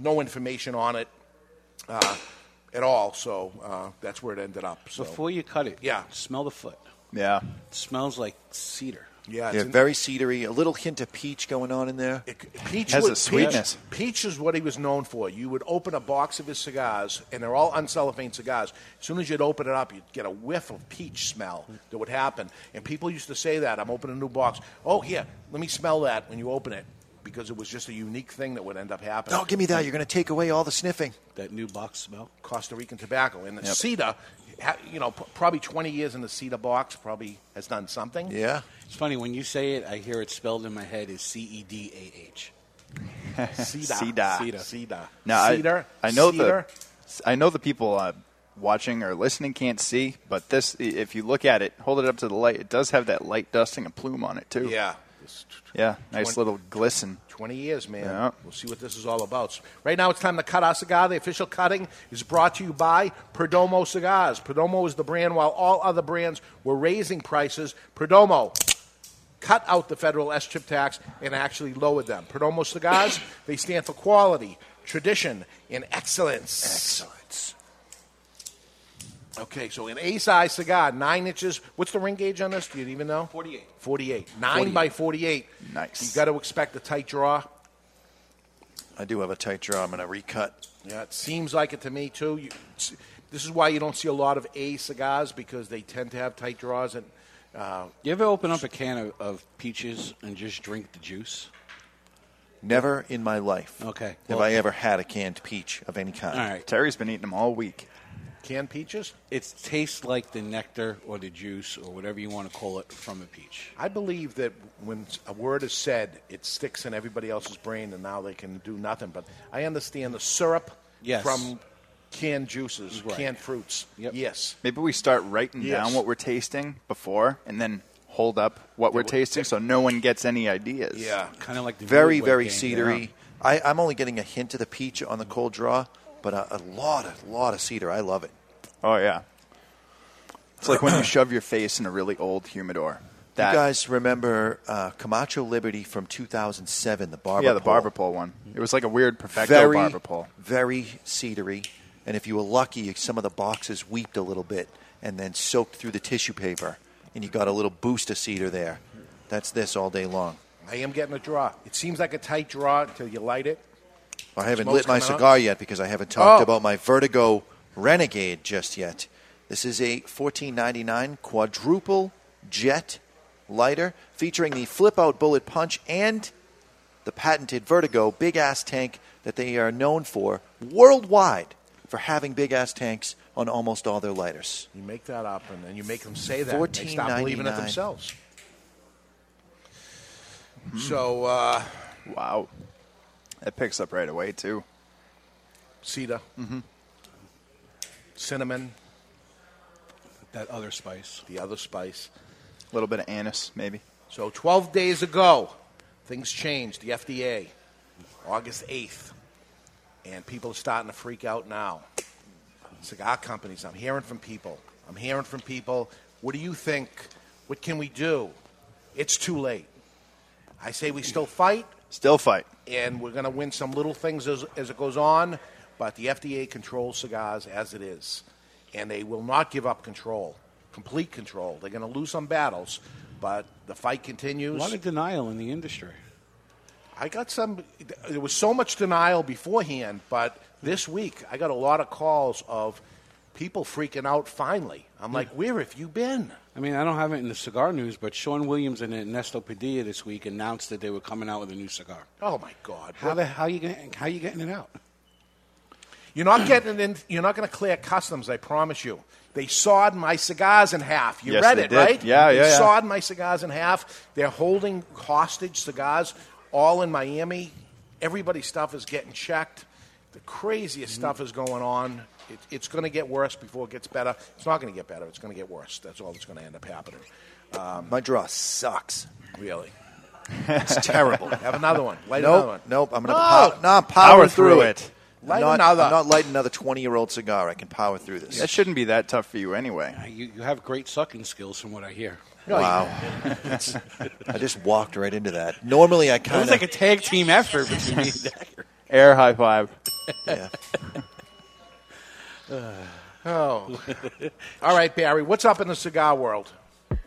[SPEAKER 4] no information on it uh, at all. So uh, that's where it ended up. So
[SPEAKER 10] Before you cut it,
[SPEAKER 4] Yeah.
[SPEAKER 10] smell the foot.
[SPEAKER 9] Yeah.
[SPEAKER 10] It smells like cedar.
[SPEAKER 4] Yeah, it's
[SPEAKER 8] Yeah, very cedary. A little hint of peach going on in there.
[SPEAKER 4] Peach
[SPEAKER 9] Has
[SPEAKER 4] was-
[SPEAKER 9] a sweetness.
[SPEAKER 4] Peach, peach is what he was known for. You would open a box of his cigars, and they're all uncellophane cigars. As soon as you'd open it up, you'd get a whiff of peach smell that would happen. And people used to say that I'm opening a new box. Oh, here, let me smell that when you open it, because it was just a unique thing that would end up happening.
[SPEAKER 8] Oh, give me that. You're going to take away all the sniffing.
[SPEAKER 10] That new box smell.
[SPEAKER 4] Costa Rican tobacco. And the
[SPEAKER 8] Yep.
[SPEAKER 4] cedar, ha- you know, probably 20 years in the cedar box probably has done something.
[SPEAKER 8] Yeah.
[SPEAKER 10] It's funny when you say it. I hear it spelled in my head as C E D A H.
[SPEAKER 4] Cedar.
[SPEAKER 9] Cedar.
[SPEAKER 4] Cedar. Cedar.
[SPEAKER 9] No, I-
[SPEAKER 4] Cedar.
[SPEAKER 9] I, know
[SPEAKER 4] Cedar.
[SPEAKER 9] the I know the people uh, watching or listening can't see, but this if you look at it, hold it up to the light, it does have that light dusting of plume on it too.
[SPEAKER 4] Yeah.
[SPEAKER 9] Yeah, nice
[SPEAKER 4] Twen-
[SPEAKER 9] little glisten.
[SPEAKER 4] 20 years, man.
[SPEAKER 9] Yeah.
[SPEAKER 4] We'll see what this is all about. So right now, it's time to cut our cigar. The official cutting is brought to you by Perdomo Cigars. Perdomo is the brand, while all other brands were raising prices. Perdomo cut out the federal SCHIP tax and actually lowered them. Perdomo Cigars, they stand for quality, tradition, and excellence. Excellence. Okay, so an A size cigar, nine inches. What's the ring gauge on this? Do you even know?
[SPEAKER 10] 48.
[SPEAKER 4] 48. Nine
[SPEAKER 8] 48.
[SPEAKER 4] by 48.
[SPEAKER 9] Nice.
[SPEAKER 4] you got to expect a tight draw.
[SPEAKER 8] I do have a tight draw. I'm going to recut.
[SPEAKER 4] Yeah, it seems like it to me too. You, this is why you don't see a lot of A cigars because they tend to have tight draws. And uh,
[SPEAKER 10] You ever open up a can of, of peaches and just drink the juice?
[SPEAKER 8] Never in my life
[SPEAKER 10] Okay.
[SPEAKER 8] have
[SPEAKER 10] Well-
[SPEAKER 8] I ever had a canned peach of any kind.
[SPEAKER 10] All right.
[SPEAKER 9] Terry's been eating them all week.
[SPEAKER 4] Canned peaches,
[SPEAKER 10] It tastes like the nectar or the juice or whatever you want to call it from a peach.
[SPEAKER 4] I believe that when a word is said, it sticks in everybody else's brain, and now they can do nothing. But I understand the syrup
[SPEAKER 10] Yes.
[SPEAKER 4] from canned juices,
[SPEAKER 10] Right.
[SPEAKER 4] canned fruits. Yes.
[SPEAKER 9] Maybe we start writing
[SPEAKER 4] Yes.
[SPEAKER 9] down what we're tasting before, and then hold up what we're tasting, so no one gets any ideas.
[SPEAKER 4] Yeah.
[SPEAKER 10] Kind of like the
[SPEAKER 8] Very, very
[SPEAKER 10] Game.
[SPEAKER 8] cedary. I, I'm only getting a hint of the peach on the cold draw, but a, a lot, a lot of cedar. I love it.
[SPEAKER 9] Oh yeah. It's like when you shove your face in a really old humidor. That
[SPEAKER 8] you guys remember uh, Camacho Liberty from 2007, the barber
[SPEAKER 9] yeah, the
[SPEAKER 8] pole?
[SPEAKER 9] barber pole one. It was like a weird perfecto
[SPEAKER 8] very,
[SPEAKER 9] barber pole.
[SPEAKER 8] very cedary. And if you were lucky, some of the boxes weeped a little bit and then soaked through the tissue paper, and you got a little boost of cedar there. That's this all day long.
[SPEAKER 4] I am getting a draw. It seems like a tight draw until you light it.
[SPEAKER 8] I haven't
[SPEAKER 4] Smoke's
[SPEAKER 8] lit my
[SPEAKER 4] coming out.
[SPEAKER 8] cigar yet because I haven't talked
[SPEAKER 4] Oh.
[SPEAKER 8] about my Vertigo Renegade just yet. This is a 1499 quadruple jet lighter featuring the flip out bullet punch and the patented Vertigo big ass tank that they are known for worldwide for having big ass tanks on almost all their lighters.
[SPEAKER 4] You make that up, and then you make them say that. and They stop believing it
[SPEAKER 8] $14.99.
[SPEAKER 4] themselves. So, uh,
[SPEAKER 9] wow, that picks up right away too.
[SPEAKER 4] cedar,
[SPEAKER 9] Mm-hmm.
[SPEAKER 4] cinnamon,
[SPEAKER 10] That other spice.
[SPEAKER 4] the other spice.
[SPEAKER 9] A little bit of anise, maybe.
[SPEAKER 4] So 12 days ago, things changed. The FDA, August 8th. And people are starting to freak out now. Cigar companies, I'm hearing from people. I'm hearing from people. What do you think? What can we do? It's too late. I say we still fight,
[SPEAKER 9] Still fight.
[SPEAKER 4] and we're going to win some little things as, as it goes on, but the FDA controls cigars as it is. And they will not give up control, complete control. They're going to lose some battles, but the fight continues.
[SPEAKER 10] A lot of denial in the industry.
[SPEAKER 4] I got some. There was so much denial beforehand, but this week I got a lot of calls of people freaking out. Finally, I'm like, "Where have you been?"
[SPEAKER 10] I mean, I don't have it in the cigar news, but Sean Williams and Ernesto Padilla this week announced that they were coming out with a new cigar.
[SPEAKER 4] Oh my God!
[SPEAKER 10] How the how you getting, how you getting it out?
[SPEAKER 4] You're not getting it in. You're not going to clear customs. I promise you. They sawed my cigars in half. You
[SPEAKER 9] Yes,
[SPEAKER 4] read
[SPEAKER 9] they
[SPEAKER 4] it,
[SPEAKER 9] did.
[SPEAKER 4] right?
[SPEAKER 9] Yeah,
[SPEAKER 4] they
[SPEAKER 9] yeah, yeah.
[SPEAKER 4] sawed my cigars in half. They're holding hostage cigars all in Miami. Everybody's stuff is getting checked. The craziest stuff is going on. It, it's going to get worse before it gets better. It's not going to get better. It's going to get worse. That's all that's going to end up happening. Um,
[SPEAKER 8] My draw sucks.
[SPEAKER 4] Really?
[SPEAKER 8] It's terrible.
[SPEAKER 4] Have another one. Light
[SPEAKER 8] nope,
[SPEAKER 4] another one.
[SPEAKER 8] Nope. I'm going to
[SPEAKER 4] No.
[SPEAKER 8] pow- nah, power,
[SPEAKER 9] Power
[SPEAKER 8] through,
[SPEAKER 9] through
[SPEAKER 8] it.
[SPEAKER 9] it.
[SPEAKER 8] I'm
[SPEAKER 4] Light
[SPEAKER 8] not,
[SPEAKER 4] another.
[SPEAKER 8] I'm not lighting another 20 year old cigar. I can power through this.
[SPEAKER 9] That shouldn't be that tough for you anyway.
[SPEAKER 10] You, you have great sucking skills, from what I hear.
[SPEAKER 8] Wow. I just walked right into that. Normally, I kind of.
[SPEAKER 10] It was like a tag team effort between me and Dagger.
[SPEAKER 9] Air high five.
[SPEAKER 8] Yeah.
[SPEAKER 4] Uh, oh. All right, Barry. What's up in the cigar world?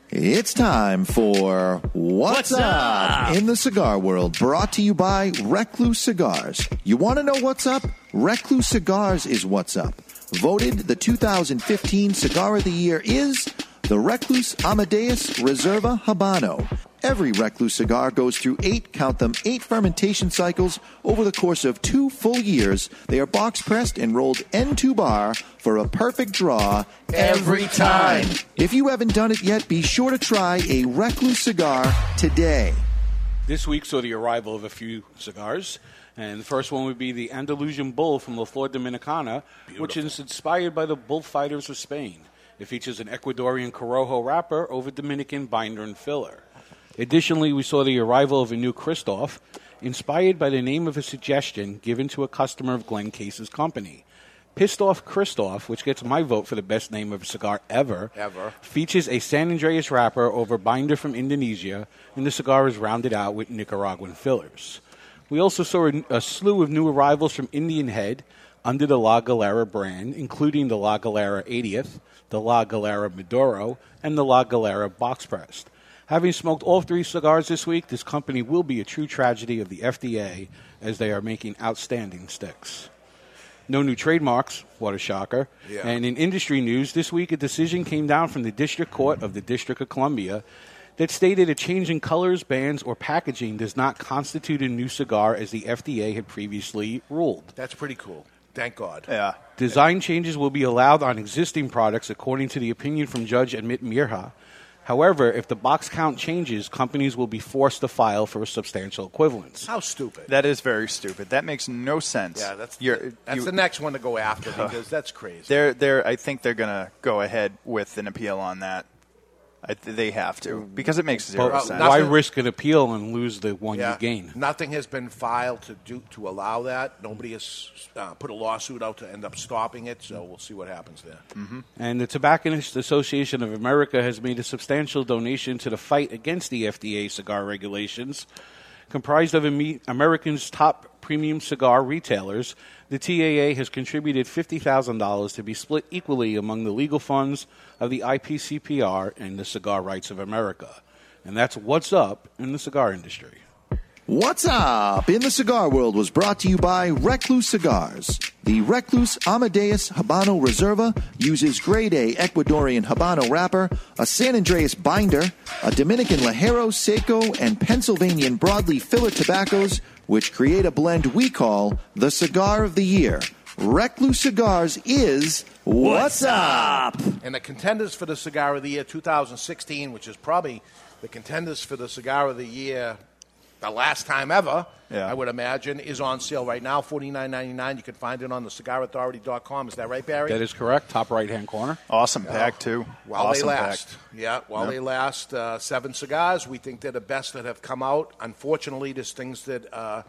[SPEAKER 8] It's time for What's,
[SPEAKER 4] What's
[SPEAKER 8] up?
[SPEAKER 4] Up?
[SPEAKER 8] in the Cigar World, brought to you by Recluse Cigars. You want to know what's up? Recluse Cigars is what's up. Voted the 2015 Cigar of the Year is the Recluse Amadeus Reserva Habano. Every Recluse cigar goes through eight, count them, eight fermentation cycles over the course of two full years. They are box pressed and rolled end to bar for a perfect draw every time. If you haven't done it yet, be sure to try a Recluse cigar today.
[SPEAKER 10] This week saw the arrival of a few cigars. And the first one would be the Andalusian Bull from La Flor Dominicana, which is inspired by the bullfighters of Spain. It features an Ecuadorian Corojo wrapper over Dominican binder and filler. Additionally, we saw the arrival of a new Kristoff, inspired by the name of a suggestion given to a customer of Glen Case's company. Pissed Off Kristoff, which gets my vote for the best name of a cigar ever,
[SPEAKER 4] Ever.
[SPEAKER 10] features a San Andrés wrapper over binder from Indonesia, and the cigar is rounded out with Nicaraguan fillers. We also saw a, a slew of new arrivals from Indian Head under the La Galera brand, including the La Galera 80th, the La Galera Maduro, and the La Galera box pressed. Having smoked all three cigars this week, this company will be a true tragedy of the FDA as they are making outstanding sticks. No new trademarks, what a shocker.
[SPEAKER 4] Yeah.
[SPEAKER 10] And in industry news, this week a decision came down from the District Court of the District of Columbia that stated a change in colors, bands, or packaging does not constitute a new cigar as the FDA had previously ruled.
[SPEAKER 4] That's pretty cool. Thank God.
[SPEAKER 9] Yeah.
[SPEAKER 10] Design changes will be allowed on existing products according to the opinion from Judge Amit Mehta. However, if the box count changes, companies will be forced to file for a substantial equivalence.
[SPEAKER 4] How stupid.
[SPEAKER 9] That is very stupid. That makes no sense.
[SPEAKER 4] Yeah, that's
[SPEAKER 9] You're-
[SPEAKER 4] that's
[SPEAKER 9] you-
[SPEAKER 4] the next one to go after because that's crazy.
[SPEAKER 9] They're, they're, I think they're going to go ahead with an appeal on that. I, th- they have to because it makes zero
[SPEAKER 10] But
[SPEAKER 9] sense.
[SPEAKER 10] why risk an appeal and lose the one
[SPEAKER 4] Yeah.
[SPEAKER 10] you gain?
[SPEAKER 4] Nothing has been filed to do to allow that. Nobody has uh, put a lawsuit out to end up stopping it. So we'll see what happens there.
[SPEAKER 9] Mm-hmm.
[SPEAKER 10] And the Tobacconist Association of America has made a substantial donation to the fight against the FDA cigar regulations. Comprised of Ame- America's top premium cigar retailers, the TAA has contributed $50,000 to be split equally among the legal funds of the IPCPR and the Cigar Rights of America. And that's what's up in the cigar industry.
[SPEAKER 8] What's up in the cigar world was brought to you by Recluse Cigars. The Recluse Amadeus Habano Reserva uses grade A Ecuadorian Habano wrapper, a San Andrés binder, a Dominican Ligero Seco, and Pennsylvanian broadleaf filler tobaccos, which create a blend we call the Cigar of the Year. Recluse Cigars is What's Up?
[SPEAKER 4] And the contenders for the Cigar of the Year 2016, which is probably the contenders for the Cigar of the Year the last time ever,
[SPEAKER 9] Yeah.
[SPEAKER 4] I would imagine, is on sale right now, forty nine ninety nine. You can find it on the cigarauthority.com. Is that right, Barry?
[SPEAKER 10] That is correct. Top right hand corner.
[SPEAKER 9] Awesome pack, too.
[SPEAKER 4] While
[SPEAKER 9] awesome
[SPEAKER 4] they last.
[SPEAKER 9] Pack.
[SPEAKER 4] Yeah, while
[SPEAKER 9] Yep.
[SPEAKER 4] they last, uh, seven cigars. We think they're the best that have come out. Unfortunately, there's things that uh,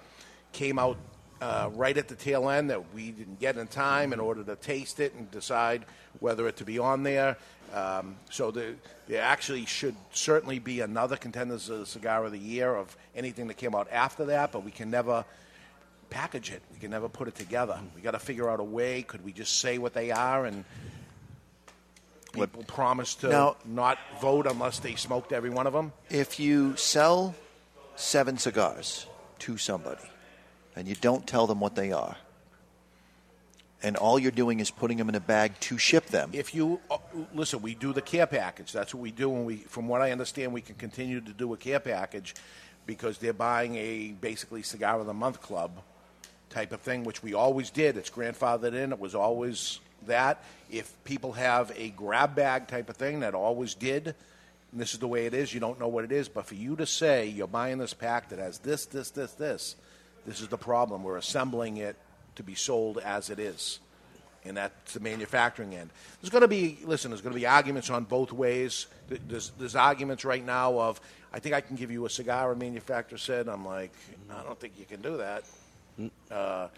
[SPEAKER 4] came out uh, right at the tail end that we didn't get in time in order to taste it and decide whether it to be on there. Um, so there, there actually should certainly be another contenders of the cigar of the year of anything that came out after that, but we can never package it. We can never put it together. We got to figure out a way. Could we just say what they are and people promise to
[SPEAKER 8] Now-
[SPEAKER 4] not vote unless they smoked every one of them?
[SPEAKER 8] If you sell seven cigars to somebody and you don't tell them what they are, and all you're doing is putting them in a bag to ship them,
[SPEAKER 4] If you uh, listen, we do the care package. That's what we do, and we, from what I understand, we can continue to do a care package because they're buying a basically cigar of the month club type of thing, which we always did. It's grandfathered in. It was always that. If people have a grab bag type of thing, that always did. And this is the way it is. You don't know what it is, but for you to say you're buying this pack that has this, this, this, this, this is the problem. We're assembling it to be sold as it is and that's the manufacturing end. There's going to be, listen, there's going to be arguments on both ways. There's, there's arguments right now of, I think I can give you a cigar, a manufacturer said. I'm like, I don't think you can do that. Uh,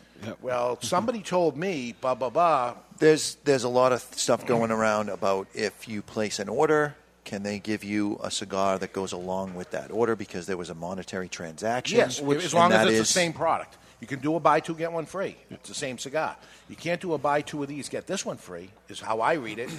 [SPEAKER 4] Well, somebody told me, blah, blah, blah.
[SPEAKER 8] there's there's a lot of stuff going around about if you place an order, can they give you a cigar that goes along with that order because there was a monetary transaction?
[SPEAKER 4] Yes,
[SPEAKER 8] which,
[SPEAKER 4] as long as it's
[SPEAKER 8] is-
[SPEAKER 4] the same product. You can do a buy two, get one free. It's the same cigar. You can't do a buy two of these, get this one free, is how I read it,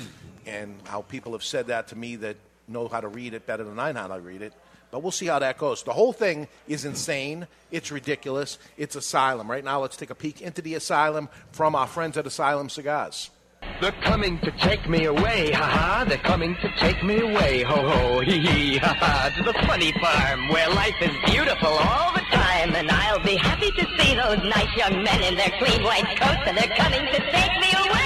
[SPEAKER 4] and how people have said that to me that know how to read it better than I know how to read it. But we'll see how that goes. The whole thing is insane. It's ridiculous. It's Asylum. Right now, let's take a peek into the Asylum from our friends at Asylum Cigars.
[SPEAKER 21] They're coming to take me away, ha ha. They're coming to take me away, ho ho, hee hee, ha ha. To the funny farm where life is beautiful all the time. And I'll be happy to see those nice young men in their clean white coats. And they're coming to take me away,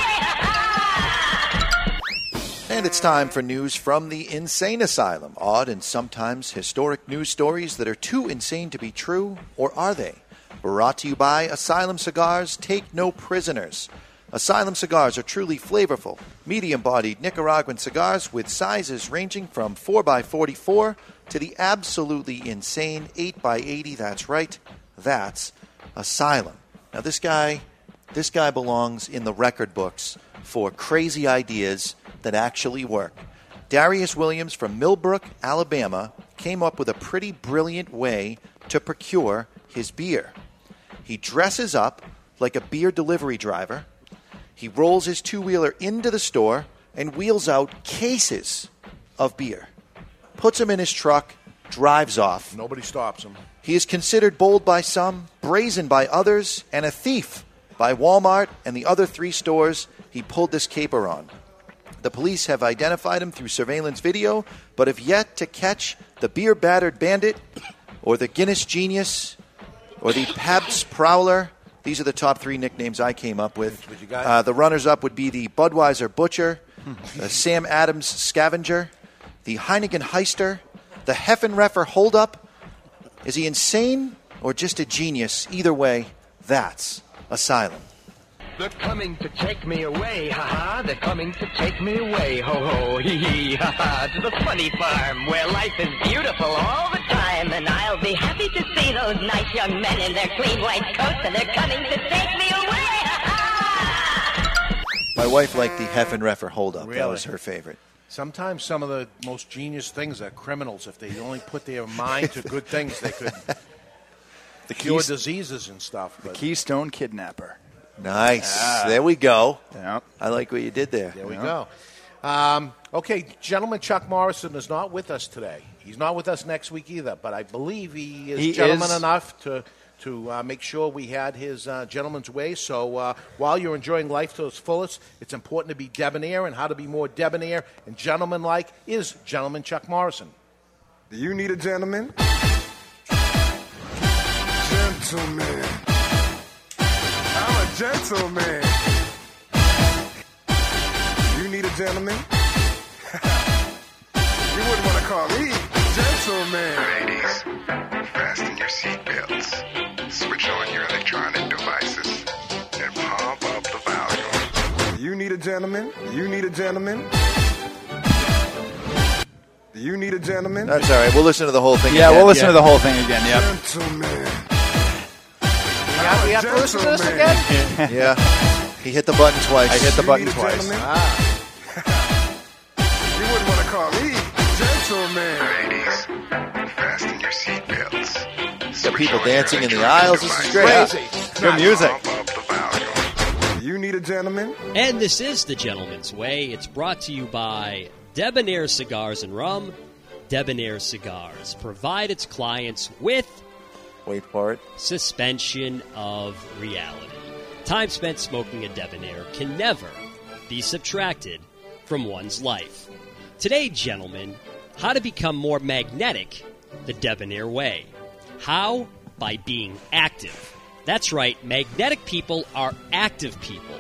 [SPEAKER 8] And it's time for news from the Insane Asylum. Odd and sometimes historic news stories that are too insane to be true, or are they? Brought to you by Asylum Cigars Take No Prisoners. Asylum cigars are truly flavorful, medium bodied Nicaraguan cigars with sizes ranging from 4x44 to the absolutely insane 8x80. That's right, that's Asylum. Now, this guy, this guy belongs in the record books for crazy ideas that actually work. Darius Williams from Millbrook, Alabama, came up with a pretty brilliant way to procure his beer. He dresses up like a beer delivery driver. He rolls his two wheeler into the store and wheels out cases of beer, puts him in his truck, drives off.
[SPEAKER 4] Nobody stops him.
[SPEAKER 8] He is considered bold by some, brazen by others, and a thief by Walmart and the other three stores he pulled this caper on. The police have identified him through surveillance video, but have yet to catch the beer battered bandit or the Guinness genius or the Pabst Prowler. These are the top three nicknames I came up with. Uh, the runners up would be the Budweiser Butcher, the Sam Adams Scavenger, the Heineken Heister, the Haffenreffer Holdup. Is he insane or just a genius? Either way, that's Asylum.
[SPEAKER 21] They're coming to take me away, ha ha. They're coming to take me away, ho ho, hee hee, ha ha. To the funny farm where life is beautiful all the time. And I'll be happy to see those nice young men in their clean white coats. And they're coming to take me away, ha
[SPEAKER 8] My wife liked the Haffenreffer Holdup. That
[SPEAKER 4] Really?
[SPEAKER 8] was her favorite.
[SPEAKER 4] Sometimes some of the most genius things are criminals. If they only put their mind to good things, they could
[SPEAKER 9] The
[SPEAKER 4] cure
[SPEAKER 9] Keys-
[SPEAKER 4] diseases and stuff.
[SPEAKER 9] The
[SPEAKER 4] But
[SPEAKER 9] Keystone Kidnapper.
[SPEAKER 8] Nice.
[SPEAKER 9] Ah.
[SPEAKER 8] There we go.
[SPEAKER 9] Yeah.
[SPEAKER 8] I like what you did there.
[SPEAKER 4] There we go. Um, okay, gentleman Chuck Morrison is not with us today. He's not with us next week either, but I believe he is
[SPEAKER 9] He
[SPEAKER 4] gentleman
[SPEAKER 9] is-
[SPEAKER 4] enough to to uh, make sure we had his uh, gentleman's way. So uh, while you're enjoying life to its fullest, it's important to be debonair, and how to be more debonair and gentlemanlike is gentleman Chuck Morrison.
[SPEAKER 22] Do you need a gentleman? Gentleman. I'm a gentleman. You need a gentleman? you wouldn't want to call me gentleman.
[SPEAKER 23] Ladies, fasten your seatbelts, switch on your electronic devices, and pump up the volume.
[SPEAKER 22] You need a gentleman? You need a gentleman? Do you need a gentleman?
[SPEAKER 8] That's all right. We'll listen to the whole thing
[SPEAKER 9] Yeah,
[SPEAKER 8] again.
[SPEAKER 9] we'll listen to the whole thing again. Yep.
[SPEAKER 22] Gentleman.
[SPEAKER 4] We have, we have to listen to this again?
[SPEAKER 8] yeah. He hit the button twice.
[SPEAKER 9] I hit the
[SPEAKER 22] You
[SPEAKER 9] button twice.
[SPEAKER 4] Ah.
[SPEAKER 8] Got people dancing in the aisles. This is great.
[SPEAKER 4] Crazy.
[SPEAKER 9] Good music.
[SPEAKER 23] Pump up the volume.
[SPEAKER 22] You need a gentleman?
[SPEAKER 24] And this is The Gentleman's Way. It's brought to you by Debonair Cigars and Rum. Debonair Cigars provide its clients with
[SPEAKER 8] Wait for it.
[SPEAKER 15] Suspension of reality. Time spent smoking a debonair can never be subtracted from one's life. Today, gentlemen, how to become more magnetic the debonair way. How? By being active. That's right, magnetic people are active people.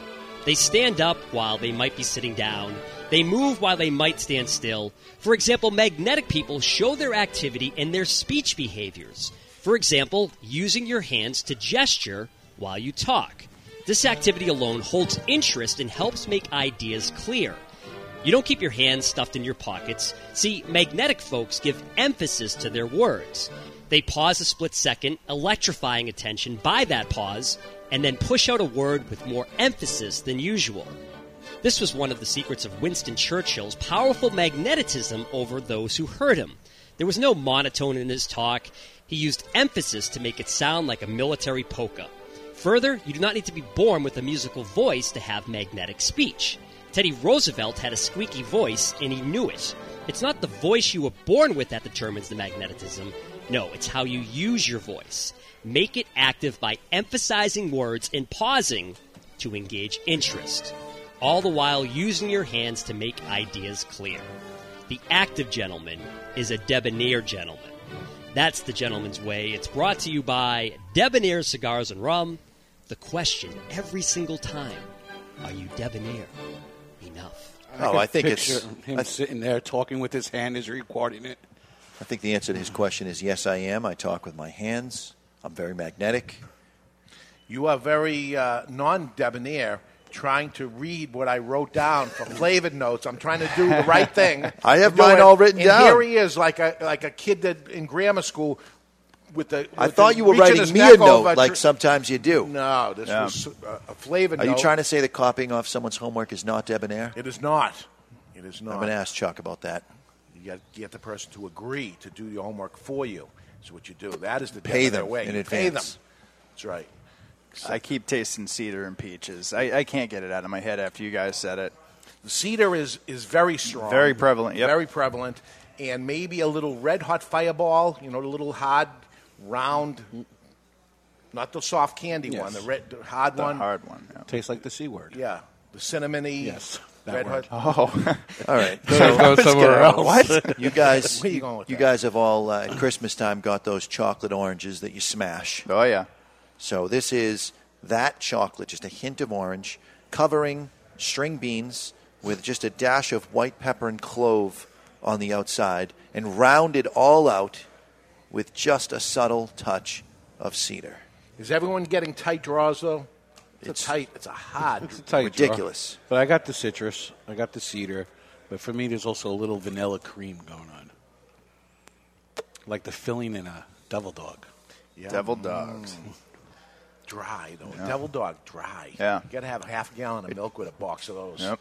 [SPEAKER 15] They stand up while they might be sitting down. They move while they might stand still. For example, magnetic people show their activity in their speech behaviors. For example, using your hands to gesture while you talk. This activity alone holds interest and helps make ideas clear. You don't keep your hands stuffed in your pockets. See, magnetic folks give emphasis to their words. They pause a split second, electrifying attention by that pause, and then push out a word with more emphasis than usual. This was one of the secrets of Winston Churchill's powerful magnetism over those who heard him. There was no monotone in his talk. He used emphasis to make it sound like a military polka. Further, you do not need to be born with a musical voice to have magnetic speech. Teddy Roosevelt had a squeaky voice and he knew it. It's not the voice you were born with that determines the magnetism. No, it's how you use your voice. Make it active by emphasizing words and pausing to engage interest, all the while using your hands to make ideas clear. The active gentleman is a debonair gentleman. That's the gentleman's way. It's brought to you by Debonair Cigars and Rum. The question every single time are you debonair enough?
[SPEAKER 8] Oh,
[SPEAKER 10] could
[SPEAKER 8] I think it's.
[SPEAKER 10] him
[SPEAKER 8] I,
[SPEAKER 10] sitting there talking with his hand as recording it.
[SPEAKER 8] I think the answer to his question is yes, I am. I talk with my hands. I'm very magnetic.
[SPEAKER 4] You are very uh, non debonair, trying to read what I wrote down for flavored notes. I'm trying to do the right thing.
[SPEAKER 8] I have mine
[SPEAKER 4] it.
[SPEAKER 8] all written
[SPEAKER 4] and
[SPEAKER 8] down.
[SPEAKER 4] Here he is, like a like a kid that in grammar school. With the,
[SPEAKER 8] I thought
[SPEAKER 4] the
[SPEAKER 8] you were writing me a note
[SPEAKER 4] over
[SPEAKER 8] like sometimes you do.
[SPEAKER 4] No, this
[SPEAKER 8] Yeah.
[SPEAKER 4] was a, a flavored
[SPEAKER 8] Are
[SPEAKER 4] note.
[SPEAKER 8] you trying to say that copying off someone's homework is not debonair?
[SPEAKER 4] It is not. It is not.
[SPEAKER 8] I'm going to ask Chuck about that.
[SPEAKER 4] You got to get the person to agree to do your homework for you. Is what you do. That is the
[SPEAKER 8] Pay
[SPEAKER 4] debonair
[SPEAKER 8] them
[SPEAKER 4] way.
[SPEAKER 8] in
[SPEAKER 4] You Pay them.
[SPEAKER 8] advance.
[SPEAKER 4] That's right.
[SPEAKER 9] I keep tasting cedar and peaches. I, I can't get it out of my head after you guys said it.
[SPEAKER 4] The cedar is is very strong,
[SPEAKER 9] Very prevalent, yep.
[SPEAKER 4] very prevalent, and maybe a little red hot fireball. You know, the little hard, round, not the soft candy
[SPEAKER 10] Yes.
[SPEAKER 4] one, the red, the hard
[SPEAKER 9] The
[SPEAKER 4] one.
[SPEAKER 9] hard one.
[SPEAKER 10] Tastes like the C word.
[SPEAKER 4] Yeah, the cinnamony.
[SPEAKER 10] Yes, that
[SPEAKER 4] red
[SPEAKER 10] word.
[SPEAKER 4] hot.
[SPEAKER 9] Oh,
[SPEAKER 8] All right.
[SPEAKER 10] Go-
[SPEAKER 8] So-
[SPEAKER 10] go somewhere else.
[SPEAKER 8] What? You guys,
[SPEAKER 4] Where you going with
[SPEAKER 8] you
[SPEAKER 4] that?
[SPEAKER 8] guys have all uh, at Christmas time got those chocolate oranges that you smash.
[SPEAKER 9] oh yeah.
[SPEAKER 8] So this is that chocolate, just a hint of orange, covering string beans with just a dash of white pepper and clove on the outside, and rounded all out with just a subtle touch of cedar.
[SPEAKER 4] Is everyone getting tight draws though? It's,
[SPEAKER 8] It's-
[SPEAKER 4] a tight. It's a hard.
[SPEAKER 10] It's a tight draw.
[SPEAKER 8] Ridiculous.
[SPEAKER 10] But I got the citrus. I got the cedar. But for me, there's also a little vanilla cream going on. Like the filling in a devil dog.
[SPEAKER 4] Yeah.
[SPEAKER 9] Devil dogs. Mm.
[SPEAKER 4] Dry though. Devil dog dry.
[SPEAKER 9] Yeah.
[SPEAKER 4] You got to have a half gallon of milk with a box of those.
[SPEAKER 9] Yep.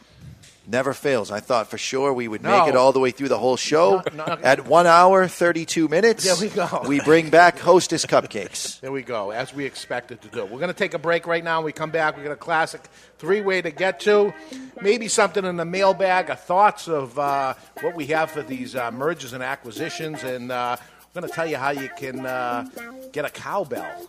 [SPEAKER 8] Never fails. I thought for sure we would
[SPEAKER 4] No.
[SPEAKER 8] make it all the way through the whole show.
[SPEAKER 4] No, no.
[SPEAKER 8] At one hour, 32 minutes,
[SPEAKER 4] There we go.
[SPEAKER 8] we bring back Hostess Cupcakes.
[SPEAKER 4] There we go, as we expected to do. We're going to take a break right now. When we come back, we got a classic three-way to get to. Maybe something in the mailbag, uh, thoughts of uh, what we have for these uh, mergers and acquisitions, and uh, we're going to tell you how you can uh, get a cowbell.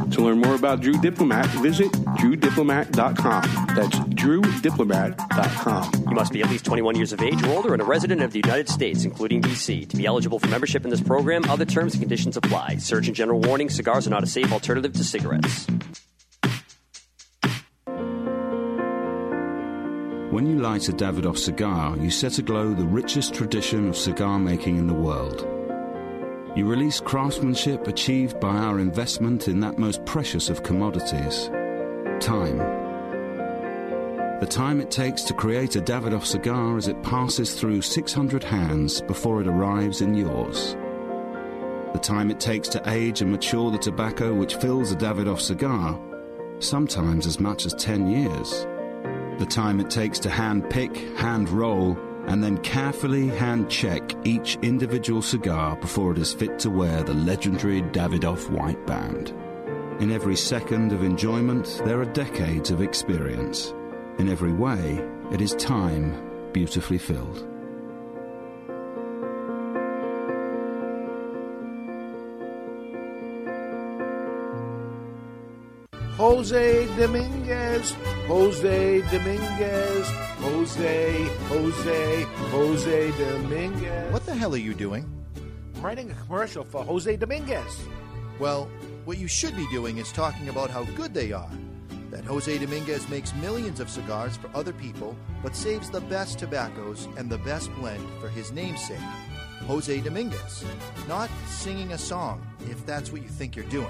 [SPEAKER 25] To learn more about Drew Diplomat, visit drewdiplomat.com. That's drewdiplomat.com.
[SPEAKER 26] You must be at least 21 years of age or older and a resident of the United States, including D.C. To be eligible for membership in this program, other terms and conditions apply. Surgeon General warning cigars are not a safe alternative to cigarettes.
[SPEAKER 27] When you light a Davidoff cigar, you set aglow the richest tradition of cigar making in the world. You release craftsmanship achieved by our investment in that most precious of commodities time. The time it takes to create a Davidoff cigar as it passes through 600 hands before it arrives in yours. the time it takes to age and mature the tobacco which fills a Davidoff cigar, sometimes as much as 10 years. The time it takes to hand pick, hand roll, and then carefully hand check each individual cigar before it is fit to wear the legendary Davidoff white band. In every second of enjoyment, there are decades of experience. In every way, it is time beautifully filled.
[SPEAKER 4] Jose Dominguez, Jose Dominguez, Jose, Jose, Jose Dominguez.
[SPEAKER 8] What the hell are you doing?
[SPEAKER 4] I'm writing a commercial for Jose Dominguez.
[SPEAKER 8] Well, what you should be doing is talking about how good they are. That Jose Dominguez makes millions of cigars for other people, but saves the best tobaccos and the best blend for his namesake, Jose Dominguez. Not singing a song, if that's what you think you're doing.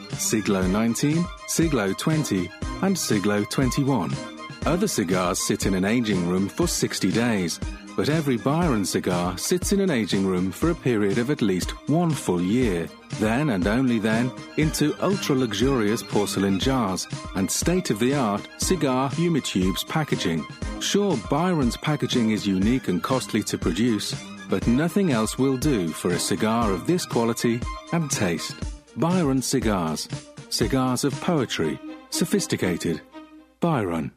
[SPEAKER 28] Siglo 19, Siglo 20, and Siglo 21. Other cigars sit in an aging room for 60 days, but every Byron cigar sits in an aging room for a period of at least one full year. Then and only then into ultra luxurious porcelain jars and state of the art cigar humitubes packaging. Sure, Byron's packaging is unique and costly to produce, but nothing else will do for a cigar of this quality and taste. Byron Cigars. Cigars of poetry. Sophisticated. Byron.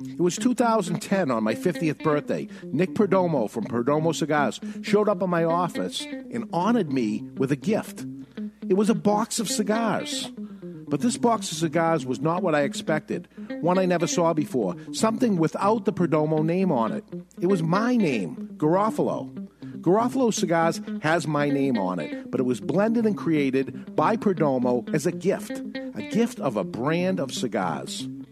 [SPEAKER 4] It was 2010 on my 50th birthday. Nick Perdomo from Perdomo Cigars showed up in my office and honored me with a gift. It was a box of cigars. But this box of cigars was not what I expected. One I never saw before. Something without the Perdomo name on it. It was my name, Garofalo. Garofalo Cigars has my name on it, but it was blended and created by Perdomo as a gift, a gift of a brand of cigars.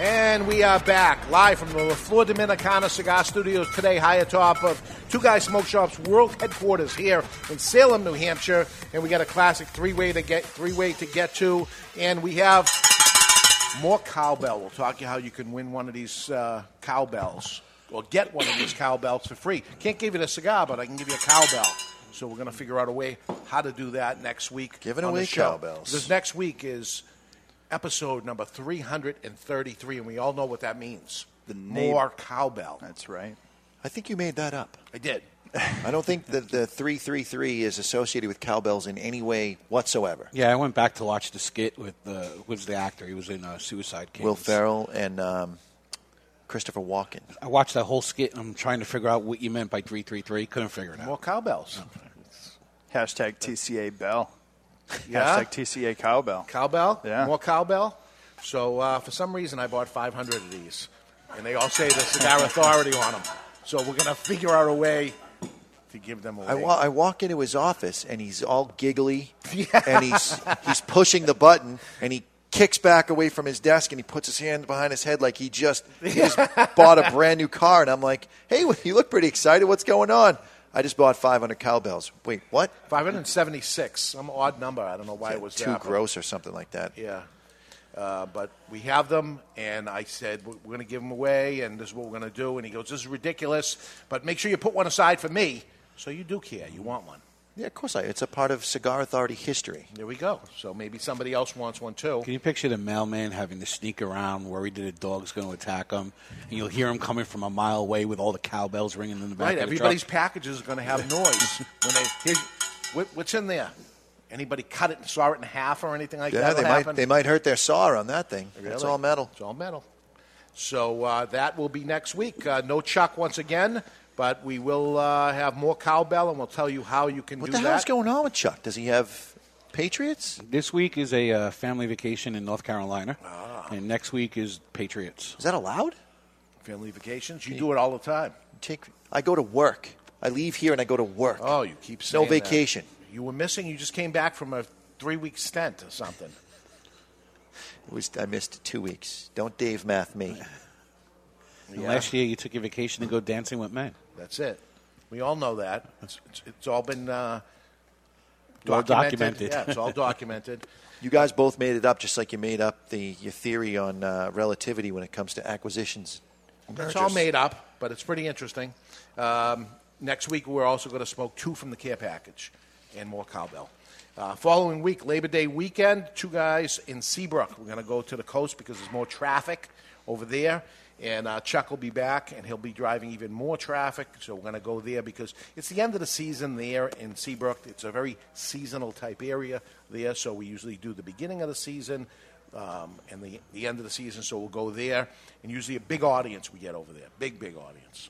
[SPEAKER 4] And we are back live from the La Flor Dominicana Cigar Studios today, high atop of Two Guys Smoke Shop's world headquarters here in Salem, New Hampshire. And we got a classic three-way to get three-way to get to, and we have more cowbell. We'll talk to you how you can win one of these uh, cowbells or get one of these cowbells for free. Can't give you a cigar, but I can give you a cowbell. So we're going to figure out a way how to do that next week.
[SPEAKER 8] Giving
[SPEAKER 4] on the
[SPEAKER 8] away
[SPEAKER 4] show.
[SPEAKER 8] cowbells.
[SPEAKER 4] Because next week is episode number 333, and we all know what that means. The
[SPEAKER 8] name-
[SPEAKER 4] More cowbell.
[SPEAKER 9] That's right.
[SPEAKER 8] I think you made that up.
[SPEAKER 4] I did.
[SPEAKER 8] I don't think that the 333 is associated with cowbells in any way whatsoever.
[SPEAKER 10] Yeah, I went back to watch the skit with the who's the actor. He was in uh, Suicide Kings.
[SPEAKER 8] Will Ferrell and um, Christopher Walken.
[SPEAKER 10] I watched that whole skit. and I'm trying to figure out what you meant by three three three. Couldn't figure it out.
[SPEAKER 4] More cowbells.
[SPEAKER 9] Hashtag TCA Bell.
[SPEAKER 4] Yeah?
[SPEAKER 9] Hashtag TCA cowbell.
[SPEAKER 4] Cowbell?
[SPEAKER 9] Yeah.
[SPEAKER 4] More cowbell? So uh, for some reason, I bought 500 of these. And they all say the Cigar Authority on them. So we're going to figure out a way to give them away.
[SPEAKER 8] I, wa- I walk into his office and he's all giggly and he's he's pushing the button and he kicks back away from his desk and he puts his hand behind his head like he just, he just bought a brand new car and I'm like, hey, you look pretty excited. What's going on? I just bought 500 cowbells. Wait, what?
[SPEAKER 4] 576, some odd number. I don't know why it was
[SPEAKER 8] Too
[SPEAKER 4] that,
[SPEAKER 8] gross or something like that.
[SPEAKER 4] Yeah. Uh, but we have them, and I said, we're going to give them away, and this is what we're going to do. And he goes, this is ridiculous, but make sure you put one aside for me. So you do care. You want one.
[SPEAKER 8] Yeah, of course I. It's a part of Cigar Authority history.
[SPEAKER 4] There we go. So maybe somebody else wants one too.
[SPEAKER 10] Can you picture the mailman having to sneak around, worried that a dog's going to attack him, and you'll hear him coming from a mile away with all the cowbells ringing in the back
[SPEAKER 4] Right.
[SPEAKER 10] of the
[SPEAKER 4] Everybody's
[SPEAKER 10] truck?
[SPEAKER 4] packages are going to have noise when they. Here's, what, what's in there? Anybody cut it and saw it in half or anything like
[SPEAKER 8] Yeah,
[SPEAKER 4] that?
[SPEAKER 8] Yeah,
[SPEAKER 4] they
[SPEAKER 8] might
[SPEAKER 4] happen?
[SPEAKER 8] they might hurt their saw on that thing. It's all metal.
[SPEAKER 4] It's all metal. So uh, that will be next week. Uh, no Chuck once again, but we will uh, have more cowbell, and we'll tell you how you can
[SPEAKER 8] What
[SPEAKER 4] do that.
[SPEAKER 8] What the hell's going on with Chuck? Does he have Patriots?
[SPEAKER 10] This week is a uh, family vacation in North Carolina, and next week is Patriots.
[SPEAKER 8] Is that allowed?
[SPEAKER 4] Family vacations? You do it all the time.
[SPEAKER 8] Take. I go to work. I leave here and I go to work.
[SPEAKER 4] Oh, you keep saying no
[SPEAKER 8] vacation.
[SPEAKER 4] that. You were missing. You just came back from a three-week stint or something.
[SPEAKER 8] It was I missed two weeks. Don't Dave math me.
[SPEAKER 10] And Last year, you took your vacation to go dancing with men.
[SPEAKER 4] That's it. We all know that. It's, it's, it's all been uh,
[SPEAKER 10] Well documented.
[SPEAKER 4] Yeah, it's all documented.
[SPEAKER 8] You guys both made it up, just like you made up the your theory on uh, relativity when it comes to acquisitions.
[SPEAKER 4] It's all made up, but it's pretty interesting. Um, next week, we're also going to smoke two from the care package and more cowbell. Uh, following week, Labor Day weekend, two guys in Seabrook. We're going to go to the coast because there's more traffic over there. And uh, Chuck will be back, and he'll be driving even more traffic. So we're going to go there because it's the end of the season there in Seabrook. It's a very seasonal type area there. So we usually do the beginning of the season um, and the, the end of the season. So we'll go there, and usually a big audience we get over there. Big, big audience.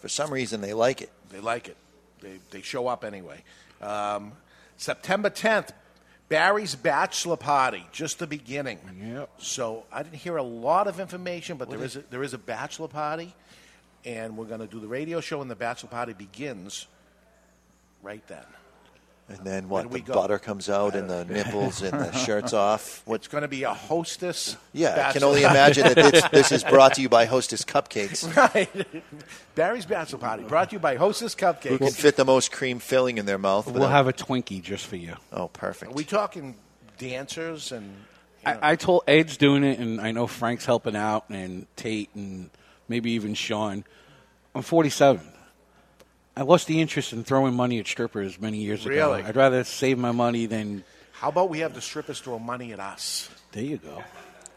[SPEAKER 8] For some reason, they like it.
[SPEAKER 4] They like it. They, they show up anyway. Um, September 10th, Barry's bachelor party, just the beginning.
[SPEAKER 10] Yep.
[SPEAKER 4] So I didn't hear a lot of information, but there is a, there is a bachelor party, and we're going to do the radio show, and the bachelor party begins right then.
[SPEAKER 8] And then what?
[SPEAKER 4] do
[SPEAKER 8] The
[SPEAKER 4] go?
[SPEAKER 8] butter comes out and the nipples and the shirts off.
[SPEAKER 4] What's going to be a hostess?
[SPEAKER 8] Yeah, I can only imagine that this, this is brought to you by Hostess Cupcakes.
[SPEAKER 4] right. Barry's bachelor party, brought to you by Hostess Cupcakes.
[SPEAKER 8] Who can fit the most cream filling in their mouth?
[SPEAKER 10] We'll
[SPEAKER 8] without-
[SPEAKER 10] have a Twinkie just for you.
[SPEAKER 8] Oh, perfect.
[SPEAKER 4] Are we talking dancers and
[SPEAKER 10] I, I told Ed's doing it, and I know Frank's helping out, and Tate, and maybe even Sean. I'm 47. I lost the interest in throwing money at strippers many years
[SPEAKER 4] Really?
[SPEAKER 10] ago. I'd rather save my money than.
[SPEAKER 4] How about we have the strippers throw money at us?
[SPEAKER 10] There you go.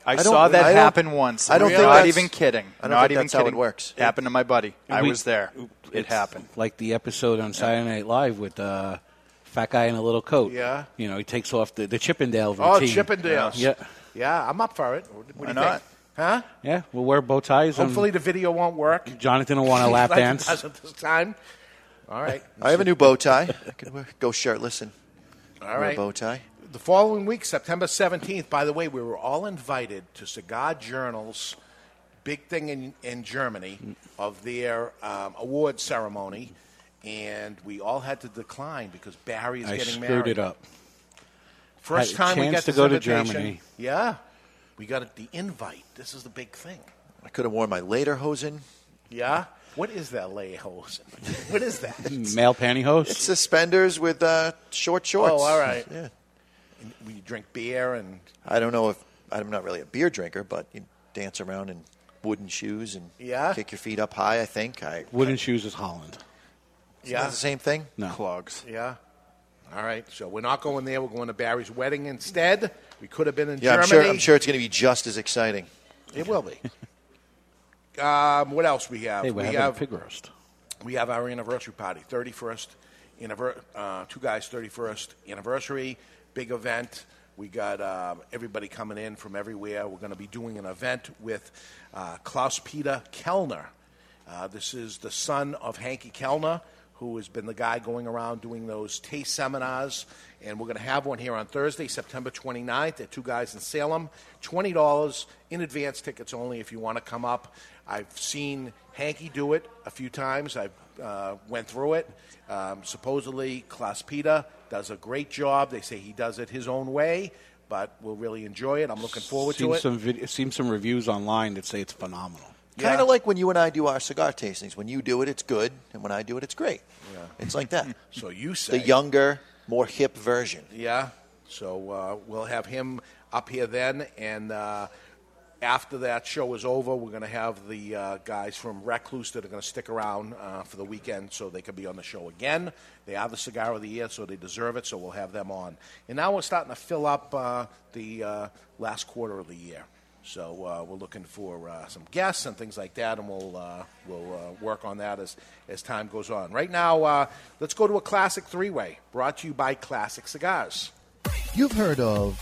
[SPEAKER 9] I,
[SPEAKER 8] don't-
[SPEAKER 9] saw that
[SPEAKER 8] I
[SPEAKER 9] happen once.
[SPEAKER 8] I don't
[SPEAKER 9] I'm
[SPEAKER 8] think
[SPEAKER 9] not even kidding.
[SPEAKER 8] I don't
[SPEAKER 9] not
[SPEAKER 8] think
[SPEAKER 9] even
[SPEAKER 8] that's how it
[SPEAKER 9] kidding.
[SPEAKER 8] works.
[SPEAKER 9] Happened to my buddy. I
[SPEAKER 10] We-
[SPEAKER 9] was there. It happened.
[SPEAKER 10] Like the episode on Saturday Night Live with uh, fat guy in a little coat.
[SPEAKER 4] Yeah.
[SPEAKER 10] You know, he takes off the, the Chippendale
[SPEAKER 4] Oh. Chippendales.
[SPEAKER 10] Yeah.
[SPEAKER 4] Yeah, I'm up for it. What, what do
[SPEAKER 9] Why
[SPEAKER 4] you
[SPEAKER 9] not?
[SPEAKER 4] think? Huh?
[SPEAKER 10] Yeah, we'll wear bow ties.
[SPEAKER 4] Hopefully the video won't work.
[SPEAKER 10] Jonathan will want a lap
[SPEAKER 4] Like
[SPEAKER 10] dance.
[SPEAKER 4] doesn't this time. All right.
[SPEAKER 8] I have a new bow tie. I can wear- go shirtless and
[SPEAKER 4] All
[SPEAKER 8] wear a bow tie.
[SPEAKER 4] The following week, September 17th, by the way, we were all invited to Cigar Journal's big thing in, in Germany of their um, award ceremony, and we all had to decline because Barry is
[SPEAKER 10] I
[SPEAKER 4] getting
[SPEAKER 10] screwed
[SPEAKER 4] married.
[SPEAKER 10] it up.
[SPEAKER 4] First
[SPEAKER 10] Had a
[SPEAKER 4] time we
[SPEAKER 10] chance
[SPEAKER 4] get
[SPEAKER 10] to
[SPEAKER 4] this
[SPEAKER 10] go to
[SPEAKER 4] invitation.
[SPEAKER 10] Germany.
[SPEAKER 4] Yeah. We got the invite. This is the big thing.
[SPEAKER 8] I could have worn my later hosen.
[SPEAKER 4] Yeah? What is that, Lehosen? What is that?
[SPEAKER 10] Male pantyhose.
[SPEAKER 8] It's suspenders with uh, short shorts.
[SPEAKER 4] Oh, all right.
[SPEAKER 8] Yeah.
[SPEAKER 4] And we drink beer and
[SPEAKER 8] I don't know if I'm not really a beer drinker, but you dance around in wooden shoes and
[SPEAKER 4] Yeah?
[SPEAKER 8] kick your feet up high. I think I.
[SPEAKER 10] Wooden shoes is Holland.
[SPEAKER 8] Isn't that the same thing?
[SPEAKER 10] No.
[SPEAKER 9] Clogs.
[SPEAKER 4] Yeah. All right. So we're not going there. We're going to Barry's wedding instead. We could have been in
[SPEAKER 8] Yeah, I'm
[SPEAKER 4] Germany.
[SPEAKER 8] sure. I'm sure it's going to be just as exciting.
[SPEAKER 4] It will be. um, what else we have?
[SPEAKER 10] Hey,
[SPEAKER 4] we have
[SPEAKER 10] pig roast.
[SPEAKER 4] we have our anniversary party, thirty first, anniver- uh, two guys, thirty first anniversary, big event. We got um, everybody coming in from everywhere. We're going to be doing an event with uh, Klaus Peter Kelner. Uh, this is the son of Henke Kelner, who has been the guy going around doing those taste seminars. And we're going to have one here on Thursday, September 29th at Two Guys in Salem. $20 in advance tickets only if you want to come up. I've seen Henke do it a few times. I uh, went through it. Um, supposedly, Klaus Peter does a great job. They say he does it his own way, but we'll really enjoy it. I'm looking forward
[SPEAKER 10] seen
[SPEAKER 4] to it.
[SPEAKER 10] Some vid- seen some reviews online that say it's phenomenal.
[SPEAKER 8] Kind of like when you and I do our cigar tastings. When you do it, it's good, and when I do it, it's great.
[SPEAKER 4] Yeah.
[SPEAKER 8] It's like that.
[SPEAKER 4] So you say
[SPEAKER 8] the younger, more hip version.
[SPEAKER 4] Yeah. So uh, we'll have him up here then, and uh, after that show is over, we're going to have the uh, guys from Recluse that are going to stick around uh, for the weekend so they can be on the show again. They are the cigar of the year, so they deserve it. So we'll have them on. And now we're starting to fill up uh, the uh, last quarter of the year. So uh, we're looking for uh, some guests and things like that, and we'll uh, we'll uh, work on that as as time goes on. Right now, uh, let's go to a classic three way brought to you by Classic Cigars.
[SPEAKER 29] You've heard of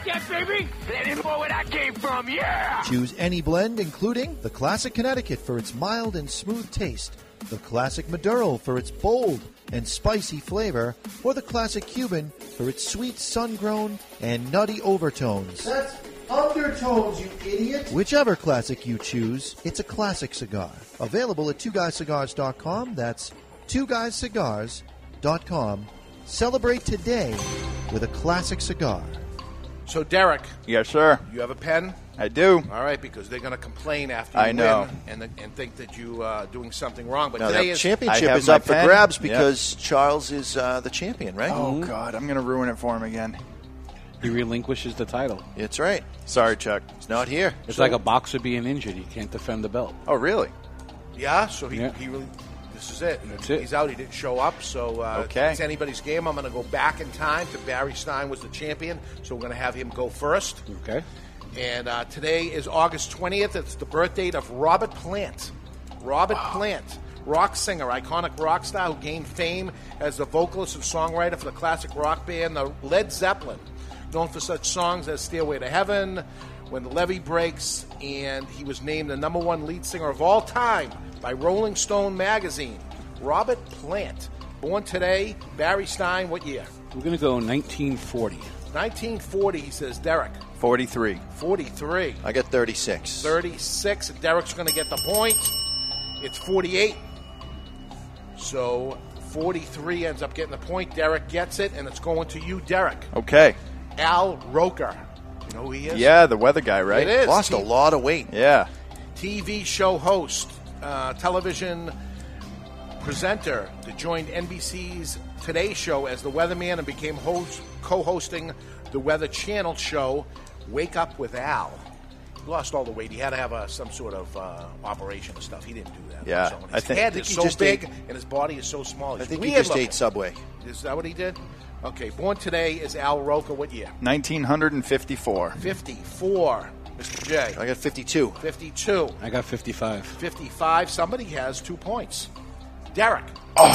[SPEAKER 17] like that, baby? Let him know where that came from, yeah!
[SPEAKER 29] Choose any blend, including the Classic Connecticut for its mild and smooth taste, the Classic Maduro for its bold and spicy flavor, or the Classic Cuban for its sweet, sun-grown, and nutty overtones.
[SPEAKER 4] That's undertones, you idiot.
[SPEAKER 29] Whichever classic you choose, it's a classic cigar. Available at twoguyscigars.com. That's twoguyscigars.com. Celebrate today with a classic cigar.
[SPEAKER 4] So, Derek.
[SPEAKER 9] Yes, sir.
[SPEAKER 4] You have a pen?
[SPEAKER 9] I do.
[SPEAKER 4] All right, because they're going to complain after you
[SPEAKER 9] I know.
[SPEAKER 4] win and, and think that you uh, doing something wrong. But
[SPEAKER 8] Now,
[SPEAKER 4] today
[SPEAKER 8] that
[SPEAKER 4] is
[SPEAKER 8] championship is up for grabs because Charles is uh, the champion, right?
[SPEAKER 9] Oh God, I'm going to ruin it for him again.
[SPEAKER 10] He relinquishes the title.
[SPEAKER 8] It's right.
[SPEAKER 9] Sorry, Chuck.
[SPEAKER 8] He's not here.
[SPEAKER 10] It's like a boxer being injured; he can't defend the belt.
[SPEAKER 9] Oh, really?
[SPEAKER 4] Yeah, so he,
[SPEAKER 10] Yeah.
[SPEAKER 4] he really. This is it.
[SPEAKER 10] That's it.
[SPEAKER 4] He's out. He didn't show up. So uh,
[SPEAKER 9] Okay.
[SPEAKER 4] it's anybody's game. I'm going to go back in time to Barry Stein was the champion. So we're going to have him go first.
[SPEAKER 10] Okay.
[SPEAKER 4] And uh, today is August 20th. It's the birth date of Robert Plant. Robert Plant, rock singer, iconic rock star who gained fame as the vocalist and songwriter for the classic rock band the Led Zeppelin, known for such songs as Stairway to Heaven, When the Levee Breaks, and he was named the number one lead singer of all time by Rolling Stone magazine. Robert Plant, born today, Barry Stein, what year?
[SPEAKER 10] We're going to go 1940.
[SPEAKER 4] 1940, he says, Derek.
[SPEAKER 9] 43.
[SPEAKER 4] 43.
[SPEAKER 8] I get 36.
[SPEAKER 4] 36. Derek's going to get the point. It's 48. So 43 ends up getting the point. Derek gets it, and it's going to you, Derek.
[SPEAKER 9] Okay.
[SPEAKER 4] Al Roker. Know he is?
[SPEAKER 9] Yeah, the weather guy, right?
[SPEAKER 4] It is.
[SPEAKER 8] Lost a lot of weight.
[SPEAKER 9] Yeah.
[SPEAKER 4] TV show host, uh, television presenter that joined NBC's Today Show as the weatherman and became host, co-hosting the Weather Channel show Wake Up with Al. He lost all the weight. He had to have a, some sort of uh, operation and stuff. He didn't do that.
[SPEAKER 9] Yeah,
[SPEAKER 4] So, and
[SPEAKER 9] I
[SPEAKER 4] his
[SPEAKER 9] think-
[SPEAKER 4] head
[SPEAKER 8] I think
[SPEAKER 4] is
[SPEAKER 8] he
[SPEAKER 4] so
[SPEAKER 8] just
[SPEAKER 4] big
[SPEAKER 8] ate-
[SPEAKER 4] and his body is so small.
[SPEAKER 8] I think he just ate Subway.
[SPEAKER 4] Is that what he did? Okay, born today is Al Roker. What year?
[SPEAKER 9] 1954.
[SPEAKER 4] 54. Mr. J.
[SPEAKER 8] I got 52.
[SPEAKER 4] 52.
[SPEAKER 10] I got 55.
[SPEAKER 4] 55. Somebody has two points. Derek,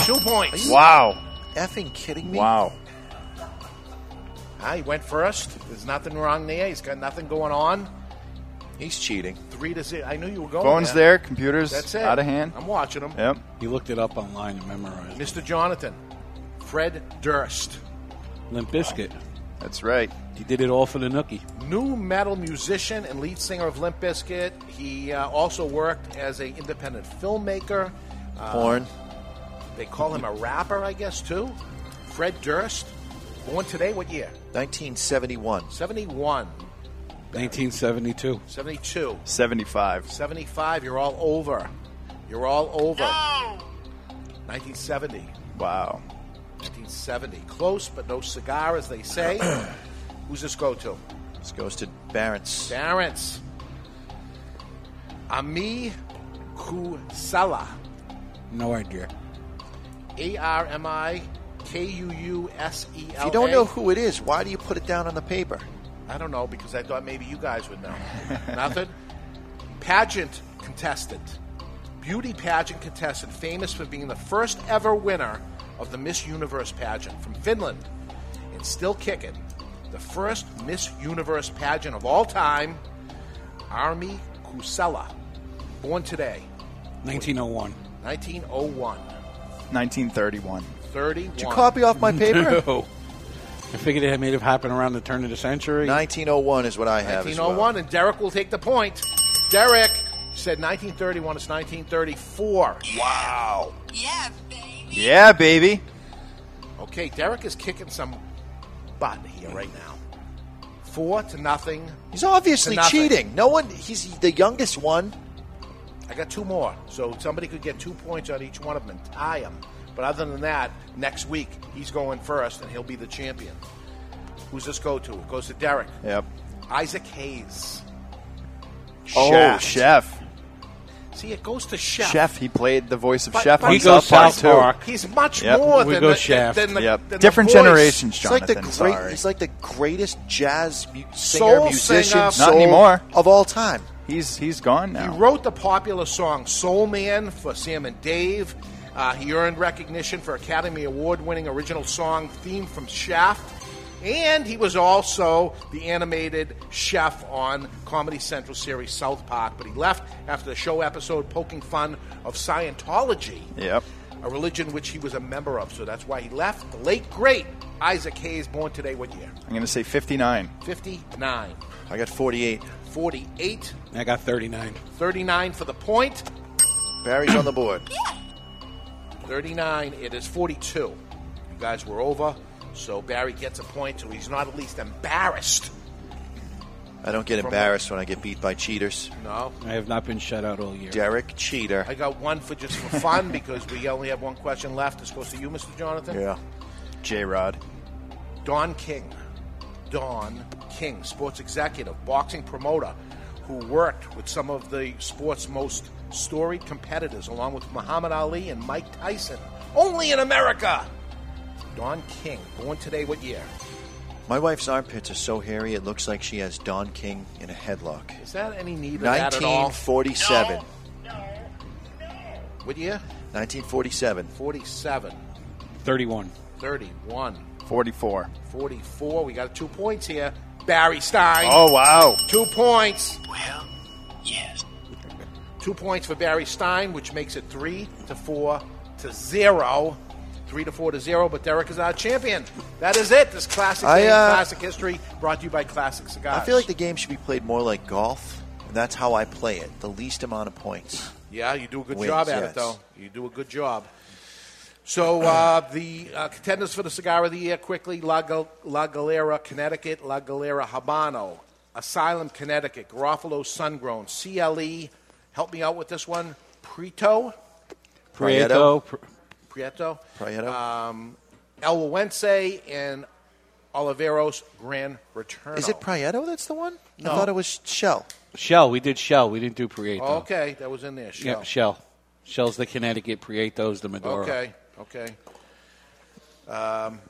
[SPEAKER 4] two points.
[SPEAKER 9] Wow.
[SPEAKER 8] Effing kidding me?
[SPEAKER 9] Wow.
[SPEAKER 4] Ah, he went first. There's nothing wrong there. He's got nothing going on.
[SPEAKER 8] He's cheating.
[SPEAKER 4] Three to zero. I knew you were going.
[SPEAKER 9] Phone's
[SPEAKER 4] there.
[SPEAKER 9] there, computers
[SPEAKER 4] That's it.
[SPEAKER 9] out of hand.
[SPEAKER 4] I'm watching him.
[SPEAKER 9] Yep.
[SPEAKER 10] He looked it up online and memorized.
[SPEAKER 4] Mr. Jonathan, Fred Durst,
[SPEAKER 10] Limp Bizkit.
[SPEAKER 9] That's right.
[SPEAKER 10] He did it all for the nookie.
[SPEAKER 4] nu metal musician and lead singer of Limp Bizkit. He uh, also worked as an independent filmmaker. Uh,
[SPEAKER 8] Porn.
[SPEAKER 4] They call him a rapper, I guess, too. Fred Durst, born today. What year?
[SPEAKER 8] 1971.
[SPEAKER 4] 71,
[SPEAKER 10] 1972.
[SPEAKER 4] 72.
[SPEAKER 9] 75.
[SPEAKER 4] 75, you're all over. You're all over. 1970.
[SPEAKER 9] Wow.
[SPEAKER 4] 1970. Close, but no cigar, as they say. Who's this go to?
[SPEAKER 8] This goes to Barrett's.
[SPEAKER 4] Barrett's. Ami Kusala.
[SPEAKER 10] No idea.
[SPEAKER 4] A R M I K U U S E L.
[SPEAKER 8] If you don't know who it is, why do you put it down on the paper?
[SPEAKER 4] I don't know because I thought maybe you guys would know. Nothing. Pageant contestant, beauty pageant contestant, famous for being the first ever winner of the Miss Universe pageant from Finland, and still kicking. The first Miss Universe pageant of all time, Armi Kuusela, born today,
[SPEAKER 10] 1901.
[SPEAKER 4] 1901.
[SPEAKER 9] 1931.
[SPEAKER 4] 31.
[SPEAKER 8] Did you copy off my paper?
[SPEAKER 10] No. I figured it had made it happen around the turn of the century.
[SPEAKER 8] 1901 is what I have. as well.
[SPEAKER 4] 1901, and Derek will take the point. Derek said 1931 is 1934.
[SPEAKER 8] Wow.
[SPEAKER 9] Yeah, baby.
[SPEAKER 4] Okay, Derek is kicking some butt here right now. Four to nothing.
[SPEAKER 8] He's obviously
[SPEAKER 4] nothing.
[SPEAKER 8] cheating. No one. He's the youngest one.
[SPEAKER 4] I got two more, so somebody could get two points on each one of them and tie them. But other than that, next week he's going first, and he'll be the champion. Who's this go to? It goes to Derek.
[SPEAKER 9] Yep.
[SPEAKER 4] Isaac Hayes.
[SPEAKER 9] Oh,
[SPEAKER 4] Shaft.
[SPEAKER 9] Chef.
[SPEAKER 4] See, it goes to Chef.
[SPEAKER 9] Chef. He played the voice of
[SPEAKER 4] But-
[SPEAKER 9] Chef
[SPEAKER 4] but
[SPEAKER 9] on
[SPEAKER 4] he
[SPEAKER 9] South
[SPEAKER 4] goes
[SPEAKER 9] Park
[SPEAKER 4] South
[SPEAKER 9] too.
[SPEAKER 4] Park. He's much more
[SPEAKER 9] We
[SPEAKER 4] than
[SPEAKER 9] go
[SPEAKER 4] the-
[SPEAKER 9] Chef.
[SPEAKER 4] than the-
[SPEAKER 9] yep.
[SPEAKER 4] than the
[SPEAKER 9] Different
[SPEAKER 4] voice.
[SPEAKER 9] generations,
[SPEAKER 8] He's like
[SPEAKER 9] Jonathan.
[SPEAKER 8] the great.
[SPEAKER 9] sorry.
[SPEAKER 8] He's like the greatest jazz mu-
[SPEAKER 4] Soul
[SPEAKER 8] singer, musician,
[SPEAKER 4] singer.
[SPEAKER 9] Not anymore.
[SPEAKER 8] of all time.
[SPEAKER 9] He's he's gone now.
[SPEAKER 4] He wrote the popular song Soul Man for Sam and Dave. Uh, he earned recognition for Academy Award winning original song theme from Shaft. And he was also the animated chef on Comedy Central series South Park. But he left after the show episode poking fun of Scientology,
[SPEAKER 9] Yep.
[SPEAKER 4] a religion which he was a member of. So that's why he left. The late, great Isaac Hayes, born today, what year?
[SPEAKER 9] I'm going to say 59.
[SPEAKER 4] 59.
[SPEAKER 8] I got 48.
[SPEAKER 4] 48.
[SPEAKER 10] I got 39.
[SPEAKER 4] 39 for the point.
[SPEAKER 8] Barry's on the board.
[SPEAKER 4] 39. It is 42. You guys were over, so Barry gets a point, so he's not at least embarrassed.
[SPEAKER 8] I don't get
[SPEAKER 4] From
[SPEAKER 8] embarrassed when I get beat by cheaters.
[SPEAKER 4] No.
[SPEAKER 10] I have not been shut out all year.
[SPEAKER 8] Derek Cheater.
[SPEAKER 4] I got one for just for fun because we only have one question left. It's goes to you, Mr. Jonathan.
[SPEAKER 8] Yeah.
[SPEAKER 9] J Rod.
[SPEAKER 4] Don King. Don King, sports executive, boxing promoter, who worked with some of the sport's most storied competitors, along with Muhammad Ali and Mike Tyson. Only in America. Don King, born today, what year?
[SPEAKER 8] My wife's armpits are so hairy it looks like she has Don King in a headlock.
[SPEAKER 4] Is that any need of that at all?
[SPEAKER 8] 1947.
[SPEAKER 4] What year?
[SPEAKER 8] 1947.
[SPEAKER 4] 47.
[SPEAKER 10] 31.
[SPEAKER 4] 31.
[SPEAKER 9] 44.
[SPEAKER 4] 44. We got two points here. Barry Stein.
[SPEAKER 9] Oh, wow.
[SPEAKER 4] Two points. Well, yes. Two points for Barry Stein, which makes it three to four to zero. Three to four to zero, but Derek is our champion. That is it. This classic
[SPEAKER 8] I,
[SPEAKER 4] game,
[SPEAKER 8] uh,
[SPEAKER 4] classic history, brought to you by Classic Cigars.
[SPEAKER 8] I feel like the game should be played more like golf, and that's how I play it. The least amount of points.
[SPEAKER 4] Yeah, you do a good
[SPEAKER 8] Wins,
[SPEAKER 4] job at
[SPEAKER 8] yes.
[SPEAKER 4] it, though. You do a good job. So uh, the uh, contenders for the cigar of the year quickly: La, Gal- La Galera, Connecticut; La Galera Habano, Asylum, Connecticut; Garofalo Sungrown, CLE. Help me out with this one. Prieto,
[SPEAKER 10] Prieto. Pr-
[SPEAKER 4] Prieto,
[SPEAKER 8] Prieto.
[SPEAKER 4] um, El Wawense, and Oliveros Gran Return.
[SPEAKER 8] Is it Prieto that's the one?
[SPEAKER 4] No.
[SPEAKER 8] I thought it was Chele.
[SPEAKER 10] Chele. We did Chele. We didn't do Prieto.
[SPEAKER 4] Okay, that was in there. Chele.
[SPEAKER 10] Yep, Chele. Chele's the Connecticut. Prieto's the Maduro.
[SPEAKER 4] Okay, okay. Um,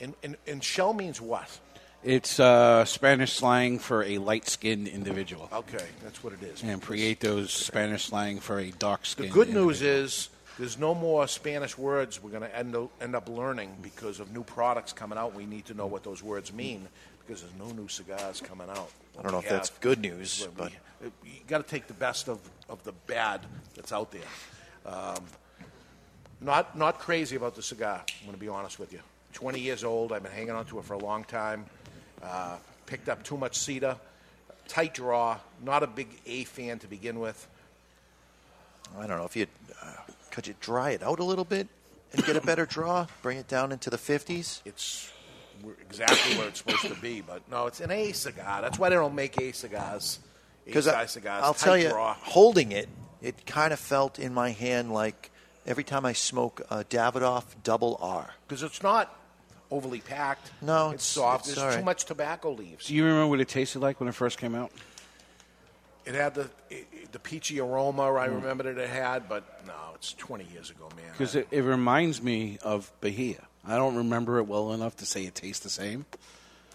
[SPEAKER 4] and, and, and chele means what?
[SPEAKER 10] It's uh, Spanish slang for a light-skinned individual.
[SPEAKER 4] Okay, that's what it is.
[SPEAKER 10] And Prieto's Spanish slang for a dark-skinned.
[SPEAKER 4] The good news is there's no more Spanish words we're going to end, up- end up learning because of new products coming out. We need to know what those words mean because there's no new cigars coming out.
[SPEAKER 8] I don't know if that's good news, but
[SPEAKER 4] we- you got to take the best of, of the bad that's out there. Um, not not crazy about the cigar. I'm going to be honest with you. 20 years old. I've been hanging on to it for a long time. Uh, picked up too much cedar. Tight draw. Not a big A fan to begin with.
[SPEAKER 8] I don't know if you uh, could you dry it out a little bit and get a better draw, bring it down into the 50s.
[SPEAKER 4] It's exactly where it's supposed to be, but no, it's an A cigar. That's why they don't make A cigars.
[SPEAKER 8] Because. I'll
[SPEAKER 4] Tight
[SPEAKER 8] tell you,
[SPEAKER 4] draw.
[SPEAKER 8] holding it, it kind of felt in my hand like every time I smoke a Davidoff Double R.
[SPEAKER 4] because it's not overly packed.
[SPEAKER 8] No,
[SPEAKER 4] it's,
[SPEAKER 8] it's-
[SPEAKER 4] soft.
[SPEAKER 8] it's
[SPEAKER 4] There's
[SPEAKER 8] all
[SPEAKER 4] too much tobacco leaves.
[SPEAKER 10] Do you remember what it tasted like when it first came out?
[SPEAKER 4] It had the. It, it, the peachy aroma I remember that it had, but no, it's 20 years ago, man.
[SPEAKER 10] Because it, it reminds me of Bahia. I don't remember it well enough to say it tastes the same.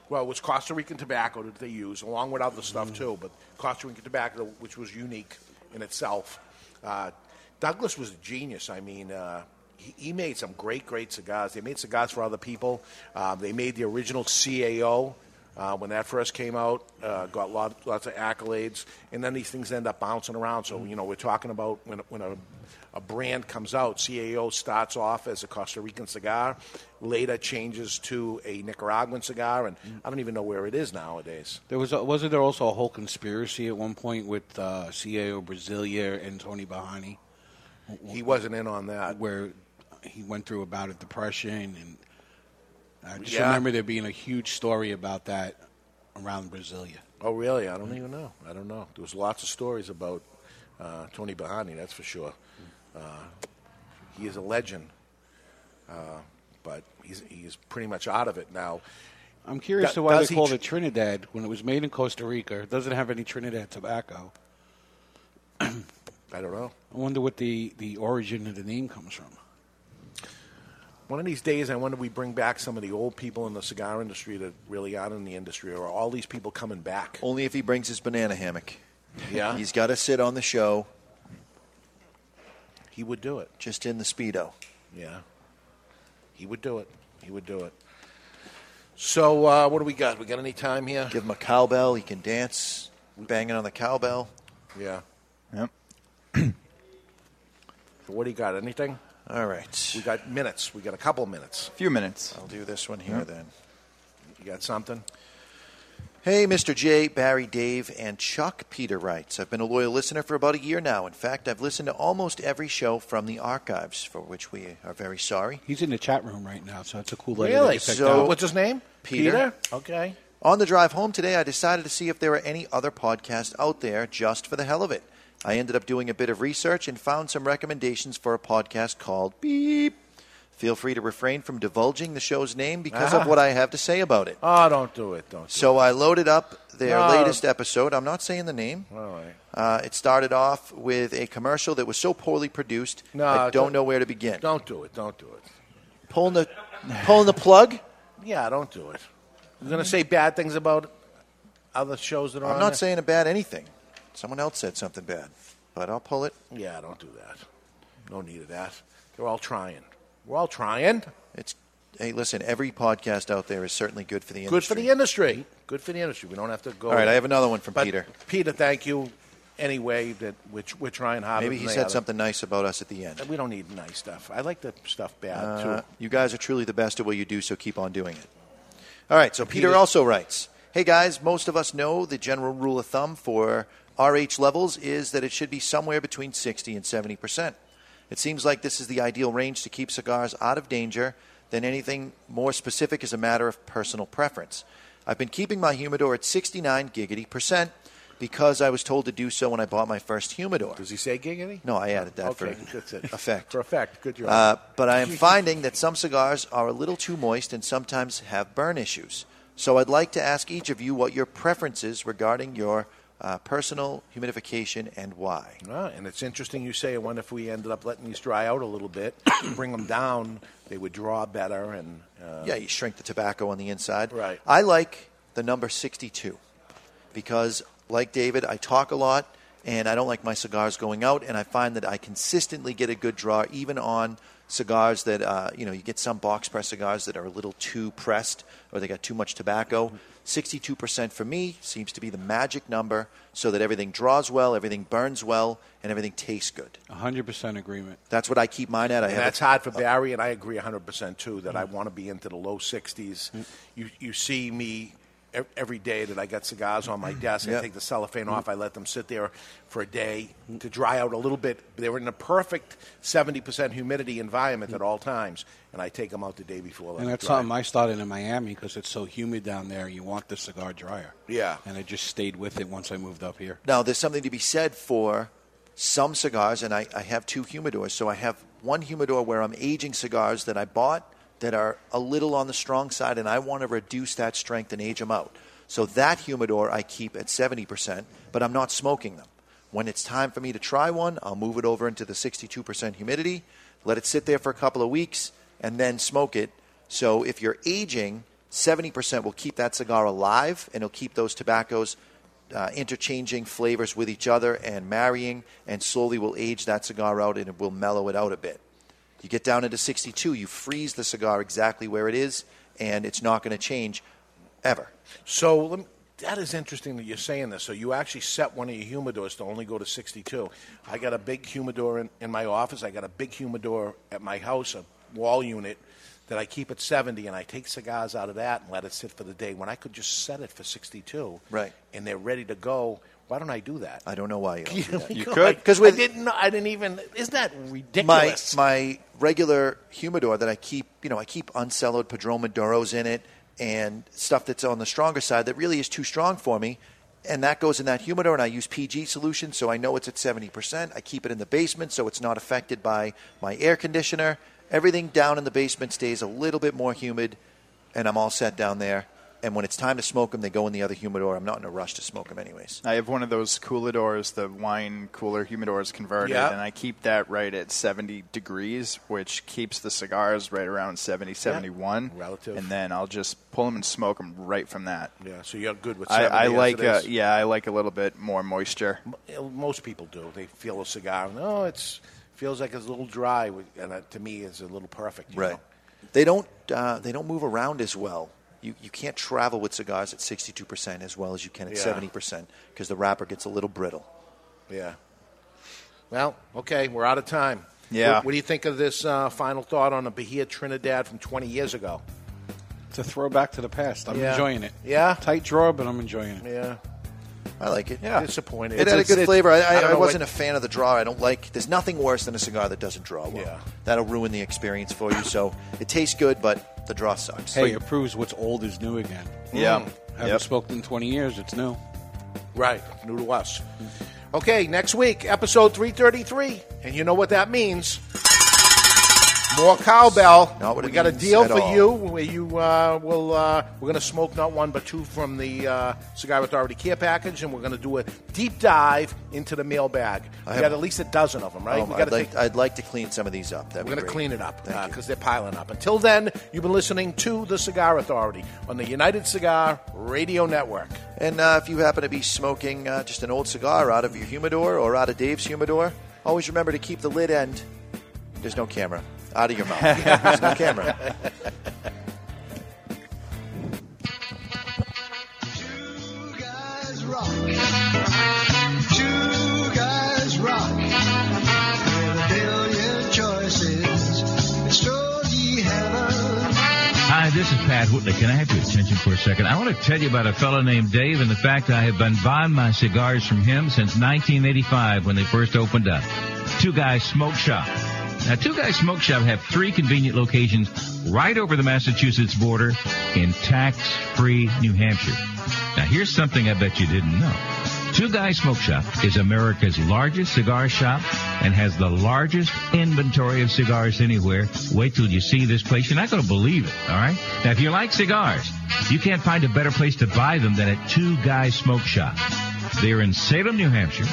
[SPEAKER 4] Well, it was Costa Rican tobacco that they used, along with other stuff too. But Costa Rican tobacco, which was unique in itself. Uh, Douglas was a genius. I mean, uh, he, he made some great, great cigars. They made cigars for other people. Uh, they made the original CAO. Uh, when that first came out, uh, got lot, lots of accolades, and then these things end up bouncing around. So you know, we're talking about when when a, a brand comes out, CAO starts off as a Costa Rican cigar, later changes to a Nicaraguan cigar, and I don't even know where it is nowadays.
[SPEAKER 10] There was a, wasn't there also a whole conspiracy at one point with uh, CAO Brasilia and Tony Borhani?
[SPEAKER 4] He wasn't in on that.
[SPEAKER 10] Where he went through a bout of depression, and I just
[SPEAKER 4] Yeah.
[SPEAKER 10] remember there being a huge story about that around Brasilia.
[SPEAKER 4] Oh, really? I don't even know. I don't know. There was lots of stories about uh, Tony Borhani, that's for sure. Uh, he is a legend, uh, but he's he's pretty much out of it now.
[SPEAKER 10] I'm curious
[SPEAKER 4] Do-
[SPEAKER 10] to why they
[SPEAKER 4] he
[SPEAKER 10] called
[SPEAKER 4] tr-
[SPEAKER 10] it Trinidad when it was made in Costa Rica. It doesn't have any Trinidad tobacco.
[SPEAKER 4] I don't know.
[SPEAKER 10] I wonder what the, the origin of the name comes from.
[SPEAKER 4] One of these days, I wonder if we bring back some of the old people in the cigar industry that really aren't in the industry, or all these people coming back.
[SPEAKER 8] Only if he brings his banana hammock.
[SPEAKER 4] Yeah?
[SPEAKER 8] He's got to sit on the show.
[SPEAKER 4] He would do it.
[SPEAKER 8] Just in the Speedo.
[SPEAKER 4] Yeah. He would do it. He would do it. So, uh, what do we got? We got any time here?
[SPEAKER 8] Give him a cowbell. He can dance, banging on the cowbell.
[SPEAKER 4] Yeah.
[SPEAKER 9] Yep.
[SPEAKER 4] So what do you got? Anything?
[SPEAKER 8] All right.
[SPEAKER 4] We got minutes. We got a couple minutes.
[SPEAKER 9] few minutes.
[SPEAKER 8] I'll do this one here
[SPEAKER 4] Yep.
[SPEAKER 8] then.
[SPEAKER 4] You got something?
[SPEAKER 8] Hey, Mr. J, Barry, Dave, and Chuck Peter writes I've been a loyal listener for about a year now. In fact, I've listened to almost every show from the archives, for which we are very sorry.
[SPEAKER 10] He's in the chat room right now, so it's a cool letter.
[SPEAKER 4] Really?
[SPEAKER 10] that
[SPEAKER 8] So-
[SPEAKER 10] out.
[SPEAKER 4] What's his name?
[SPEAKER 8] Peter.
[SPEAKER 4] Okay.
[SPEAKER 8] On the drive home today, I decided to see if there were any other podcasts out there just for the hell of it. I ended up doing a bit of research and found some recommendations for a podcast called Beep. Feel free to refrain from divulging the show's name because
[SPEAKER 4] Ah.
[SPEAKER 8] of what I have to say about it.
[SPEAKER 4] Oh, don't do it. Don't.
[SPEAKER 8] So I loaded up their
[SPEAKER 4] No.
[SPEAKER 8] latest episode. I'm not saying the name.
[SPEAKER 4] All right.
[SPEAKER 8] Uh, it started off with a commercial that was so poorly produced,
[SPEAKER 4] No,
[SPEAKER 8] I
[SPEAKER 4] don't-
[SPEAKER 8] don't know where to begin.
[SPEAKER 4] Don't do it. Don't do it.
[SPEAKER 8] Pulling the, pulling the plug?
[SPEAKER 4] Yeah, don't do it. You're going to say bad things about other shows that are
[SPEAKER 8] I'm
[SPEAKER 4] on
[SPEAKER 8] not
[SPEAKER 4] there?
[SPEAKER 8] saying a bad anything. Someone else said something bad, but I'll pull it.
[SPEAKER 4] Yeah, don't do that. No need of that. They're all trying. We're all trying.
[SPEAKER 8] It's hey, listen. Every podcast out there is certainly good for the industry.
[SPEAKER 4] Good for the industry. Good for the industry. We don't have to go.
[SPEAKER 8] All right, I have another one from
[SPEAKER 4] But,
[SPEAKER 8] Peter.
[SPEAKER 4] Peter, thank you. Anyway, that which we're trying hard.
[SPEAKER 8] Maybe he said something nice about us at the end.
[SPEAKER 4] We don't need nice stuff. I like the stuff bad
[SPEAKER 8] Uh,
[SPEAKER 4] too.
[SPEAKER 8] you guys are truly the best at what you do, so keep on doing it. All right, so Peter,
[SPEAKER 4] Peter-
[SPEAKER 8] also writes Hey guys, most of us know the general rule of thumb for RH levels is that it should be somewhere between 60 and 70%. It seems like this is the ideal range to keep cigars out of danger, then anything more specific is a matter of personal preference. I've been keeping my humidor at 69 giggity percent because I was told to do so when I bought my first humidor.
[SPEAKER 4] Does he say giggity?
[SPEAKER 8] No, I added that
[SPEAKER 4] okay,
[SPEAKER 8] for
[SPEAKER 4] that's it.
[SPEAKER 8] effect.
[SPEAKER 4] For effect. Good job.
[SPEAKER 8] Uh, but I am finding that some cigars are a little too moist and sometimes have burn issues. So I'd like to ask each of you what your preferences regarding your uh, personal humidification and why.
[SPEAKER 4] Ah, and it's interesting you say. I wonder if we ended up letting these dry out a little bit, bring them down, they would draw better. And uh,
[SPEAKER 8] Yeah, you shrink the tobacco on the inside.
[SPEAKER 4] Right.
[SPEAKER 8] I like the number 62 because, like David, I talk a lot and I don't like my cigars going out, and I find that I consistently get a good draw even on cigars that, uh, you know, you get some box press cigars that are a little too pressed or they got too much tobacco. 62% for me seems to be the magic number so that everything draws well, everything burns well, and everything tastes good.
[SPEAKER 10] 100% agreement.
[SPEAKER 8] That's what I keep mine at. I
[SPEAKER 4] And
[SPEAKER 8] have
[SPEAKER 4] that's
[SPEAKER 8] a-
[SPEAKER 4] hard for Barry, and I agree 100% too, that I want to be into the low 60s. You, you see me ev- every day that I got cigars on my desk. I take the cellophane mm-hmm. off. I let them sit there for a day to dry out a little bit. They're in a perfect 70% humidity environment at mm-hmm. all times, and I take them out the day before. let
[SPEAKER 10] And that's
[SPEAKER 4] dry.
[SPEAKER 10] something I started in Miami because it's so humid down there. You want the cigar dryer.
[SPEAKER 4] Yeah.
[SPEAKER 10] And I just stayed with it once I moved up here.
[SPEAKER 8] Now, there's something to be said for some cigars, and I, I have two humidors. So I have one humidor where I'm aging cigars that I bought that are a little on the strong side, and I want to reduce that strength and age them out. So that humidor I keep at 70%, but I'm not smoking them. When it's time for me to try one, I'll move it over into the 62% humidity, let it sit there for a couple of weeks, and then smoke it. So if you're aging, 70% will keep that cigar alive and it'll keep those tobaccos uh, interchanging flavors with each other and marrying, and slowly will age that cigar out and it will mellow it out a bit. You get down into 62, you freeze the cigar exactly where it is, and it's not going to change ever.
[SPEAKER 4] So let me, that is interesting that you're saying this. So you actually set one of your humidors to only go to 62. I got a big humidor in, in my office. I got a big humidor at my house, a wall unit that I keep at 70, and I take cigars out of that and let it sit for the day. When I could just set it for 62,
[SPEAKER 8] Right.
[SPEAKER 4] and they're ready to go. Why don't I do that?
[SPEAKER 8] I don't know why you don't do that.
[SPEAKER 4] You
[SPEAKER 8] could.
[SPEAKER 4] because
[SPEAKER 8] with-
[SPEAKER 4] I didn't. know- I didn't even. Isn't that
[SPEAKER 8] my
[SPEAKER 4] ridiculous?
[SPEAKER 8] my regular humidor that I keep, you know, I keep unsellowed Padron Maduros in it and stuff that's on the stronger side that really is too strong for me. And that goes in that humidor, and I use PG solution, so I know it's at 70%. I keep it in the basement, so it's not affected by my air conditioner. Everything down in the basement stays a little bit more humid, and I'm all set down there. And when it's time to smoke them, they go in the other humidor. I'm not in a rush to smoke them, anyways.
[SPEAKER 9] I have one of those cooladors, the wine cooler humidors converted,
[SPEAKER 8] Yeah.
[SPEAKER 9] and I keep that right at 70 degrees, which keeps the cigars right around 70, 71.
[SPEAKER 4] Relative.
[SPEAKER 9] And then I'll just pull them and smoke them right from that.
[SPEAKER 4] Yeah, so you're good with
[SPEAKER 9] I,
[SPEAKER 4] 70
[SPEAKER 9] I
[SPEAKER 4] as
[SPEAKER 9] like,
[SPEAKER 4] it
[SPEAKER 9] uh, yeah, I like a little bit more moisture.
[SPEAKER 4] Most people do. They feel a cigar. No, it's feels like it's a little dry, and uh, to me, it's a little perfect. you
[SPEAKER 8] Right.
[SPEAKER 4] know?
[SPEAKER 8] They don't uh, they don't move around as well. You you can't travel with cigars at 62% as well as you can at
[SPEAKER 4] Yeah.
[SPEAKER 8] 70% because the wrapper gets a little brittle.
[SPEAKER 4] Yeah. Well, okay, we're out of time.
[SPEAKER 8] Yeah.
[SPEAKER 4] What, what do you think of this uh, final thought on a Bahia Trinidad from 20 years ago?
[SPEAKER 10] It's a throwback to the past. I'm
[SPEAKER 4] Yeah.
[SPEAKER 10] enjoying it.
[SPEAKER 4] Yeah?
[SPEAKER 10] Tight drawer, but I'm enjoying it.
[SPEAKER 4] Yeah.
[SPEAKER 8] I like it.
[SPEAKER 10] Yeah.
[SPEAKER 4] Disappointed.
[SPEAKER 8] It had a good
[SPEAKER 10] it's-
[SPEAKER 8] flavor. I,
[SPEAKER 4] I
[SPEAKER 8] I, I, wasn't
[SPEAKER 4] what-
[SPEAKER 8] a fan of the draw. I don't like. There's nothing worse than a cigar that doesn't draw well.
[SPEAKER 4] Yeah.
[SPEAKER 8] That'll ruin the experience for you. So it tastes good, but the draw sucks.
[SPEAKER 10] Hey, it proves what's old is new again.
[SPEAKER 8] Yeah. Mm.
[SPEAKER 10] Haven't
[SPEAKER 8] Yep.
[SPEAKER 10] smoked in 20 years. It's new.
[SPEAKER 4] Right, new to us. Okay, next week, episode 333. And you know what that means. More cowbell.
[SPEAKER 8] Not what
[SPEAKER 4] we
[SPEAKER 8] it
[SPEAKER 4] got a
[SPEAKER 8] means
[SPEAKER 4] deal
[SPEAKER 8] at
[SPEAKER 4] for
[SPEAKER 8] all.
[SPEAKER 4] you where you uh, will. Uh, we're going to smoke not one but two from the uh, Cigar Authority care package, and we're going to do a deep dive into the mailbag.
[SPEAKER 8] I
[SPEAKER 4] We
[SPEAKER 8] have-
[SPEAKER 4] got at least a dozen of them, right?
[SPEAKER 8] Oh,
[SPEAKER 4] we
[SPEAKER 8] I'd, like, I'd like to clean some of these up. That'd
[SPEAKER 4] we're going to clean it up
[SPEAKER 8] Thank you.
[SPEAKER 4] because they're piling up. Until then, you've been listening to the Cigar Authority on the United Cigar Radio Network.
[SPEAKER 8] And uh, if you happen to be smoking uh, just an old cigar out of your humidor or out of Dave's humidor, always remember to keep the lid end. There's no camera. Out of your mouth. There's no camera.
[SPEAKER 30] Hi, this is Pat Whitley. Can I have your attention for a second? I want to tell you about a fellow named Dave and the fact I have been buying my cigars from him since 1985 when they first opened up. Two Guys Smoke Shop. Now, Two Guys Smoke Shop have three convenient locations right over the Massachusetts border in tax-free New Hampshire. Now, here's something I bet you didn't know. Two Guys Smoke Shop is America's largest cigar shop and has the largest inventory of cigars anywhere. Wait till you see this place. You're not going to believe it, all right? Now, if you like cigars, you can't find a better place to buy them than at Two Guys Smoke Shop. They're in Salem, New Hampshire,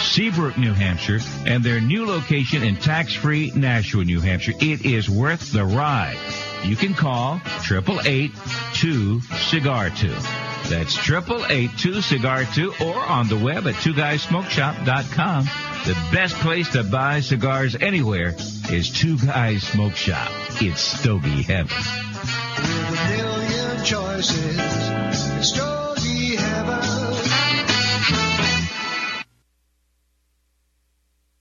[SPEAKER 30] Seabrook, New Hampshire, and their new location in tax-free Nashua, New Hampshire. It is worth the ride. You can call 888-2-CIGAR-2. That's 888-2-CIGAR-2 or on the web at two twoguysmokeshop.com. The best place to buy cigars anywhere is Two Guys Smoke Shop. It's Stogie Heaven.
[SPEAKER 31] With a billion choices.